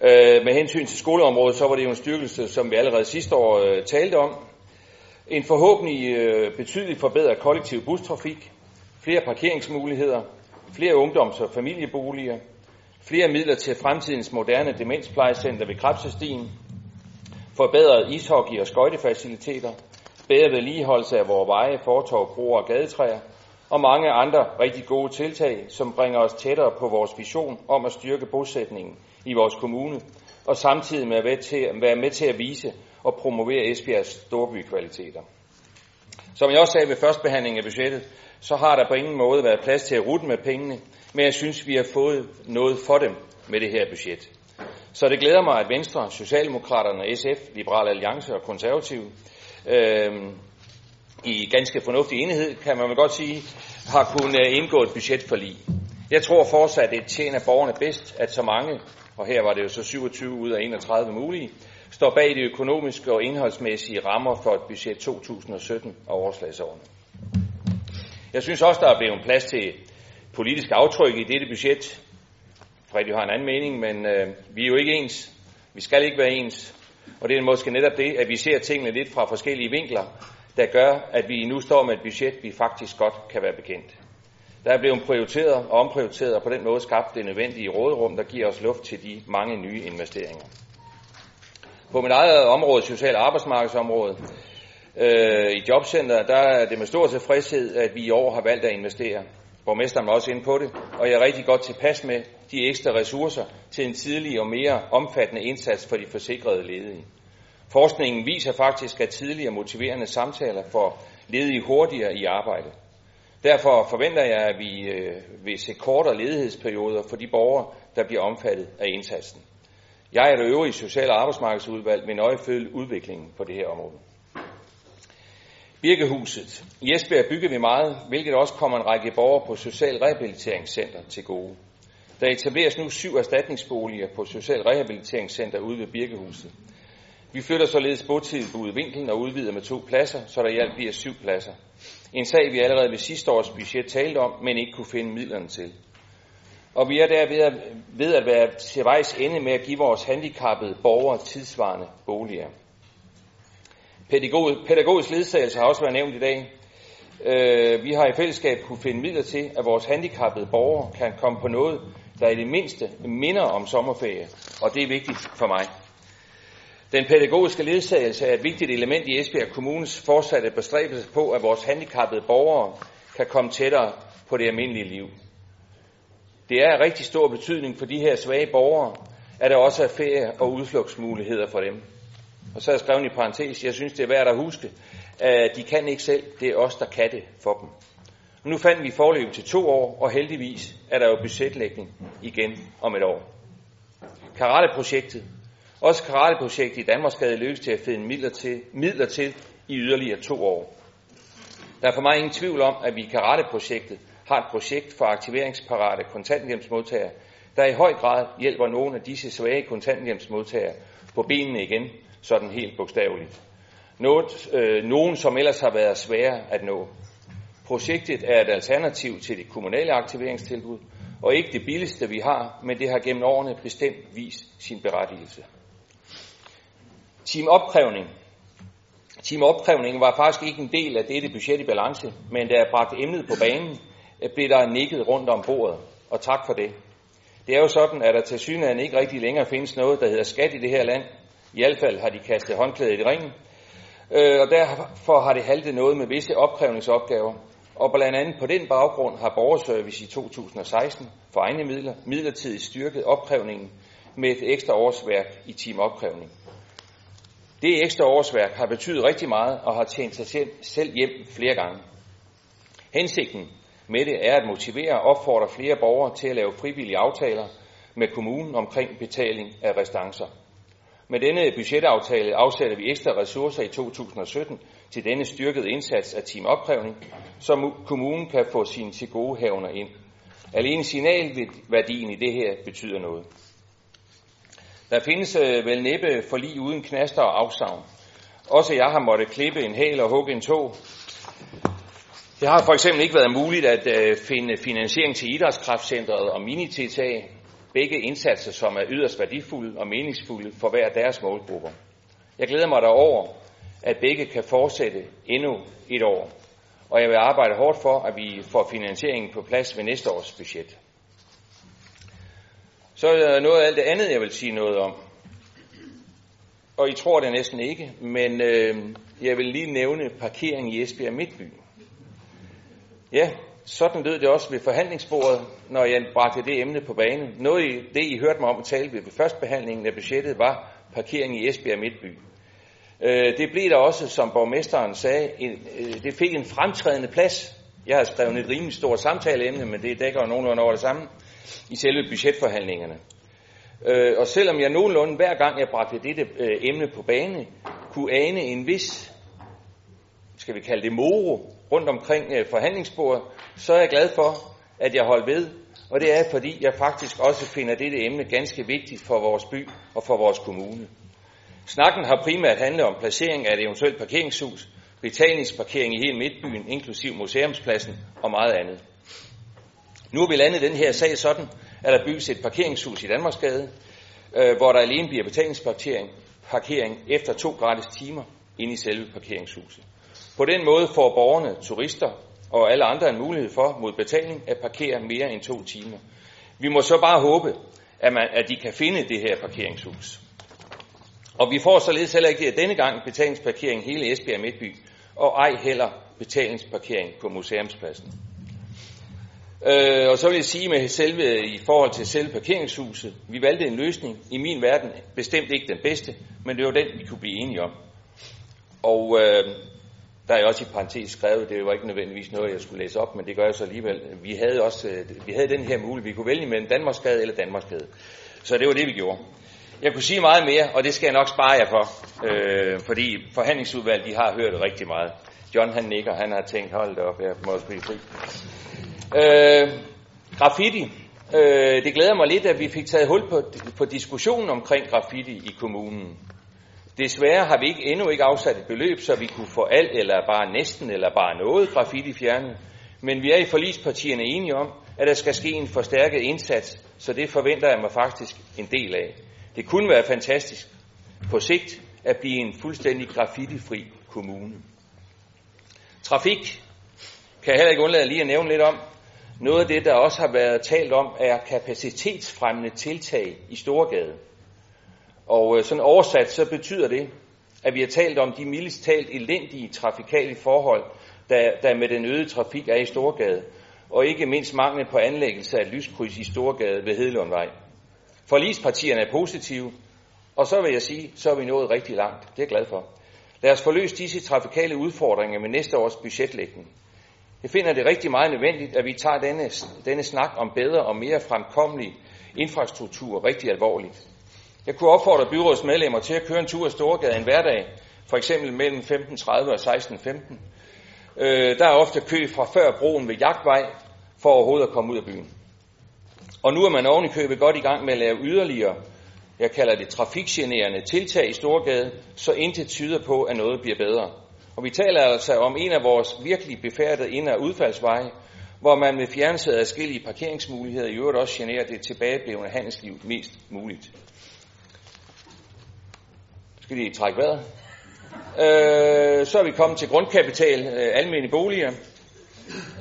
Øh, med hensyn til skoleområdet, så var det jo en styrkelse, som vi allerede sidste år øh, talte om. En forhåbentlig øh, betydeligt forbedret kollektiv bustrafik, flere parkeringsmuligheder, flere ungdoms- og familieboliger, flere midler til fremtidens moderne demensplejecenter ved Krebsestien, forbedret ishockey- og skøjtefaciliteter, bedre vedligeholdelse af vores veje, fortorv, broer og gadetræer, og mange andre rigtig gode tiltag, som bringer os tættere på vores vision om at styrke bosætningen i vores kommune, og samtidig med at være, til, at være med til at vise og promovere Esbjergs storbykvaliteter. Som jeg også sagde ved førstbehandlingen af budgettet, så har der på ingen måde været plads til at rute med pengene, men jeg synes, vi har fået noget for dem med det her budget. Så det glæder mig, at Venstre, Socialdemokraterne, SF, Liberal Alliance og Konservative øh, i ganske fornuftig enighed, kan man vel godt sige, har kunnet indgå et budgetforlig. Jeg tror fortsat, at det tjener borgerne bedst, at så mange, og her var det jo så 27 ud af 31 mulige, står bag de økonomiske og indholdsmæssige rammer for et budget 2017 og overslagsårene. Jeg synes også, der er blevet plads til politisk aftryk i dette budget. Fredrik har en anden mening, men øh, vi er jo ikke ens. Vi skal ikke være ens. Og det er måske netop det, at vi ser tingene lidt fra forskellige vinkler, der gør, at vi nu står med et budget, vi faktisk godt kan være bekendt. Der er blevet prioriteret og omprioriteret og på den måde skabt det nødvendige råderum, der giver os luft til de mange nye investeringer. På mit eget område, social- og arbejdsmarkedsområde, øh, i jobcenter, der er det med stor tilfredshed, at vi i år har valgt at investere. Borgmesteren var også inde på det, og jeg er rigtig godt tilpas med de ekstra ressourcer til en tidlig og mere omfattende indsats for de forsikrede ledige. Forskningen viser faktisk, at tidligere motiverende samtaler får ledige hurtigere i arbejde. Derfor forventer jeg, at vi øh, vil se kortere ledighedsperioder for de borgere, der bliver omfattet af indsatsen. Jeg er det øvrige social- og arbejdsmarkedsudvalg med nøje følge udviklingen på det her område. Birkehuset. I Esbjerg bygger vi meget, hvilket også kommer en række borgere på Social Rehabiliteringscenter til gode. Der etableres nu syv erstatningsboliger på Social Rehabiliteringscenter ude ved Birkehuset. Vi flytter således botilbuddet vinklen og udvider med to pladser, så der i alt bliver syv pladser. En sag, vi allerede ved sidste års budget talte om, men ikke kunne finde midlerne til. Og vi er der ved at, ved at være til vejs ende med at give vores handicappede borgere tidsvarende boliger. Pædagogisk ledsagelse har også været nævnt i dag. Øh, vi har i fællesskab kunne finde midler til, at vores handicappede borgere kan komme på noget, der i det mindste minder om sommerferie, og det er vigtigt for mig. Den pædagogiske ledsagelse er et vigtigt element i Esbjerg Kommunes fortsatte bestræbelse på, at vores handicappede borgere kan komme tættere på det almindelige liv. Det er af rigtig stor betydning for de her svage borgere, at der også er ferie- og udflugtsmuligheder for dem. Og så er jeg skrevet i parentes, jeg synes det er værd at huske, at de kan ikke selv, det er os, der kan det for dem. Nu fandt vi forløb til to år, og heldigvis er der jo budgetlægning igen om et år. Karate-projektet. Også karateprojektet i Danmark skal lykkes til at finde midler til, midler til i yderligere to år. Der er for mig ingen tvivl om, at vi i karateprojektet har et projekt for aktiveringsparate kontanthjælpsmodtagere, der i høj grad hjælper nogle af disse svage kontanthjælpsmodtagere på benene igen, sådan helt bogstaveligt. Noget, øh, nogen, som ellers har været svære at nå. Projektet er et alternativ til det kommunale aktiveringstilbud, og ikke det billigste, vi har, men det har gennem årene bestemt vist sin berettigelse. Team opkrævning. Team opkrævning var faktisk ikke en del af dette budget i balance, men da jeg bragte emnet på banen, blev der nikket rundt om bordet, og tak for det. Det er jo sådan, at der til synligheden ikke rigtig længere findes noget, der hedder skat i det her land. I hvert fald har de kastet håndklædet i ringen, øh, og derfor har det haltet noget med visse opkrævningsopgaver. Og blandt andet på den baggrund har Borgerservice i 2016 for egne midler midlertidigt styrket opkrævningen med et ekstra årsværk i teamopkrævning. Det ekstra årsværk har betydet rigtig meget og har tjent sig selv hjem flere gange. Hensigten med det er at motivere og opfordre flere borgere til at lave frivillige aftaler med kommunen omkring betaling af restancer. Med denne budgetaftale afsætter vi ekstra ressourcer i 2017 til denne styrkede indsats af teamopkrævning, så kommunen kan få sine til gode havner ind. Alene signalværdien i det her betyder noget. Der findes øh, vel næppe forlig uden knaster og afsavn. Også jeg har måttet klippe en hæl og hugge en tog. Det har for eksempel ikke været muligt at øh, finde finansiering til idrætskraftcentret og minitiltag. Begge indsatser, som er yderst værdifulde og meningsfulde for hver deres målgrupper. Jeg glæder mig derover, at begge kan fortsætte endnu et år. Og jeg vil arbejde hårdt for, at vi får finansieringen på plads ved næste års budget. Så er der noget af alt det andet, jeg vil sige noget om. Og I tror det næsten ikke, men øh, jeg vil lige nævne parkering i Esbjerg Midtby. Ja, sådan lød det også ved forhandlingsbordet, når jeg bragte det emne på banen. Noget af det, I hørte mig om at tale ved, ved førstbehandlingen af budgettet, var parkering i Esbjerg Midtby. Øh, det blev der også, som borgmesteren sagde, en, øh, det fik en fremtrædende plads. Jeg har skrevet et rimelig stort samtaleemne, men det dækker jo nogenlunde over det samme i selve budgetforhandlingerne. Øh, og selvom jeg nogenlunde hver gang jeg bragte dette øh, emne på bane, kunne ane en vis, skal vi kalde det moro, rundt omkring øh, forhandlingsbordet, så er jeg glad for, at jeg holdt ved. Og det er, fordi jeg faktisk også finder dette emne ganske vigtigt for vores by og for vores kommune. Snakken har primært handlet om placering af et eventuelt parkeringshus, betalingsparkering i hele Midtbyen, inklusiv museumspladsen og meget andet. Nu er vi landet den her sag sådan, at der bygges et parkeringshus i Danmarksgade, øh, hvor der alene bliver betalingsparkering parkering efter to gratis timer ind i selve parkeringshuset. På den måde får borgerne, turister og alle andre en mulighed for mod betaling at parkere mere end to timer. Vi må så bare håbe, at, man, at de kan finde det her parkeringshus. Og vi får således heller ikke denne gang betalingsparkering hele Esbjerg Midtby, og ej heller betalingsparkering på museumspladsen. Øh, og så vil jeg sige med selve, i forhold til selve parkeringshuset, vi valgte en løsning, i min verden bestemt ikke den bedste, men det var den, vi kunne blive enige om. Og øh, der er også i parentes skrevet, det var ikke nødvendigvis noget, jeg skulle læse op, men det gør jeg så alligevel. Vi havde også øh, vi havde den her mulighed, vi kunne vælge mellem Danmarksgade eller Danmarksgade. Så det var det, vi gjorde. Jeg kunne sige meget mere, og det skal jeg nok spare jer for, øh, fordi forhandlingsudvalget, de har hørt rigtig meget. John han nikker, han har tænkt, hold da op, jeg må blive fri. Øh, graffiti. Øh, det glæder mig lidt, at vi fik taget hul på, på diskussionen omkring graffiti i kommunen. Desværre har vi ikke endnu ikke afsat et beløb, så vi kunne få alt, eller bare næsten, eller bare noget graffiti fjernet. Men vi er i forlispartierne enige om, at der skal ske en forstærket indsats, så det forventer jeg mig faktisk en del af. Det kunne være fantastisk på sigt at blive en fuldstændig graffitifri kommune. Trafik kan jeg heller ikke undlade lige at nævne lidt om. Noget af det, der også har været talt om, er kapacitetsfremmende tiltag i Storgade. Og øh, sådan oversat, så betyder det, at vi har talt om de mildest talt elendige trafikale forhold, der, der med den øgede trafik er i Storgade, og ikke mindst mangel på anlæggelse af lyskryds i Storgade ved Hedelundvej. Forlispartierne er positive, og så vil jeg sige, så er vi nået rigtig langt. Det er jeg glad for. Lad os forløse disse trafikale udfordringer med næste års budgetlægning. Jeg finder det rigtig meget nødvendigt, at vi tager denne, denne snak om bedre og mere fremkommelig infrastruktur rigtig alvorligt. Jeg kunne opfordre byrådsmedlemmer til at køre en tur af Storgade en hverdag, for eksempel mellem 15.30 og 16.15. Øh, der er ofte kø fra før broen ved Jagtvej, for overhovedet at komme ud af byen. Og nu er man oven i købet godt i gang med at lave yderligere, jeg kalder det trafikgenerende tiltag i Storgade, så intet tyder på, at noget bliver bedre. Og vi taler altså om en af vores virkelig befærdede ind- og udfaldsveje, hvor man med fjernelse af forskellige parkeringsmuligheder i øvrigt også generer det tilbageblevende handelsliv mest muligt. Skal de trække vejret? Øh, så er vi kommet til grundkapital, øh, almene boliger.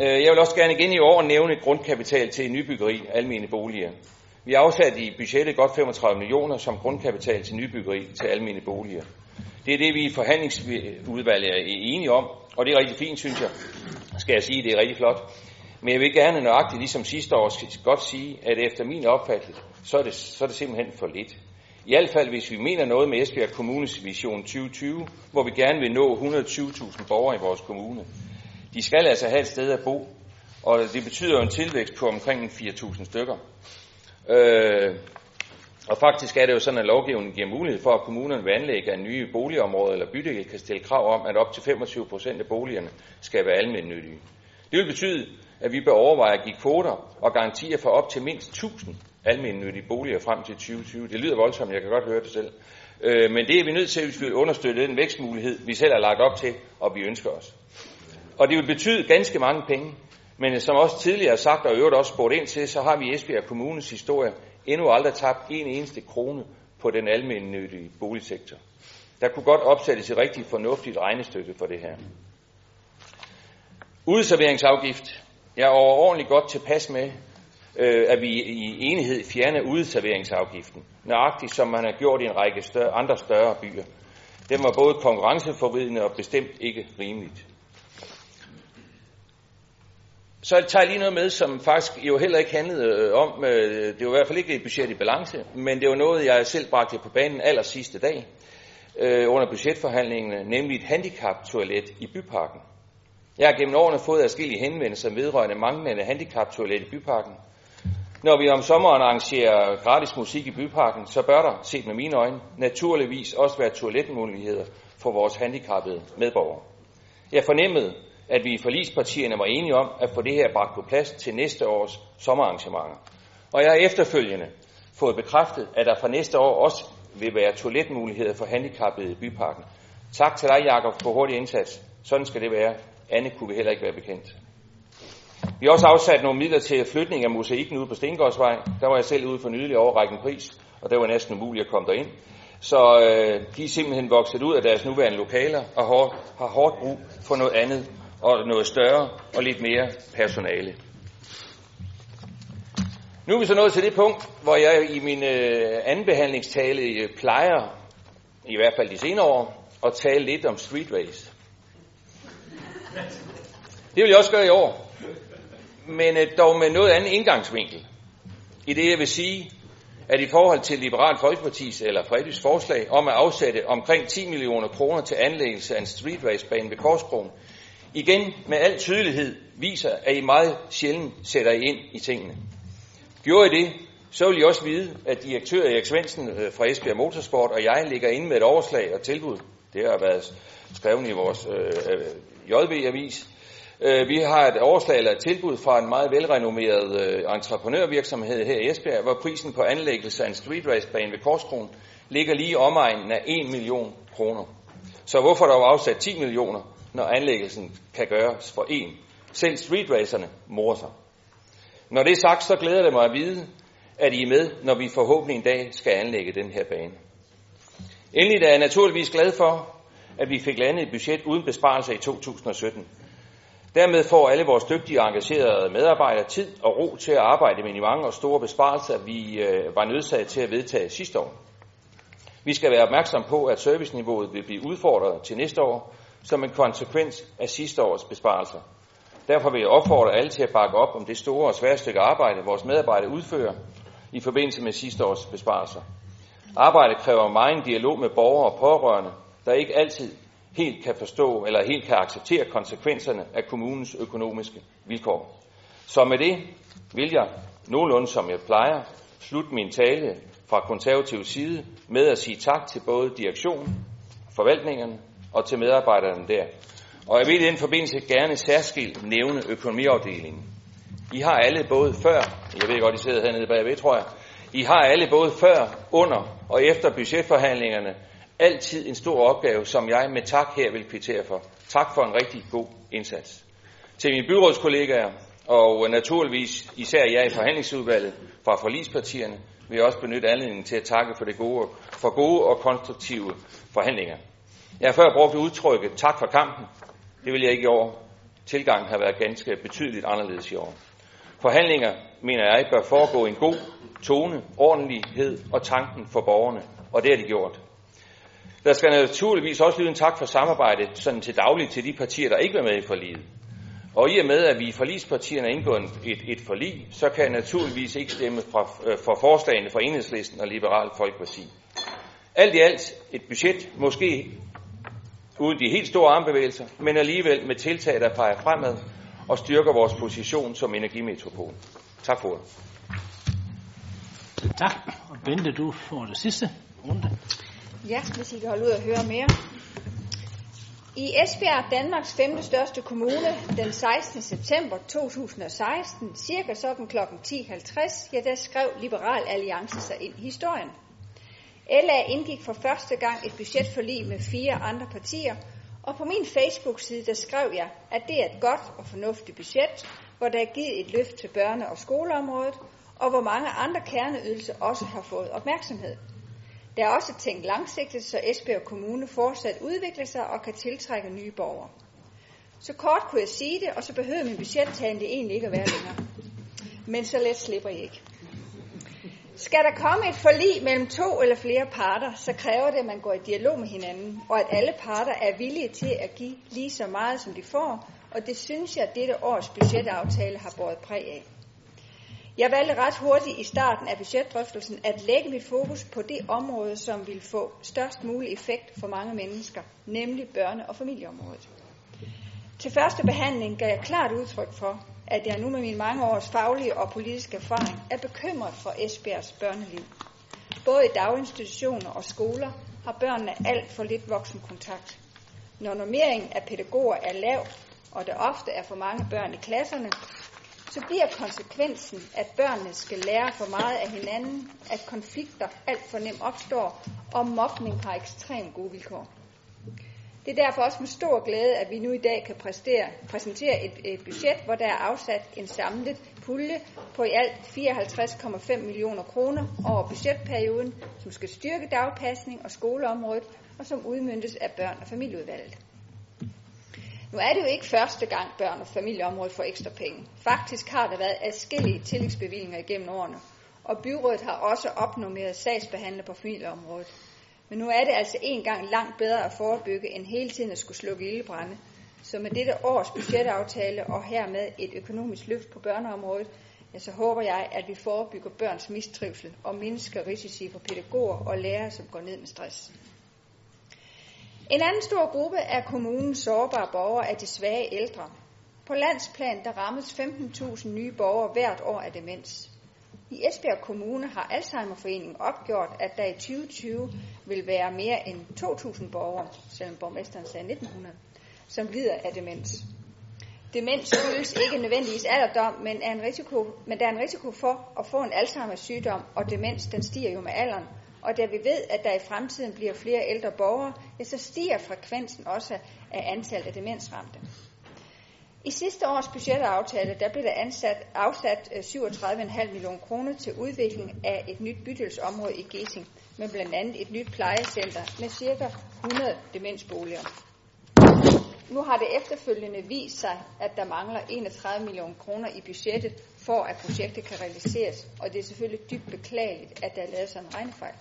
Øh, jeg vil også gerne igen i år nævne grundkapital til nybyggeri, almene boliger. Vi afsatte afsat i budgettet godt 35 millioner som grundkapital til nybyggeri til almene boliger. Det er det, vi i forhandlingsudvalget er enige om, og det er rigtig fint, synes jeg. Skal jeg sige, det er rigtig flot. Men jeg vil gerne nøjagtigt, ligesom sidste år, godt sige, at efter min opfattelse, så er det, så er det simpelthen for lidt. I hvert fald, hvis vi mener noget med Esbjerg Kommunes vision 2020, hvor vi gerne vil nå 120.000 borgere i vores kommune. De skal altså have et sted at bo, og det betyder jo en tilvækst på omkring 4.000 stykker. Øh, og faktisk er det jo sådan, at lovgivningen giver mulighed for, at kommunerne ved anlæg af nye boligområder eller bydele kan stille krav om, at op til 25 procent af boligerne skal være almindelige. Det vil betyde, at vi bør overveje at give kvoter og garantier for op til mindst 1000 almindelige boliger frem til 2020. Det lyder voldsomt, jeg kan godt høre det selv. Øh, men det er vi nødt til, hvis vi vil understøtte den vækstmulighed, vi selv har lagt op til, og vi ønsker os. Og det vil betyde ganske mange penge. Men som også tidligere sagt, og i øvrigt også spurgt ind til, så har vi i Esbjerg Kommunes historie endnu aldrig tabt en eneste krone på den almindelige boligsektor. Der kunne godt opsættes et rigtig fornuftigt regnestykke for det her. Udserveringsafgift. Jeg er overordentligt godt tilpas med, øh, at vi i enighed fjerner udserveringsafgiften. Nøjagtigt som man har gjort i en række større, andre større byer. Den var både konkurrenceforvridende og bestemt ikke rimeligt. Så tager jeg lige noget med, som faktisk jo heller ikke handlede øh, om, øh, det var i hvert fald ikke et budget i balance, men det var noget, jeg selv bragte på banen aller sidste dag øh, under budgetforhandlingerne, nemlig et handicaptoilet i byparken. Jeg har gennem årene fået adskillige henvendelser vedrørende manglende handicaptoilet i byparken. Når vi om sommeren arrangerer gratis musik i byparken, så bør der, set med mine øjne, naturligvis også være toiletmuligheder for vores handicappede medborgere. Jeg fornemmede, at vi i forlispartierne var enige om at få det her bragt på plads til næste års sommerarrangementer. Og jeg har efterfølgende fået bekræftet, at der fra næste år også vil være toiletmuligheder for handicappede i byparken. Tak til dig, Jakob, for hurtig indsats. Sådan skal det være. Anne kunne vi heller ikke være bekendt. Vi har også afsat nogle midler til flytning af mosaikken ude på Stengårdsvej. Der var jeg selv ude for nylig overrække en pris, og det var næsten umuligt at komme derind. Så øh, de er simpelthen vokset ud af deres nuværende lokaler og har, har hårdt brug for noget andet og noget større og lidt mere personale. Nu er vi så nået til det punkt, hvor jeg i min øh, andenbehandlingstale øh, plejer, i hvert fald de senere år, at tale lidt om street race. Det vil jeg også gøre i år, men øh, dog med noget andet indgangsvinkel. I det jeg vil sige, at i forhold til Liberal Folkepartis eller Fredrys forslag om at afsætte omkring 10 millioner kroner til anlæggelse af en street race bane ved Korsbroen, igen med al tydelighed viser, at I meget sjældent sætter I ind i tingene. Gjorde I det, så vil I også vide, at direktør Erik Svendsen øh, fra Esbjerg Motorsport og jeg ligger inde med et overslag og tilbud. Det har været skrevet i vores øh, øh JV-avis. Øh, vi har et overslag eller et tilbud fra en meget velrenommeret øh, entreprenørvirksomhed her i Esbjerg, hvor prisen på anlæggelse af en street race bane ved Korskron ligger lige i omegnen af 1 million kroner. Så hvorfor der var afsat 10 millioner, når anlæggelsen kan gøres for en? Selv streetracerne morer sig. Når det er sagt, så glæder det mig at vide, at I er med, når vi forhåbentlig en dag skal anlægge den her bane. Endelig er jeg naturligvis glad for, at vi fik landet et budget uden besparelser i 2017. Dermed får alle vores dygtige og engagerede medarbejdere tid og ro til at arbejde med de mange og store besparelser, vi øh, var nødsaget til at vedtage sidste år. Vi skal være opmærksom på, at serviceniveauet vil blive udfordret til næste år som en konsekvens af sidste års besparelser. Derfor vil jeg opfordre alle til at bakke op om det store og svære stykke arbejde, vores medarbejdere udfører i forbindelse med sidste års besparelser. Arbejdet kræver meget dialog med borgere og pårørende, der ikke altid helt kan forstå eller helt kan acceptere konsekvenserne af kommunens økonomiske vilkår. Så med det vil jeg, nogenlunde som jeg plejer, slutte min tale fra konservativ side med at sige tak til både direktionen, forvaltningerne og til medarbejderne der. Og jeg vil i den forbindelse gerne særskilt nævne økonomiafdelingen. I har alle både før, jeg ved godt, I sidder hernede bagved, tror jeg, I har alle både før, under og efter budgetforhandlingerne altid en stor opgave, som jeg med tak her vil kvittere for. Tak for en rigtig god indsats. Til mine byrådskollegaer, og naturligvis især jer i forhandlingsudvalget fra forlispartierne, vil jeg også benytte anledningen til at takke for, det gode, for gode og konstruktive forhandlinger. Jeg har før brugt udtrykket tak for kampen. Det vil jeg ikke i år. Tilgangen har været ganske betydeligt anderledes i år. Forhandlinger, mener jeg, bør foregå i en god tone, ordentlighed og tanken for borgerne, og det har de gjort. Der skal naturligvis også lyde en tak for samarbejdet sådan til dagligt til de partier, der ikke var med i forliget. Og i og med, at vi i forligspartierne har indgået et, et forlig, så kan jeg naturligvis ikke stemme fra, øh, for forslagene fra Enhedslisten og Liberal Folkeparti. Alt i alt et budget, måske uden de helt store armbevægelser, men alligevel med tiltag, der peger fremad og styrker vores position som energimetropol. Tak for ordet. Tak. Og Bente, du får det sidste runde. Ja, hvis I kan holde ud og høre mere. I Esbjerg, Danmarks femte største kommune, den 16. september 2016, cirka sådan kl. 10.50, ja, der skrev Liberal Alliance sig ind i historien. LA indgik for første gang et budgetforlig med fire andre partier, og på min Facebook-side, der skrev jeg, at det er et godt og fornuftigt budget, hvor der er givet et løft til børne- og skoleområdet, og hvor mange andre kerneydelser også har fået opmærksomhed. Der er også tænkt langsigtet, så Esbjerg Kommune fortsat udvikler sig og kan tiltrække nye borgere. Så kort kunne jeg sige det, og så behøver min budgettale egentlig ikke at være længere. Men så let slipper jeg ikke. Skal der komme et forlig mellem to eller flere parter, så kræver det, at man går i dialog med hinanden, og at alle parter er villige til at give lige så meget, som de får, og det synes jeg, at dette års budgetaftale har båret præg af. Jeg valgte ret hurtigt i starten af budgetdrøftelsen at lægge mit fokus på det område, som vil få størst mulig effekt for mange mennesker, nemlig børne- og familieområdet. Til første behandling gav jeg klart udtryk for, at jeg nu med min mange års faglige og politiske erfaring er bekymret for Esbjergs børneliv. Både i daginstitutioner og skoler har børnene alt for lidt voksenkontakt. Når normeringen af pædagoger er lav, og der ofte er for mange børn i klasserne, så bliver konsekvensen, at børnene skal lære for meget af hinanden, at konflikter alt for nemt opstår, og mobning har ekstremt gode vilkår. Det er derfor også med stor glæde, at vi nu i dag kan præstere, præsentere et, et budget, hvor der er afsat en samlet pulje på i alt 54,5 millioner kroner over budgetperioden, som skal styrke dagpasning og skoleområdet, og som udmyndtes af børn- og familieudvalget. Nu er det jo ikke første gang børn- og familieområdet får ekstra penge. Faktisk har der været adskillige tillægsbevillinger igennem årene, og byrådet har også opnummeret sagsbehandler på familieområdet. Men nu er det altså en gang langt bedre at forebygge, end hele tiden at skulle slukke ildebrænde. Så med dette års budgetaftale og hermed et økonomisk løft på børneområdet, ja, så håber jeg, at vi forebygger børns mistrivsel og mindsker risici for pædagoger og lærere, som går ned med stress. En anden stor gruppe af kommunens sårbare borgere er de svage ældre. På landsplan der rammes 15.000 nye borgere hvert år af demens. I Esbjerg Kommune har Alzheimerforeningen opgjort, at der i 2020 vil være mere end 2.000 borgere, selvom borgmesteren sagde 1900, som lider af demens. Demens skyldes ikke nødvendigvis alderdom, men, er en risiko, men der er en risiko for at få en Alzheimers sygdom, og demens den stiger jo med alderen. Og da vi ved, at der i fremtiden bliver flere ældre borgere, ja, så stiger frekvensen også af antallet af demensramte. I sidste års budgetaftale der blev der ansat, afsat øh, 37,5 millioner kroner til udvikling af et nyt bydelsområde i Gesing, med blandt andet et nyt plejecenter med ca. 100 demensboliger. Nu har det efterfølgende vist sig, at der mangler 31 millioner kroner i budgettet, for at projektet kan realiseres, og det er selvfølgelig dybt beklageligt, at der er lavet sådan en regnefejl.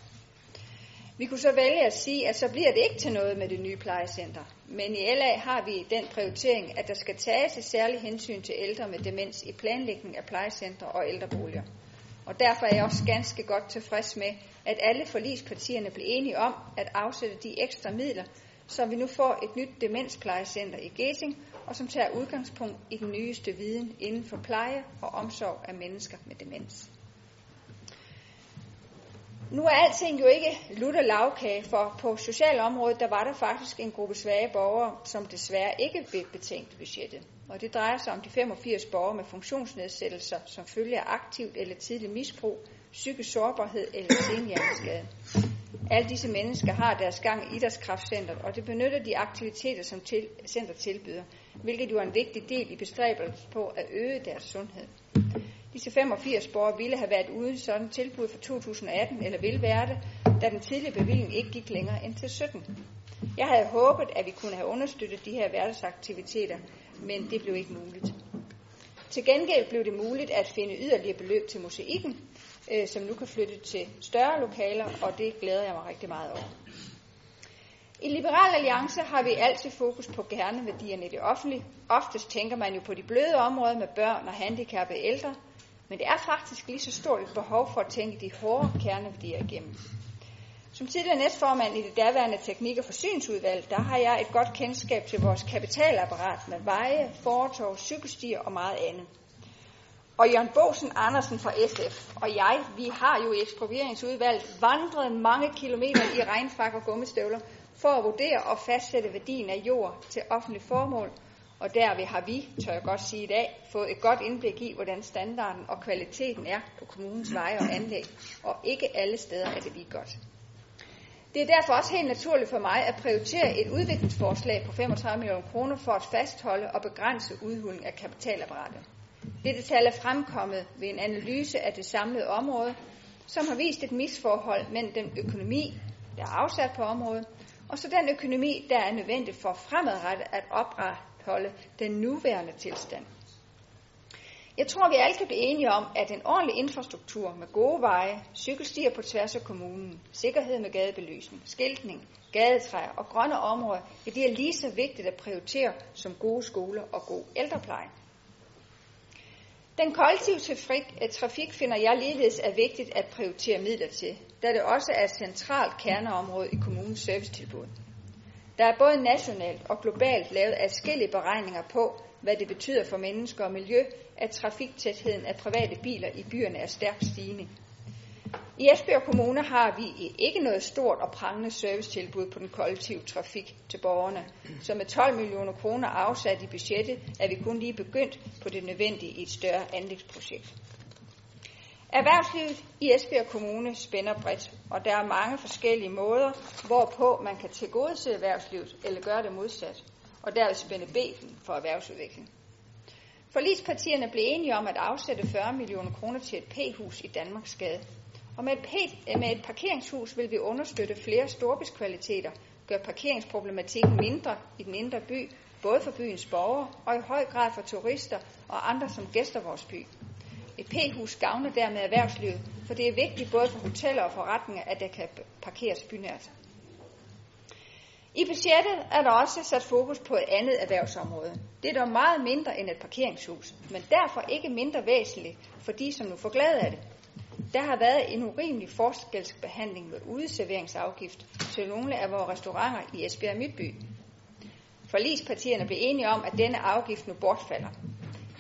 Vi kunne så vælge at sige, at så bliver det ikke til noget med det nye plejecenter. Men i LA har vi den prioritering, at der skal tages et særligt hensyn til ældre med demens i planlægning af plejecentre og ældreboliger. Og derfor er jeg også ganske godt tilfreds med, at alle forlispartierne blev enige om at afsætte de ekstra midler, så vi nu får et nyt demensplejecenter i Gesing, og som tager udgangspunkt i den nyeste viden inden for pleje og omsorg af mennesker med demens. Nu er alting jo ikke lutter lavkage, for på socialområdet, der var der faktisk en gruppe svage borgere, som desværre ikke blev betænkt budgettet. Og det drejer sig om de 85 borgere med funktionsnedsættelser, som følger aktivt eller tidlig misbrug, psykisk sårbarhed eller senhjerneskade. Alle disse mennesker har deres gang i idrætskraftcenteret, og det benytter de aktiviteter, som til, center tilbyder, hvilket jo er en vigtig del i bestræbelsen på at øge deres sundhed. Disse 85 borgere ville have været uden sådan tilbud for 2018, eller vil være det, da den tidlige bevilling ikke gik længere end til 17. Jeg havde håbet, at vi kunne have understøttet de her hverdagsaktiviteter, men det blev ikke muligt. Til gengæld blev det muligt at finde yderligere beløb til museikken, øh, som nu kan flytte til større lokaler, og det glæder jeg mig rigtig meget over. I Liberal Alliance har vi altid fokus på kerneværdierne i det offentlige. Oftest tænker man jo på de bløde områder med børn og handicappede ældre, men det er faktisk lige så stort et behov for at tænke de hårde kerneværdier igennem. Som tidligere næstformand i det daværende teknik- og forsyningsudvalg, der har jeg et godt kendskab til vores kapitalapparat med veje, fortov, cykelstier og meget andet. Og Jørgen Bosen Andersen fra SF og jeg, vi har jo i eksproprieringsudvalget vandret mange kilometer i regnfrak og gummistøvler for at vurdere og fastsætte værdien af jord til offentlig formål. Og derved har vi, tør jeg godt sige i dag, fået et godt indblik i, hvordan standarden og kvaliteten er på kommunens veje og anlæg. Og ikke alle steder er det lige godt. Det er derfor også helt naturligt for mig at prioritere et udviklingsforslag på 35 millioner kroner for at fastholde og begrænse udhuling af kapitalapparatet. Dette tal er fremkommet ved en analyse af det samlede område, som har vist et misforhold mellem den økonomi, der er afsat på området, og så den økonomi, der er nødvendig for fremadrettet at opretholde den nuværende tilstand. Jeg tror, vi alle kan blive enige om, at en ordentlig infrastruktur med gode veje, cykelstier på tværs af kommunen, sikkerhed med gadebelysning, skiltning, gadetræer og grønne områder, ja, det er lige så vigtigt at prioritere som gode skoler og god ældrepleje. Den kollektive øh, trafik finder jeg ligeledes er vigtigt at prioritere midler til, da det også er et centralt kerneområde i kommunens servicetilbud. Der er både nationalt og globalt lavet adskillige beregninger på, hvad det betyder for mennesker og miljø, at trafiktætheden af private biler i byerne er stærkt stigende. I Esbjerg Kommune har vi ikke noget stort og prangende servicetilbud på den kollektive trafik til borgerne, så med 12 millioner kroner afsat i budgettet er vi kun lige begyndt på det nødvendige i et større anlægsprojekt. Erhvervslivet i Esbjerg Kommune spænder bredt, og der er mange forskellige måder, hvorpå man kan tilgodese erhvervslivet eller gøre det modsat, og derved spænde beten for erhvervsudvikling. Forlispartierne blev enige om at afsætte 40 millioner kroner til et P-hus i Danmarksgade. Og med et, P- med et parkeringshus vil vi understøtte flere storbyskvaliteter, gøre parkeringsproblematikken mindre i den indre by, både for byens borgere og i høj grad for turister og andre, som gæster vores by. Et P-hus gavner dermed erhvervslivet, for det er vigtigt både for hoteller og forretninger, at der kan parkeres bynært. I budgettet er der også sat fokus på et andet erhvervsområde. Det er dog meget mindre end et parkeringshus, men derfor ikke mindre væsentligt for de, som nu får glæde af det. Der har været en urimelig forskelsbehandling med udeserveringsafgift til nogle af vores restauranter i Esbjerg Midtby. Forlispartierne blev enige om, at denne afgift nu bortfalder.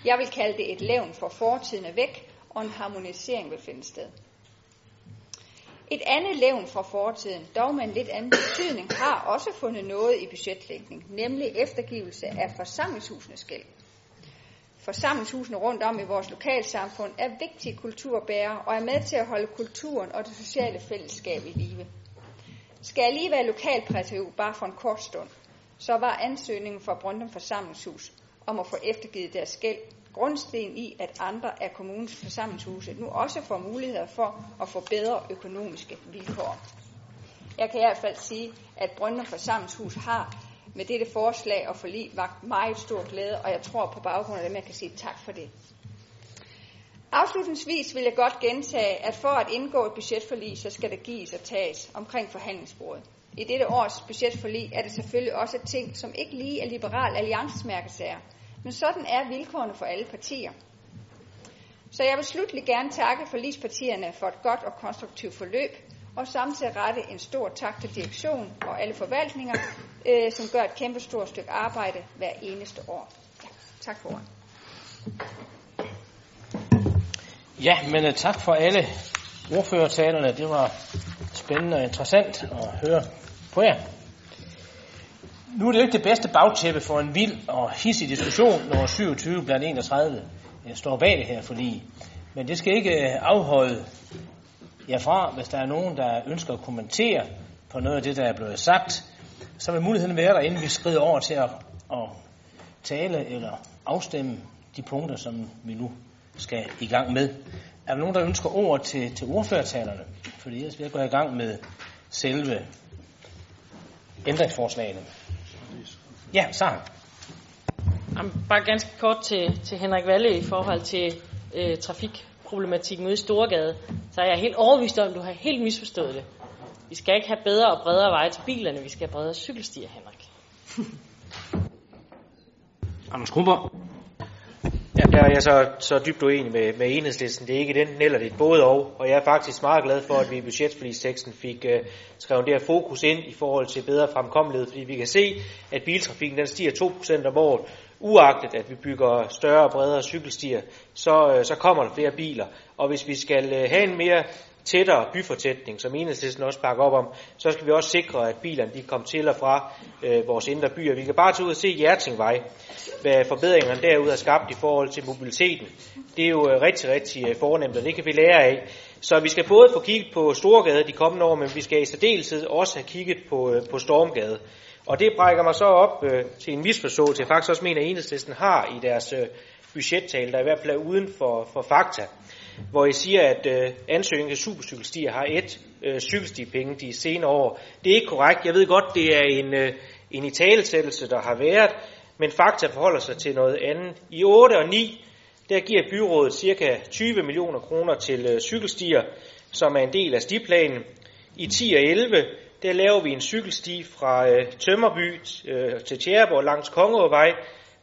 Jeg vil kalde det et levn for fortiden er væk, og en harmonisering vil finde sted. Et andet levn fra fortiden, dog med en lidt anden betydning, har også fundet noget i budgetlægning, nemlig eftergivelse af forsamlingshusenes gæld. Forsamlingshusene rundt om i vores lokalsamfund er vigtige kulturbærere og er med til at holde kulturen og det sociale fællesskab i live. Skal jeg lige være lokalprætiv bare for en kort stund, så var ansøgningen fra Brøndum Forsamlingshus om at få eftergivet deres gæld grundsten i, at andre af kommunens forsamlingshuse nu også får muligheder for at få bedre økonomiske vilkår. Jeg kan i hvert fald sige, at Brøndum Forsamlingshus har med dette forslag og forlig vagt meget stor glæde, og jeg tror på baggrund af det, man kan sige tak for det. Afslutningsvis vil jeg godt gentage, at for at indgå et budgetforlig, så skal der gives og tages omkring forhandlingsbordet. I dette års budgetforlig er det selvfølgelig også ting, som ikke lige er liberal alliancesmærkesager, men sådan er vilkårene for alle partier. Så jeg vil slutlig gerne takke forlispartierne for et godt og konstruktivt forløb, og samtidig rette en stor tak til direktion og alle forvaltninger, øh, som gør et kæmpe stort stykke arbejde hver eneste år. Ja, tak for ordet. Ja, men uh, tak for alle ordførertalerne. Det var spændende og interessant at høre på jer. Nu er det jo ikke det bedste bagtæppe for en vild og hissig diskussion, når 27 blandt 31 øh, står bag det her forlig. Men det skal ikke øh, afholde jer fra, hvis der er nogen, der ønsker at kommentere på noget af det, der er blevet sagt, så vil muligheden være der, inden vi skrider over til at, at tale eller afstemme de punkter, som vi nu skal i gang med. Er der nogen, der ønsker ord til, til ordførertalerne? Fordi ellers vil jeg gå i gang med selve ændringsforslagene. Ja, Sara. Jamen, bare ganske kort til, til Henrik Valle i forhold til øh, trafikproblematikken ude i Storgade. Så er jeg helt overbevist om, at du har helt misforstået det. Vi skal ikke have bedre og bredere veje til bilerne, vi skal have bredere cykelstier, Henrik. Anders Krumper. Ja, der er jeg så, så dybt uenig med, med enhedslisten. Det er ikke den eller det er både og. Og jeg er faktisk meget glad for, at vi i budgetforlisteksten fik uh, skrevet det her fokus ind i forhold til bedre fremkommelighed. Fordi vi kan se, at biltrafikken den stiger 2% om året. Uagtet at vi bygger større og bredere cykelstier, så, uh, så kommer der flere biler. Og hvis vi skal uh, have en mere tættere byfortætning, som enhedslisten også bakker op om, så skal vi også sikre, at bilerne de kommer til og fra øh, vores indre byer. Vi kan bare tage ud og se Hjertingvej, hvad forbedringerne derude har skabt i forhold til mobiliteten. Det er jo øh, rigtig, rigtig øh, fornemt, og det kan vi lære af. Så vi skal både få kigget på Storgade de kommende år, men vi skal i særdeleshed også have kigget på, øh, på Stormgade. Og det brækker mig så op øh, til en misforståelse, jeg faktisk også mener, at enhedslisten har i deres øh, budgettale, der i hvert fald er uden for, for fakta hvor I siger, at øh, ansøgningen til supercykelstier har et øh, cykelstipenge de senere år. Det er ikke korrekt. Jeg ved godt, det er en, øh, en italesættelse, der har været, men fakta forholder sig til noget andet. I 8 og 9, der giver byrådet ca. 20 millioner kroner til øh, cykelstier, som er en del af stiplanen. I 10 og 11, der laver vi en cykelsti fra øh, Tømmerby øh, til Tjæreborg langs Kongeåvej,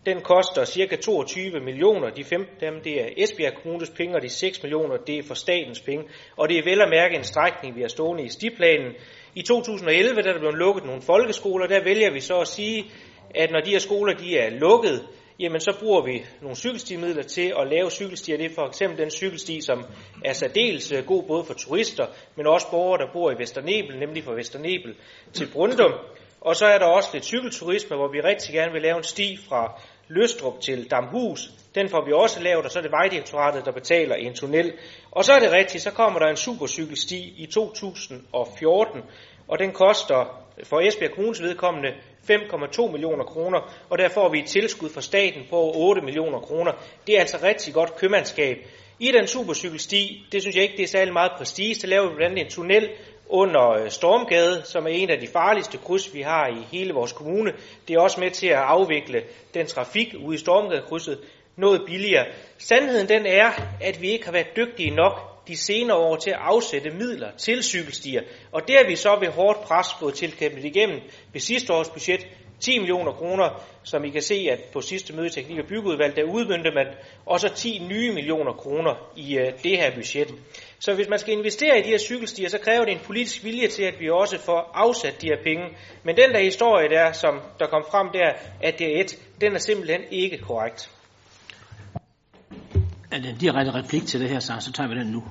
den koster ca. 22 millioner. De 15 dem, det er Esbjerg Kommunes penge, og de 6 millioner, det er for statens penge. Og det er vel at mærke en strækning, vi har stående i stiplanen. I 2011, da der blev lukket nogle folkeskoler, der vælger vi så at sige, at når de her skoler de er lukket, jamen så bruger vi nogle cykelstimidler til at lave cykelstier. Det er for eksempel den cykelsti, som er særdeles øh, god både for turister, men også borgere, der bor i Vesternebel, nemlig fra Vesternebel til Brundum. Og så er der også lidt cykelturisme, hvor vi rigtig gerne vil lave en sti fra Løstrup til Damhus. Den får vi også lavet, og så er det Vejdirektoratet, der betaler en tunnel. Og så er det rigtigt, så kommer der en supercykelsti i 2014, og den koster for Esbjerg Kommunes vedkommende 5,2 millioner kroner, og der får vi et tilskud fra staten på 8 millioner kroner. Det er altså rigtig godt købmandskab. I den supercykelsti, det synes jeg ikke, det er særlig meget prestige, så laver vi blandt andet en tunnel under øh, Stormgade, som er en af de farligste kryds, vi har i hele vores kommune. Det er også med til at afvikle den trafik ude i Stormgadekrydset noget billigere. Sandheden den er, at vi ikke har været dygtige nok de senere år til at afsætte midler til cykelstier. Og det har vi så ved hårdt pres fået tilkæmpet igennem ved sidste års budget 10 millioner kroner, som I kan se, at på sidste møde i Teknik- og Byggeudvalg, der udmyndte man også 10 nye millioner kroner i uh, det her budget. Så hvis man skal investere i de her cykelstier, så kræver det en politisk vilje til, at vi også får afsat de her penge. Men den der historie der, som der kom frem der, at det er et, den er simpelthen ikke korrekt. Er det en direkte replik til det her, så, så tager vi den nu.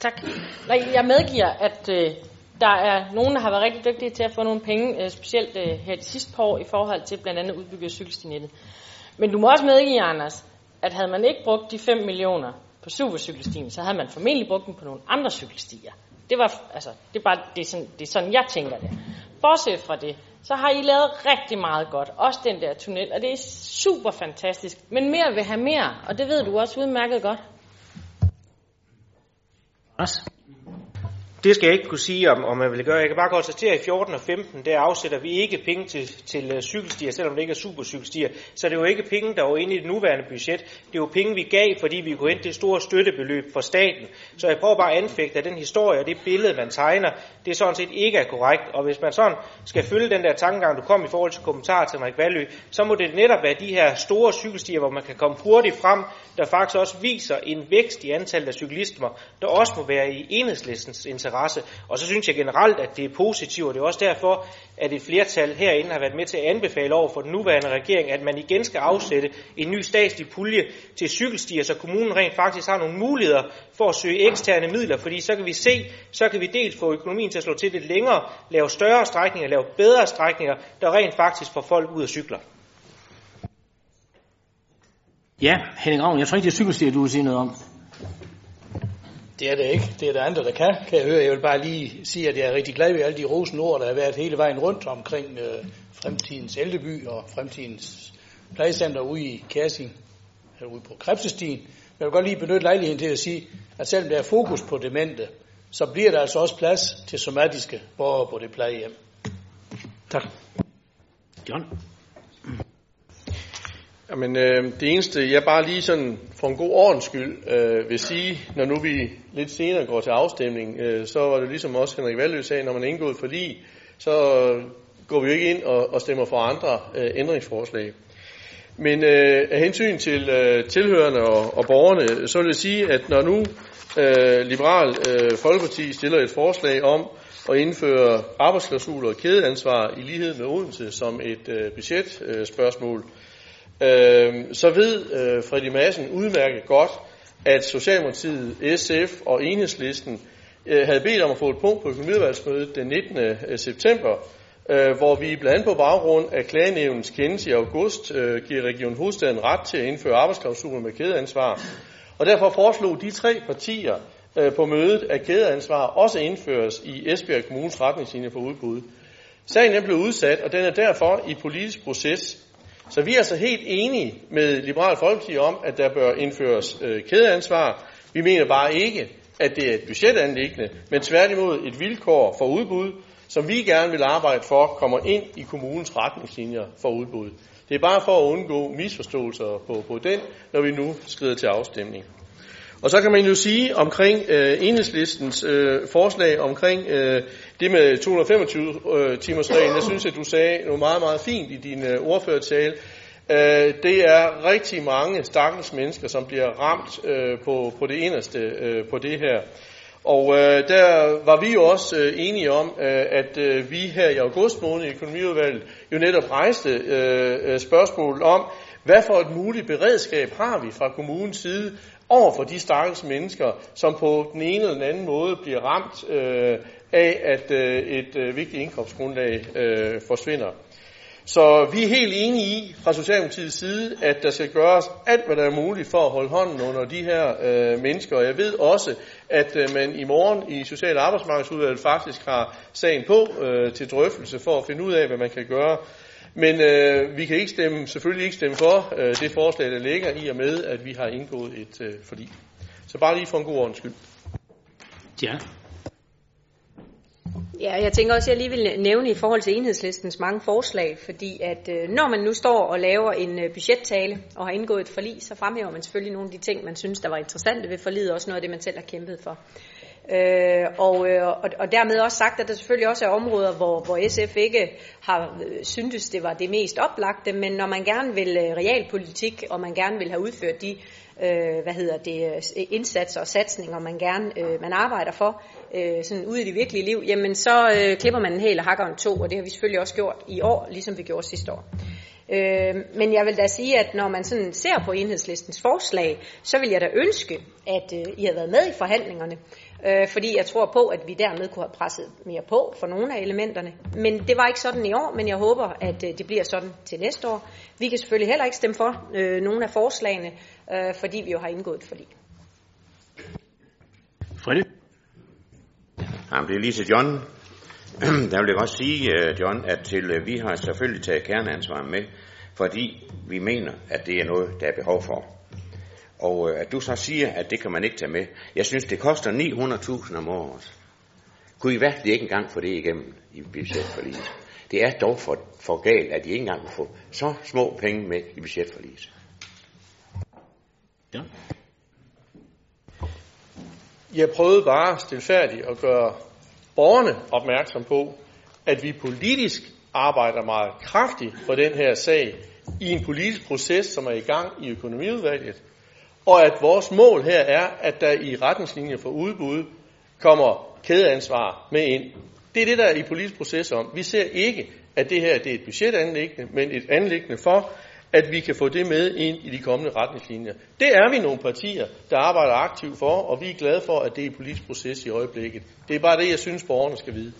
Tak. Nej, jeg medgiver, at øh, der er nogen, der har været rigtig dygtige til at få nogle penge, øh, specielt øh, her de sidste par år, i forhold til blandt andet udbygge cykelstinettet. Men du må også medgive, Anders, at havde man ikke brugt de 5 millioner på supercykelstien, så havde man formentlig brugt dem på nogle andre cykelstier. Det, var, altså, det, er bare, det, er sådan, det er sådan, jeg tænker det. Bortset fra det, så har I lavet rigtig meget godt. Også den der tunnel, og det er super fantastisk. Men mere vil have mere, og det ved du også udmærket godt. Anders? Det skal jeg ikke kunne sige, om, om man vil gøre. Jeg kan bare konstatere, at i 14 og 15, der afsætter vi ikke penge til, til øh, cykelstier, selvom det ikke er supercykelstier. Så det er jo ikke penge, der var inde i det nuværende budget. Det er jo penge, vi gav, fordi vi kunne hente det store støttebeløb fra staten. Så jeg prøver bare at anfægte, at den historie og det billede, man tegner, det er sådan set ikke er korrekt. Og hvis man sådan skal følge den der tankegang, du kom i forhold til kommentar til Henrik Valø, så må det netop være de her store cykelstier, hvor man kan komme hurtigt frem, der faktisk også viser en vækst i antallet af cyklister, der også må være i enhedslistens interesse interesse. Og så synes jeg generelt, at det er positivt, og det er også derfor, at et flertal herinde har været med til at anbefale over for den nuværende regering, at man igen skal afsætte en ny statslig pulje til cykelstier, så kommunen rent faktisk har nogle muligheder for at søge eksterne midler, fordi så kan vi se, så kan vi dels få økonomien til at slå til lidt længere, lave større strækninger, lave bedre strækninger, der rent faktisk får folk ud af cykler. Ja, Henning Ravn, jeg tror ikke, det er cykelstier, du vil sige noget om. Det er det ikke. Det er der andre, der kan, kan jeg høre. Jeg vil bare lige sige, at jeg er rigtig glad ved alle de rosende ord, der har været hele vejen rundt omkring øh, fremtidens ældreby og fremtidens plejecenter ude i Kærsing, eller ude på Krebsestien. Jeg vil godt lige benytte lejligheden til at sige, at selvom der er fokus på demente, så bliver der altså også plads til somatiske borgere på det plejehjem. Tak. John? Jamen, øh, det eneste, jeg bare lige sådan for en god ordens skyld øh, vil sige, når nu vi lidt senere går til afstemning, øh, så var det ligesom også Henrik Valø sagde, når man er indgået forlig, så går vi jo ikke ind og, og stemmer for andre øh, ændringsforslag. Men øh, af hensyn til øh, tilhørende og, og borgerne, så vil jeg sige, at når nu øh, Liberal øh, Folkeparti stiller et forslag om at indføre arbejdsklausuler og kædeansvar i lighed med Odense som et øh, budgetspørgsmål, øh, øh, så ved øh, Freddy Madsen udmærket godt, at Socialdemokratiet, SF og Enhedslisten øh, havde bedt om at få et punkt på økonomiudvalgsmødet den 19. Øh, september, øh, hvor vi blandt andet på baggrund af klagenævnens kendelse i august øh, giver Region Hovedstaden ret til at indføre arbejdsklausuler med kædeansvar. Og derfor foreslog de tre partier øh, på mødet, at kædeansvar også indføres i Esbjerg Kommunes retningslinjer for udbud. Sagen er blevet udsat, og den er derfor i politisk proces. Så vi er altså helt enige med Liberal Folkeparti om, at der bør indføres øh, kædeansvar. Vi mener bare ikke, at det er et budgetanlæggende, men tværtimod et vilkår for udbud, som vi gerne vil arbejde for, kommer ind i kommunens retningslinjer for udbud. Det er bare for at undgå misforståelser på, på den, når vi nu skrider til afstemning. Og så kan man jo sige omkring øh, enhedslistens øh, forslag omkring øh, det med 225 øh, timers reglen. Jeg synes, at du sagde noget meget, meget fint i din øh, ordførertale. Øh, det er rigtig mange stakkels mennesker, som bliver ramt øh, på, på det inderste øh, på det her. Og øh, der var vi jo også øh, enige om, øh, at øh, vi her i august måned i økonomiudvalget jo netop rejste øh, øh spørgsmålet om, hvad for et muligt beredskab har vi fra kommunens side over for de stakkels mennesker, som på den ene eller den anden måde bliver ramt øh, af, at øh, et øh, vigtigt indkomstgrundlag øh, forsvinder. Så vi er helt enige i fra Socialdemokratiets side, at der skal gøres alt, hvad der er muligt for at holde hånden under de her øh, mennesker. Og jeg ved også, at øh, man i morgen i Social- og Arbejdsmarkedsudvalget faktisk har sagen på øh, til drøftelse for at finde ud af, hvad man kan gøre. Men øh, vi kan ikke stemme, selvfølgelig ikke stemme for øh, det forslag, der ligger i og med, at vi har indgået et øh, forlig. Så bare lige for en god ordens skyld. Ja. Ja, jeg tænker også, at jeg lige vil nævne i forhold til enhedslistens mange forslag, fordi at øh, når man nu står og laver en øh, budgettale og har indgået et forlig, så fremhæver man selvfølgelig nogle af de ting, man synes, der var interessante ved forliget, også noget af det, man selv har kæmpet for. Øh, og, øh, og, og dermed også sagt, at der selvfølgelig også er områder, hvor, hvor SF ikke har øh, syntes, det var det mest oplagte, men når man gerne vil øh, realpolitik, og man gerne vil have udført de øh, hvad hedder det, øh, indsatser og satsninger, man gerne øh, man arbejder for, øh, sådan ude i det virkelige liv, jamen så øh, klipper man en hel og hakker en to, og det har vi selvfølgelig også gjort i år, ligesom vi gjorde sidste år. Øh, men jeg vil da sige, at når man sådan ser på enhedslistens forslag, så vil jeg da ønske, at øh, I har været med i forhandlingerne, øh, fordi jeg tror på, at vi dermed kunne have presset mere på for nogle af elementerne. Men det var ikke sådan i år, men jeg håber, at øh, det bliver sådan til næste år. Vi kan selvfølgelig heller ikke stemme for øh, nogle af forslagene, øh, fordi vi jo har indgået et forlig. Freddy? Jamen, det er lige til John. Der vil jeg godt sige, øh, John, at til, øh, vi har selvfølgelig taget kerneansvar med, fordi vi mener, at det er noget, der er behov for. Og øh, at du så siger, at det kan man ikke tage med. Jeg synes, det koster 900.000 om året. Kunne I virkelig ikke engang få det igennem i budgetforliget? Det er dog for, for galt, at I ikke engang kan få så små penge med i budgetforliget. Ja. Jeg prøvede bare stilfærdigt at gøre borgerne opmærksom på, at vi politisk arbejder meget kraftigt for den her sag i en politisk proces, som er i gang i økonomiudvalget, og at vores mål her er, at der i retningslinjer for udbud kommer kædeansvar med ind. Det er det, der er i politisk proces om. Vi ser ikke, at det her det er et budgetanlæggende, men et anlæggende for, at vi kan få det med ind i de kommende retningslinjer. Det er vi nogle partier, der arbejder aktivt for, og vi er glade for, at det er i politisk proces i øjeblikket. Det er bare det, jeg synes, borgerne skal vide.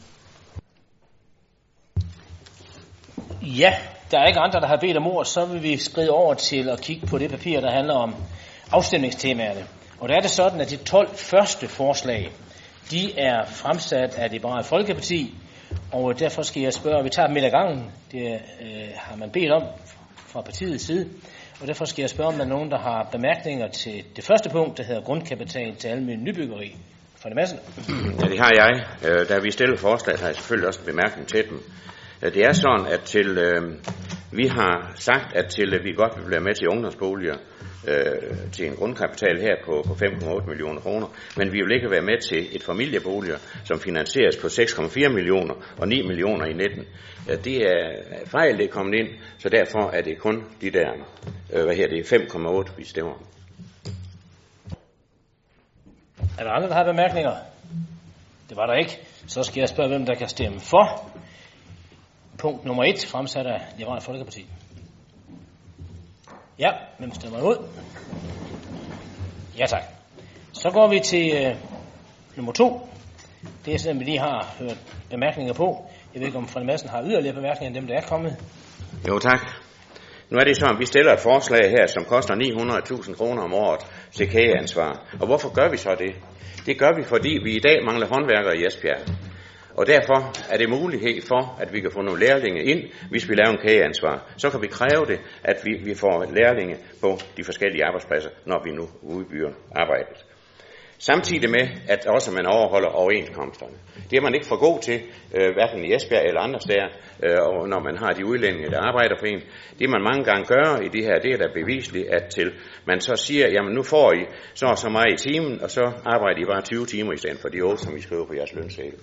Ja, der er ikke andre, der har bedt om ord, så vil vi skride over til at kigge på det papir, der handler om afstemningstemaerne. Og der er det sådan, at de 12 første forslag, de er fremsat af Liberale Folkeparti, og derfor skal jeg spørge, og vi tager dem med gangen, det øh, har man bedt om fra partiets side, og derfor skal jeg spørge, om der er nogen, der har bemærkninger til det første punkt, der hedder grundkapital til almindelig nybyggeri. For det massen. Ja, det har jeg. Øh, da vi stillede forslaget, har jeg selvfølgelig også en bemærkning til dem. Det er sådan, at til, øh, vi har sagt, at til, at vi godt vil være med til ungdomsboliger, øh, til en grundkapital her på, på 5,8 millioner kroner, men vi vil ikke være med til et familieboliger, som finansieres på 6,4 millioner og 9 millioner i 19. Ja, det er fejl, det er kommet ind, så derfor er det kun de der, øh, hvad her det, 5,8, vi stemmer om. Er der andre, der har bemærkninger? Det var der ikke. Så skal jeg spørge, hvem der kan stemme for. Punkt nummer 1, fremsat af Liberale Folkeparti. Ja, hvem stemmer imod? Ja tak. Så går vi til øh, nummer 2. Det er sådan, vi lige har hørt bemærkninger på. Jeg ved ikke, om Frederik Madsen har yderligere bemærkninger end dem, der er kommet. Jo, tak. Nu er det sådan, at vi stiller et forslag her, som koster 900.000 kroner om året til kageansvar. Og hvorfor gør vi så det? Det gør vi, fordi vi i dag mangler håndværkere i Esbjerg. Og derfor er det mulighed for, at vi kan få nogle lærlinge ind, hvis vi laver en kageansvar. Så kan vi kræve det, at vi, vi får lærlinge på de forskellige arbejdspladser, når vi nu udbyder arbejdet. Samtidig med, at også man overholder overenskomsterne. Det er man ikke for god til, øh, hverken i Esbjerg eller andre steder, øh, og når man har de udlændinge, der arbejder for en. Det man mange gange gør i det her, det er da bevisligt, at til man så siger, jamen nu får I så og så meget i timen, og så arbejder I bare 20 timer i stedet for de 8, som I skriver på jeres lønseddel.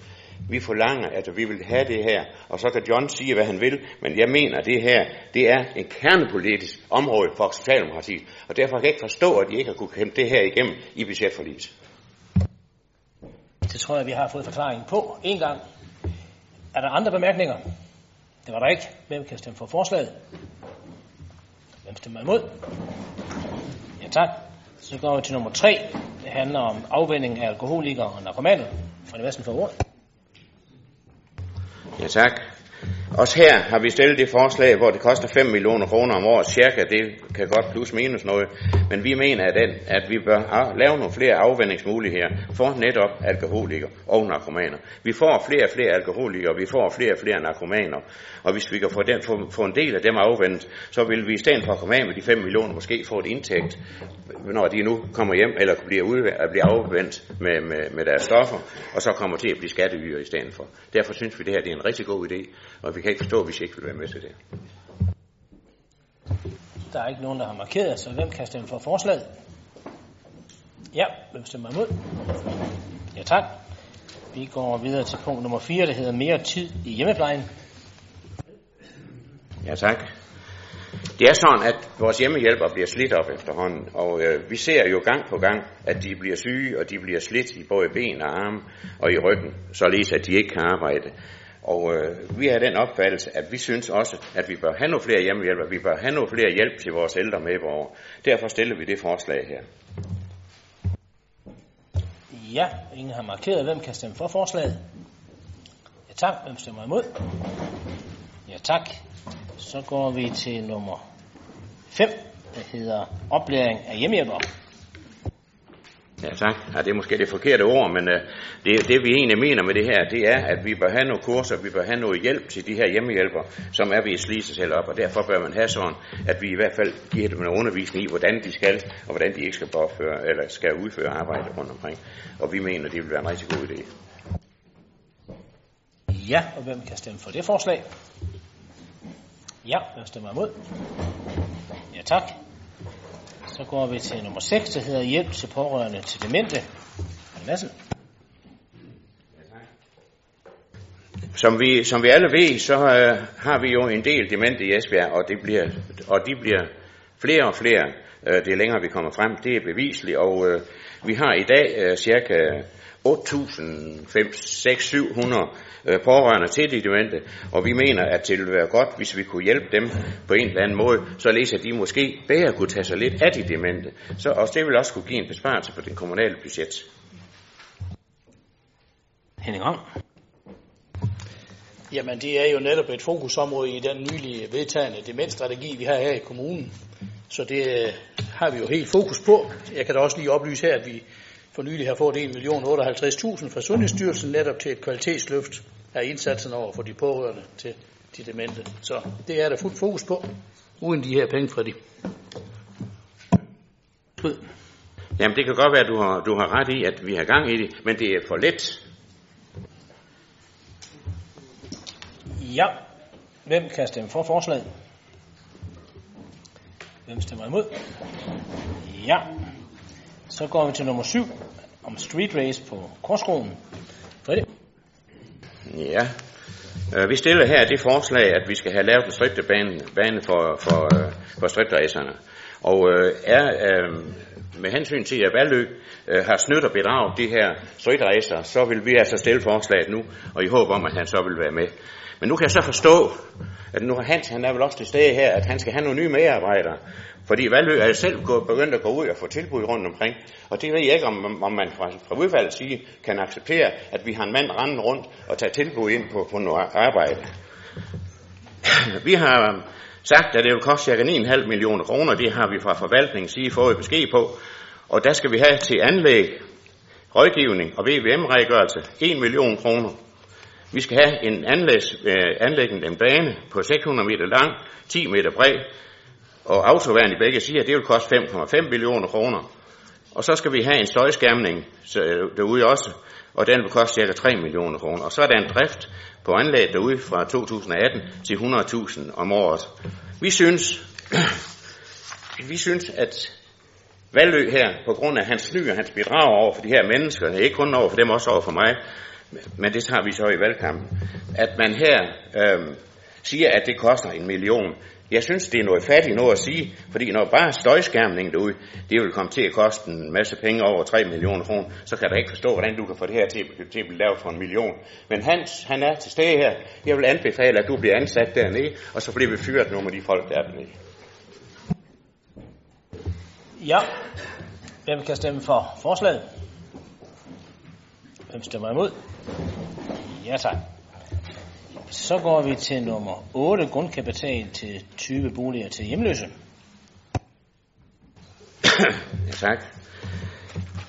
Vi forlanger, at vi vil have det her, og så kan John sige, hvad han vil, men jeg mener, at det her, det er en kernepolitisk område for Socialdemokratiet, og derfor kan jeg ikke forstå, at de ikke har kunne kæmpe det her igennem i budgetforliget. Det tror jeg, vi har fået forklaring på en gang. Er der andre bemærkninger? Det var der ikke. Hvem kan stemme for forslaget? Hvem stemmer imod? Ja tak. Så går vi til nummer 3. Det handler om afvænding af alkoholikere og narkomaner. Fra det værste for ordet. Ja, tak. Også her har vi stillet det forslag, hvor det koster 5 millioner kroner om året cirka. Det kan godt plus minus noget. Men vi mener, at, den, at vi bør lave nogle flere afvendingsmuligheder for netop alkoholikere og narkomaner. Vi får flere og flere alkoholikere, vi får flere og flere narkomaner. Og hvis vi kan få, den, få, få en del af dem afvendt, så vil vi i stedet for at komme af med de 5 millioner måske få et indtægt, når de nu kommer hjem eller bliver, udv- bliver afvendt med, med, med deres stoffer, og så kommer til at blive skatteyder i stedet for. Derfor synes vi, det her det er en rigtig god idé, og vi kan ikke forstå, hvis I ikke vil være med til det. Der er ikke nogen, der har markeret, så hvem kan stemme for forslaget? Ja, hvem stemmer imod? Ja tak. Vi går videre til punkt nummer 4, der hedder mere tid i hjemmeplejen. Ja, tak. Det er sådan, at vores hjemmehjælpere bliver slidt op efterhånden, og øh, vi ser jo gang på gang, at de bliver syge, og de bliver slidt i både ben og arme og i ryggen, således at de ikke kan arbejde. Og øh, vi har den opfattelse, at vi synes også, at vi bør have nogle flere hjemmehjælpere, vi bør have nogle flere hjælp til vores ældre medborgere. Derfor stiller vi det forslag her. Ja, ingen har markeret, hvem kan stemme for forslaget? Ja tak, hvem stemmer imod? Ja tak. Så går vi til nummer 5, der hedder oplæring af hjemmehjælpere. Ja, tak. Ja, det er måske det forkerte ord, men øh, det, det vi egentlig mener med det her, det er, at vi bør have nogle kurser, vi bør have noget hjælp til de her hjemmehjælpere, som er ved at slide sig selv op, og derfor bør man have sådan, at vi i hvert fald giver dem noget undervisning i, hvordan de skal, og hvordan de ikke skal, påføre, eller skal udføre arbejde rundt omkring. Og vi mener, det vil være en rigtig god idé. Ja, og hvem kan stemme for det forslag? Ja, hvem stemmer imod? Ja tak. Så går vi til nummer 6, der hedder hjælp til pårørende til demente. Madsen. Som vi, som vi alle ved, så øh, har vi jo en del demente i Esbjerg, og, det bliver, og de bliver flere og flere, øh, det længere vi kommer frem. Det er beviseligt, og øh, vi har i dag øh, cirka 8.500-700 øh, pårørende til de demente, og vi mener, at det ville være godt, hvis vi kunne hjælpe dem på en eller anden måde, således at de måske bedre kunne tage sig lidt af de demente. Så også det vil også kunne give en besparelse på den kommunale budget. Henning Ravn. Jamen, det er jo netop et fokusområde i den nylige vedtagende demensstrategi, vi har her i kommunen. Så det øh, har vi jo helt fokus på. Jeg kan da også lige oplyse her, at vi for nylig har fået 1.058.000 fra Sundhedsstyrelsen netop til et kvalitetsløft af indsatsen over for de pårørende til de demente. Så det er der fuldt fokus på, uden de her penge fra de. Jamen det kan godt være, at du har, du har ret i, at vi har gang i det, men det er for let. Ja, hvem kan stemme for forslaget? Hvem stemmer imod? Ja. Så går vi til nummer 7 om street race på Korsgården. Fredrik? Ja. Øh, vi stiller her det forslag, at vi skal have lavet en striptebane bane for, for, øh, for striptracerne. Og øh, er, øh, med hensyn til, at Valø øh, har snydt og bedraget de her striptracer, så vil vi altså stille forslaget nu, og i håb om, at han så vil være med. Men nu kan jeg så forstå, at nu har Hans, han er vel også til stede her, at han skal have nogle nye medarbejdere. Fordi Valø er jo selv gået, begyndt at gå ud og få tilbud rundt omkring. Og det ved jeg ikke, om, om man fra, fra udvalget sige, kan acceptere, at vi har en mand rendende rundt og tage tilbud ind på, på noget arbejde. Vi har sagt, at det vil koste ca. 9,5 millioner kroner. Det har vi fra forvaltningens side fået besked på. Og der skal vi have til anlæg, rådgivning og VVM-redegørelse 1 million kroner. Vi skal have en anlægs, øh, anlæggende en bane på 600 meter lang, 10 meter bred, og autoværn i begge sider, det vil koste 5,5 millioner kroner. Og så skal vi have en støjskærmning øh, derude også, og den vil koste ca. 3 millioner kroner. Og så er der en drift på anlægget derude fra 2018 til 100.000 om året. Vi synes, vi synes, at Valø her, på grund af hans sny og hans bidrag over for de her mennesker, ikke kun over for dem, også over for mig, men det tager vi så i valgkampen, at man her øh, siger, at det koster en million. Jeg synes, det er noget fattigt noget at sige, fordi når bare støjskærmningen derude, det vil komme til at koste en masse penge over 3 millioner kroner, så kan jeg ikke forstå, hvordan du kan få det her til, til at blive lavet for en million. Men Hans, han er til stede her. Jeg vil anbefale, at du bliver ansat dernede, og så bliver vi fyret nogle af de folk, der er dernede. Ja. Hvem kan stemme for forslaget? Hvem stemmer imod? Ja tak. Så går vi til nummer 8, grundkapital til 20 boliger til hjemløse. Ja, tak.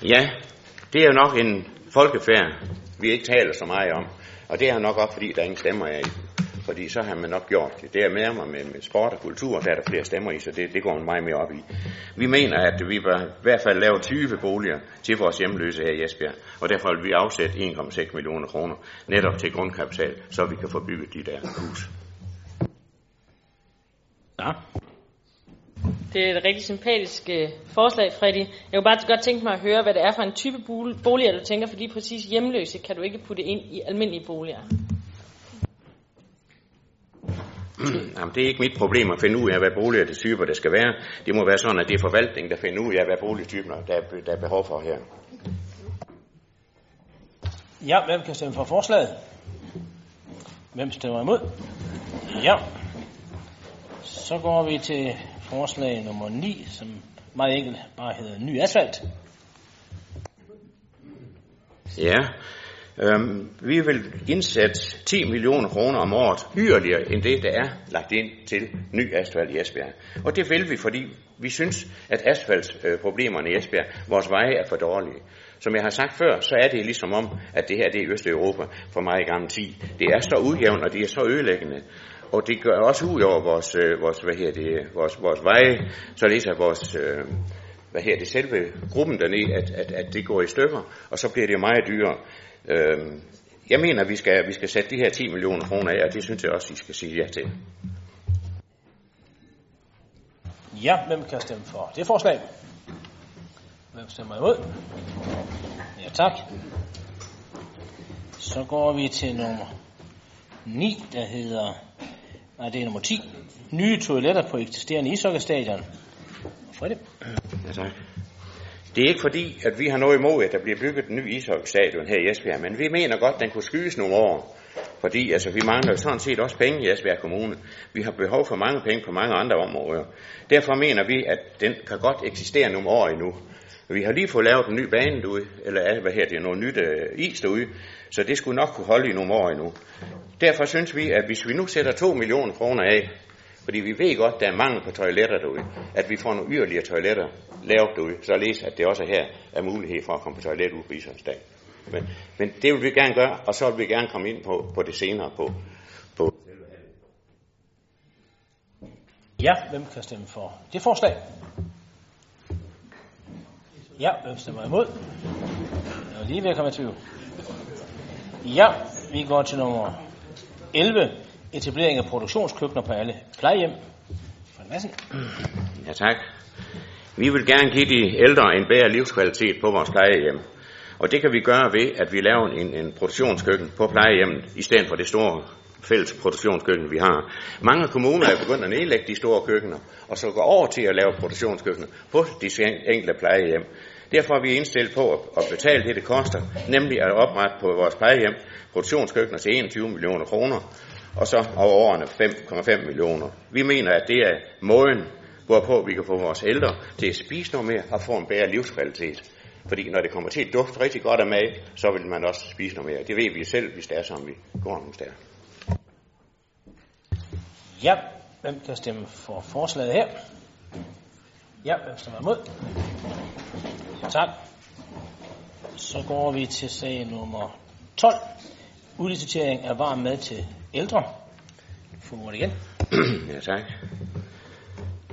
Ja, det er jo nok en folkefærd, vi ikke taler så meget om. Og det er nok også, fordi der ingen stemmer er i. Fordi så har man nok gjort det. Det er mere med, med sport og kultur, der er der flere stemmer i, så det, det går man meget mere op i. Vi mener, at vi bør i hvert fald lave 20 boliger til vores hjemløse her i Esbjerg. Og derfor vil vi afsætte 1,6 millioner kroner netop til grundkapital, så vi kan få bygget de der hus. Ja. Det er et rigtig sympatisk øh, forslag, Freddy. Jeg kunne bare godt tænke mig at høre, hvad det er for en type bolig- boliger, du tænker, fordi præcis hjemløse kan du ikke putte ind i almindelige boliger. Jamen, det er ikke mit problem at finde ud af, hvad boliger det typer, der skal være. Det må være sådan, at det er forvaltningen, der finder ud af, hvad boligtyper der er, der er behov for her. Ja, hvem kan stemme for forslaget? Hvem stemmer imod? Ja. Så går vi til forslag nummer 9, som meget enkelt bare hedder ny asfalt. Ja, øhm, vi vil indsætte 10 millioner kroner om året yderligere end det, der er lagt ind til ny asfalt i Esbjerg. Og det vil vi, fordi vi synes, at asfaltproblemerne i Esbjerg, vores veje er for dårlige. Som jeg har sagt før, så er det ligesom om, at det her det er Østeuropa for meget gammel tid. Det er så ujævnt, og det er så ødelæggende. Og det gør også ud over vores, øh, vores, hvad her det, vores, vores veje, således at vores, øh, hvad her det, selve gruppen dernede, at, at, at det går i stykker, og så bliver det jo meget dyrere. Øh, jeg mener, at vi skal, vi skal sætte de her 10 millioner kroner af, og det synes jeg også, I skal sige ja til. Ja, hvem kan stemme for det forslag? Hvem stemmer imod? Ja, tak. Så går vi til nummer 9, der hedder... Nej, det er nummer 10. Nye toiletter på eksisterende ishockeystadion. Fredrik? Ja, tak. Det er ikke fordi, at vi har noget imod, at der bliver bygget en ny ishockeystadion her i Esbjerg, men vi mener godt, at den kunne skydes nogle år. Fordi altså, vi mangler jo sådan set også penge i Esbjerg Kommune. Vi har behov for mange penge på mange andre områder. Derfor mener vi, at den kan godt eksistere nogle år endnu. Vi har lige fået lavet en ny bane derude, eller hvad her det, er noget nyt øh, is derude, så det skulle nok kunne holde i nogle år endnu. Derfor synes vi, at hvis vi nu sætter 2 millioner kroner af, fordi vi ved godt, der er mangel på toiletter derude, at vi får nogle yderligere toiletter lavet derude, således at det også her er mulighed for at komme på toilet ude på Islandsdag. Men, men det vil vi gerne gøre, og så vil vi gerne komme ind på, på det senere på, på Ja, hvem kan stemme for det forslag? Ja, hvem stemmer imod? Jeg er lige ved at komme i tvivl. Ja, vi går til nummer 11. Etablering af produktionskøkkener på alle plejehjem. Madsen. Ja, tak. Vi vil gerne give de ældre en bedre livskvalitet på vores plejehjem. Og det kan vi gøre ved, at vi laver en, en produktionskøkken på plejehjemmet, i stedet for det store fælles produktionskøkken, vi har. Mange kommuner er begyndt at nedlægge de store køkkener, og så går over til at lave produktionskøkkener på de enkelte plejehjem. Derfor er vi indstillet på at betale det, det koster, nemlig at oprette på vores plejehjem produktionskøkkener til 21 millioner kroner, og så over årene 5,5 millioner. Vi mener, at det er måden, hvorpå vi kan få vores ældre til at spise noget mere og få en bedre livskvalitet. Fordi når det kommer til at dufte rigtig godt af mad, så vil man også spise noget mere. Det ved vi selv, hvis det er som vi går nogle steder. Ja, hvem kan stemme for forslaget her? Ja, hvem stemmer imod? Tak. Så går vi til sag nummer 12. Udlicitering af varm mad til ældre. Få ordet igen. ja, tak.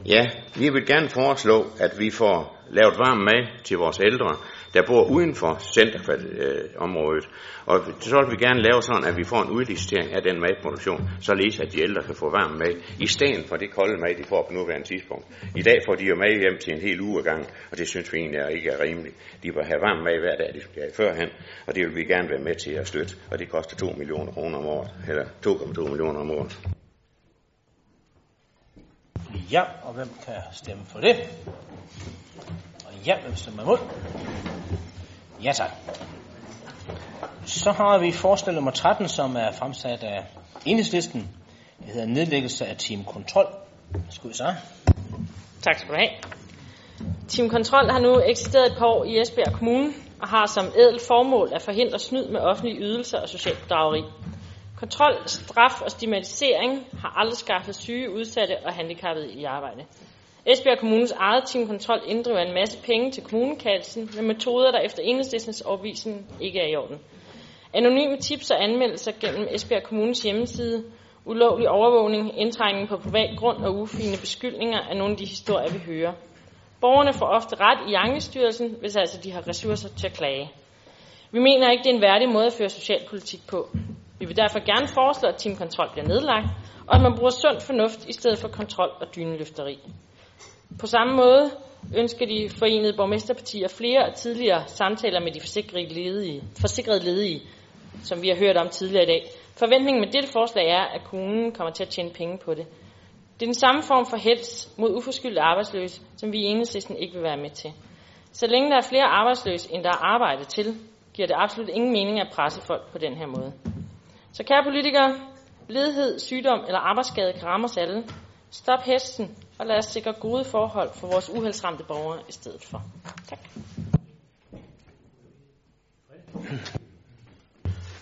Ja, vi vil gerne foreslå, at vi får lavet varm mad til vores ældre, der bor uden for centerområdet. Og så vil vi gerne lave sådan, at vi får en udlicitering af den madproduktion, således at de ældre kan få varm mad, i stedet for det kolde mad, de får på nuværende tidspunkt. I dag får de jo mad hjem til en hel uge gang, og det synes vi egentlig er ikke er rimeligt. De bør have varm mad hver dag, de skal have førhen, og det vil vi gerne være med til at støtte, og det koster 2 millioner kroner om året, eller 2,2 millioner om året. Ja, og hvem kan stemme for det? Og ja, hvem stemmer imod? Ja, tak. Så har vi forslag nummer 13, som er fremsat af enhedslisten. Det hedder nedlæggelse af Team Kontrol. Skal vi så? Tak skal du have. Team Kontrol har nu eksisteret et par år i Esbjerg Kommune og har som ædelt formål at forhindre snyd med offentlige ydelser og socialt bedrageri. Kontrol, straf og stigmatisering har aldrig skaffet syge, udsatte og handicappede i arbejde. Esbjerg Kommunes eget team kontrol inddriver en masse penge til kommunekassen med metoder, der efter enhedslæsens overvisning ikke er i orden. Anonyme tips og anmeldelser gennem Esbjerg Kommunes hjemmeside, ulovlig overvågning, indtrængen på privat grund og ufine beskyldninger er nogle af de historier, vi hører. Borgerne får ofte ret i Ankestyrelsen, hvis altså de har ressourcer til at klage. Vi mener ikke, det er en værdig måde at føre socialpolitik på. Vi vil derfor gerne foreslå, at teamkontrol bliver nedlagt, og at man bruger sund fornuft i stedet for kontrol og dyneløfteri. På samme måde ønsker de forenede borgmesterpartier flere og tidligere samtaler med de forsikrede ledige, forsikrede ledige, som vi har hørt om tidligere i dag. Forventningen med dette forslag er, at kommunen kommer til at tjene penge på det. Det er den samme form for hets mod uforskyldte arbejdsløse, som vi i enhedslisten ikke vil være med til. Så længe der er flere arbejdsløse, end der er arbejde til, giver det absolut ingen mening at presse folk på den her måde. Så kære politikere, ledighed, sygdom eller arbejdsskade kan ramme os alle. Stop hesten, og lad os sikre gode forhold for vores uheldsramte borgere i stedet for. Tak.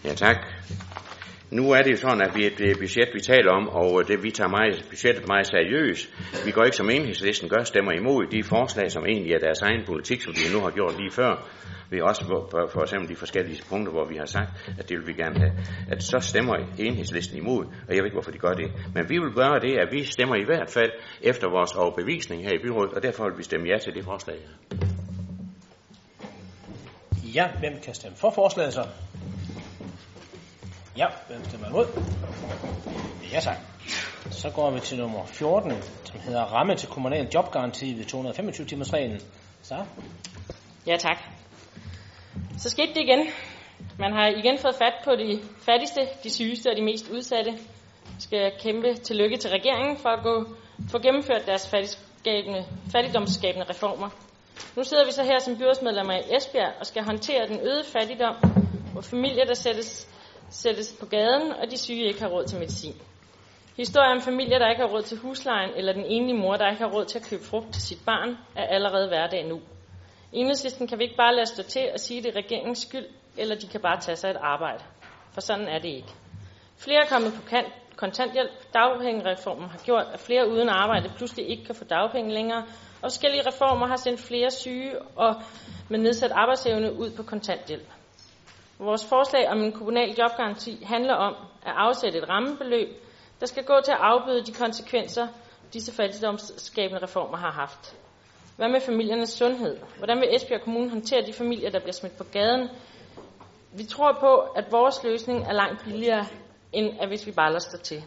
Ja, tak. Nu er det jo sådan, at vi er et budget, vi taler om, og øh, det, vi tager meget, budgettet meget seriøst. Vi går ikke som enhedslisten gør, stemmer imod de forslag, som egentlig er deres egen politik, som de nu har gjort lige før. Vi også for, for eksempel de forskellige punkter, hvor vi har sagt, at det vil vi gerne have. At så stemmer enhedslisten imod, og jeg ved ikke, hvorfor de gør det. Men vi vil gøre det, at vi stemmer i hvert fald efter vores overbevisning her i byrådet, og derfor vil vi stemme ja til det forslag. Ja, hvem kan stemme for forslaget så? Ja, hvem stemmer imod? Ja tak. Så går vi til nummer 14, som hedder ramme til kommunal jobgaranti ved 225 timers reglen. Så. Ja tak. Så skete det igen. Man har igen fået fat på de fattigste, de sygeste og de mest udsatte. Skal kæmpe til lykke til regeringen for at gå, få gennemført deres fattigdomsskabende reformer. Nu sidder vi så her som byrådsmedlemmer i Esbjerg og skal håndtere den øgede fattigdom, hvor familier, der sættes sættes på gaden, og de syge ikke har råd til medicin. Historier om familier, der ikke har råd til huslejen, eller den enlige mor, der ikke har råd til at købe frugt til sit barn, er allerede hverdag nu. Enhedslisten kan vi ikke bare lade stå til og sige, at det er regeringens skyld, eller de kan bare tage sig et arbejde. For sådan er det ikke. Flere er kommet på kontanthjælp. Dagpengereformen har gjort, at flere uden arbejde pludselig ikke kan få dagpenge længere, og forskellige reformer har sendt flere syge og med nedsat arbejdsevne ud på kontanthjælp. Vores forslag om en kommunal jobgaranti handler om at afsætte et rammebeløb, der skal gå til at afbøde de konsekvenser, disse fattigdomsskabende reformer har haft. Hvad med familiernes sundhed? Hvordan vil Esbjerg Kommune håndtere de familier, der bliver smidt på gaden? Vi tror på, at vores løsning er langt billigere, end at hvis vi bare lader stå til.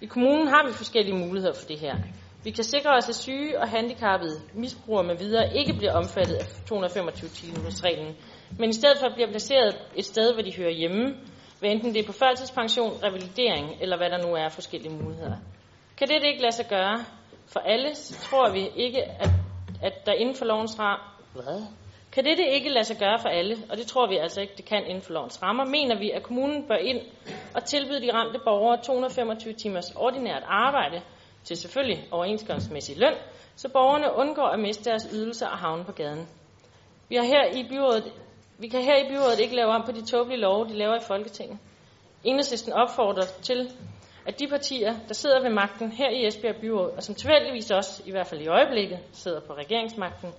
I kommunen har vi forskellige muligheder for det her. Vi kan sikre os, at syge og handicappede, misbrugere med videre ikke bliver omfattet af 225-timers-reglen, men i stedet for bliver placeret et sted, hvor de hører hjemme, hvad enten det er på førtidspension, revalidering eller hvad der nu er forskellige muligheder. Kan det ikke lade sig gøre for alle, så tror vi ikke, at, at der inden for lovens ram... Hvad? Kan dette ikke lade sig gøre for alle, og det tror vi altså ikke, det kan inden for lovens rammer, mener vi, at kommunen bør ind og tilbyde de ramte borgere 225 timers ordinært arbejde til selvfølgelig overenskomstmæssig løn, så borgerne undgår at miste deres ydelser og havne på gaden. Vi, har her i byrådet, vi kan her i byrådet ikke lave om på de tåbelige love, de laver i Folketinget. Enhedslisten opfordrer til, at de partier, der sidder ved magten her i Esbjerg Byråd, og som tilfældigvis også, i hvert fald i øjeblikket, sidder på regeringsmagten,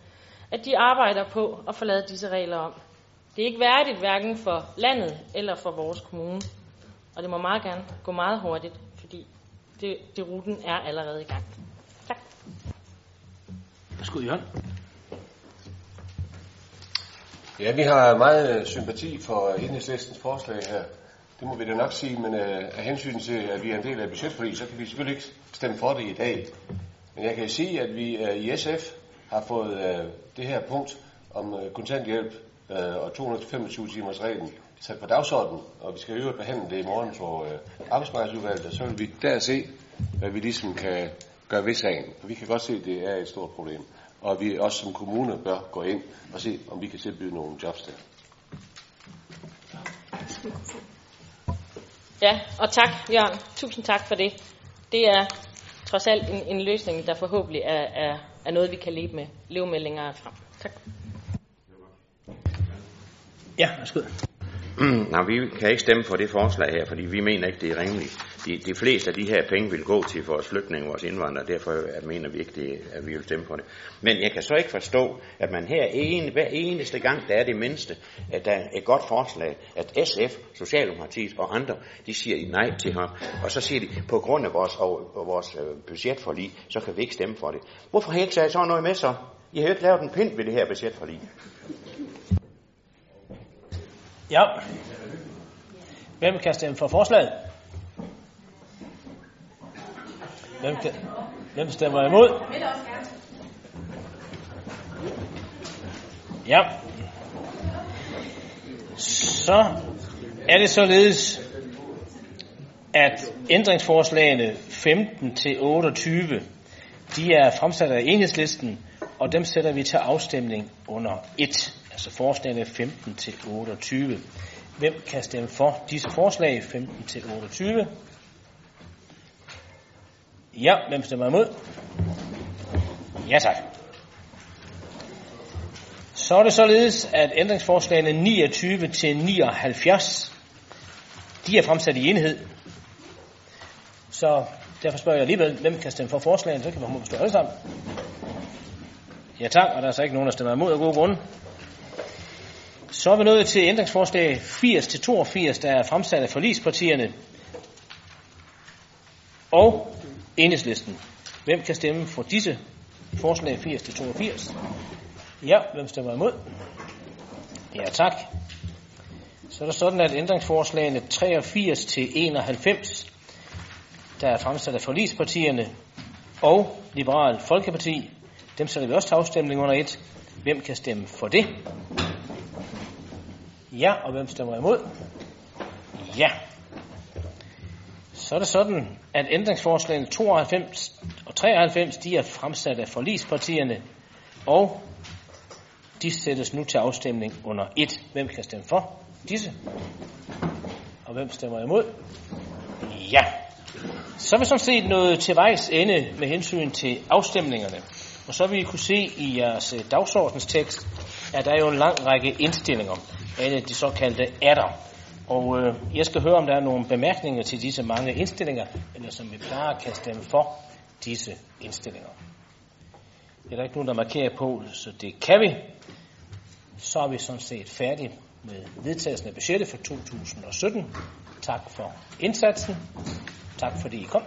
at de arbejder på at få lavet disse regler om. Det er ikke værdigt hverken for landet eller for vores kommune. Og det må meget gerne gå meget hurtigt, fordi det, det ruten er allerede i gang. Tak. Værsgo, Jørgen. Ja, vi har meget øh, sympati for øh, enhedslistens forslag her. Det må vi da nok sige, men øh, af hensyn til, at vi er en del af budgetforlig, så kan vi selvfølgelig ikke stemme for det i dag. Men jeg kan sige, at vi øh, i SF har fået øh, det her punkt om øh, kontanthjælp øh, og 225 timers reglen sat på dagsordenen, og vi skal jo behandle det i morgen for øh, arbejdsmarkedsudvalget, og så vil vi der se, hvad vi ligesom kan gøre ved sagen. For vi kan godt se, at det er et stort problem. Og vi også som kommune bør gå ind og se, om vi kan tilbyde nogle jobs der. Ja, og tak, Jørgen. Tusind tak for det. Det er trods alt en, en løsning, der forhåbentlig er, er, er noget, vi kan leve med, leve med længere frem. Tak. Ja, værsgo. Nej, vi kan ikke stemme for det forslag her, fordi vi mener ikke, det er rimeligt. De, de fleste af de her penge vil gå til vores flygtninge, vores indvandrere, derfor at mener vi ikke, det, at vi vil stemme for det. Men jeg kan så ikke forstå, at man her en, hver eneste gang, der er det mindste, at der er et godt forslag, at SF, Socialdemokratiet og andre, de siger nej til ham. Og så siger de, på grund af vores, og, vores øh, budgetforlig, så kan vi ikke stemme for det. Hvorfor har I ikke taget sådan noget med så? I har jo ikke lavet en pind ved det her budgetforlig. Ja. Hvem kan stemme for forslaget? Hvem, kan, hvem stemmer imod? Ja. Så er det således, at ændringsforslagene 15 til 28, de er fremsat af enhedslisten, og dem sætter vi til afstemning under 1, altså forslagene 15 til 28. Hvem kan stemme for disse forslag 15 til 28? Ja, hvem stemmer imod? Ja tak. Så er det således, at ændringsforslagene 29 til 79, de er fremsat i enhed. Så derfor spørger jeg alligevel, hvem kan stemme for forslagene, så kan vi håbe stå alle sammen. Ja tak, og der er så ikke nogen, der stemmer imod af gode grunde. Så er vi nået til ændringsforslag 80 til 82, der er fremsat af forlispartierne og enhedslisten. Hvem kan stemme for disse forslag 80-82? Ja, hvem stemmer imod? Ja, tak. Så er der sådan, at ændringsforslagene 83 til 91, der er fremsat af forlispartierne og Liberal Folkeparti, dem sætter vi også til afstemning under et. Hvem kan stemme for det? Ja, og hvem stemmer imod? Ja. Så er det sådan, at ændringsforslagene 92 og 93, de er fremsat af forlispartierne, og de sættes nu til afstemning under 1. Hvem kan stemme for disse? Og hvem stemmer imod? Ja. Så er vi sådan set nået til vejs ende med hensyn til afstemningerne. Og så vil I kunne se i jeres dagsordenstekst, at der er jo en lang række indstillinger alle de såkaldte adder. Og øh, jeg skal høre, om der er nogle bemærkninger til disse mange indstillinger, eller som vi bare kan stemme for disse indstillinger. Det er der ikke nogen, der markerer på, så det kan vi. Så er vi sådan set færdige med vedtagelsen af budgettet for 2017. Tak for indsatsen. Tak fordi I kom.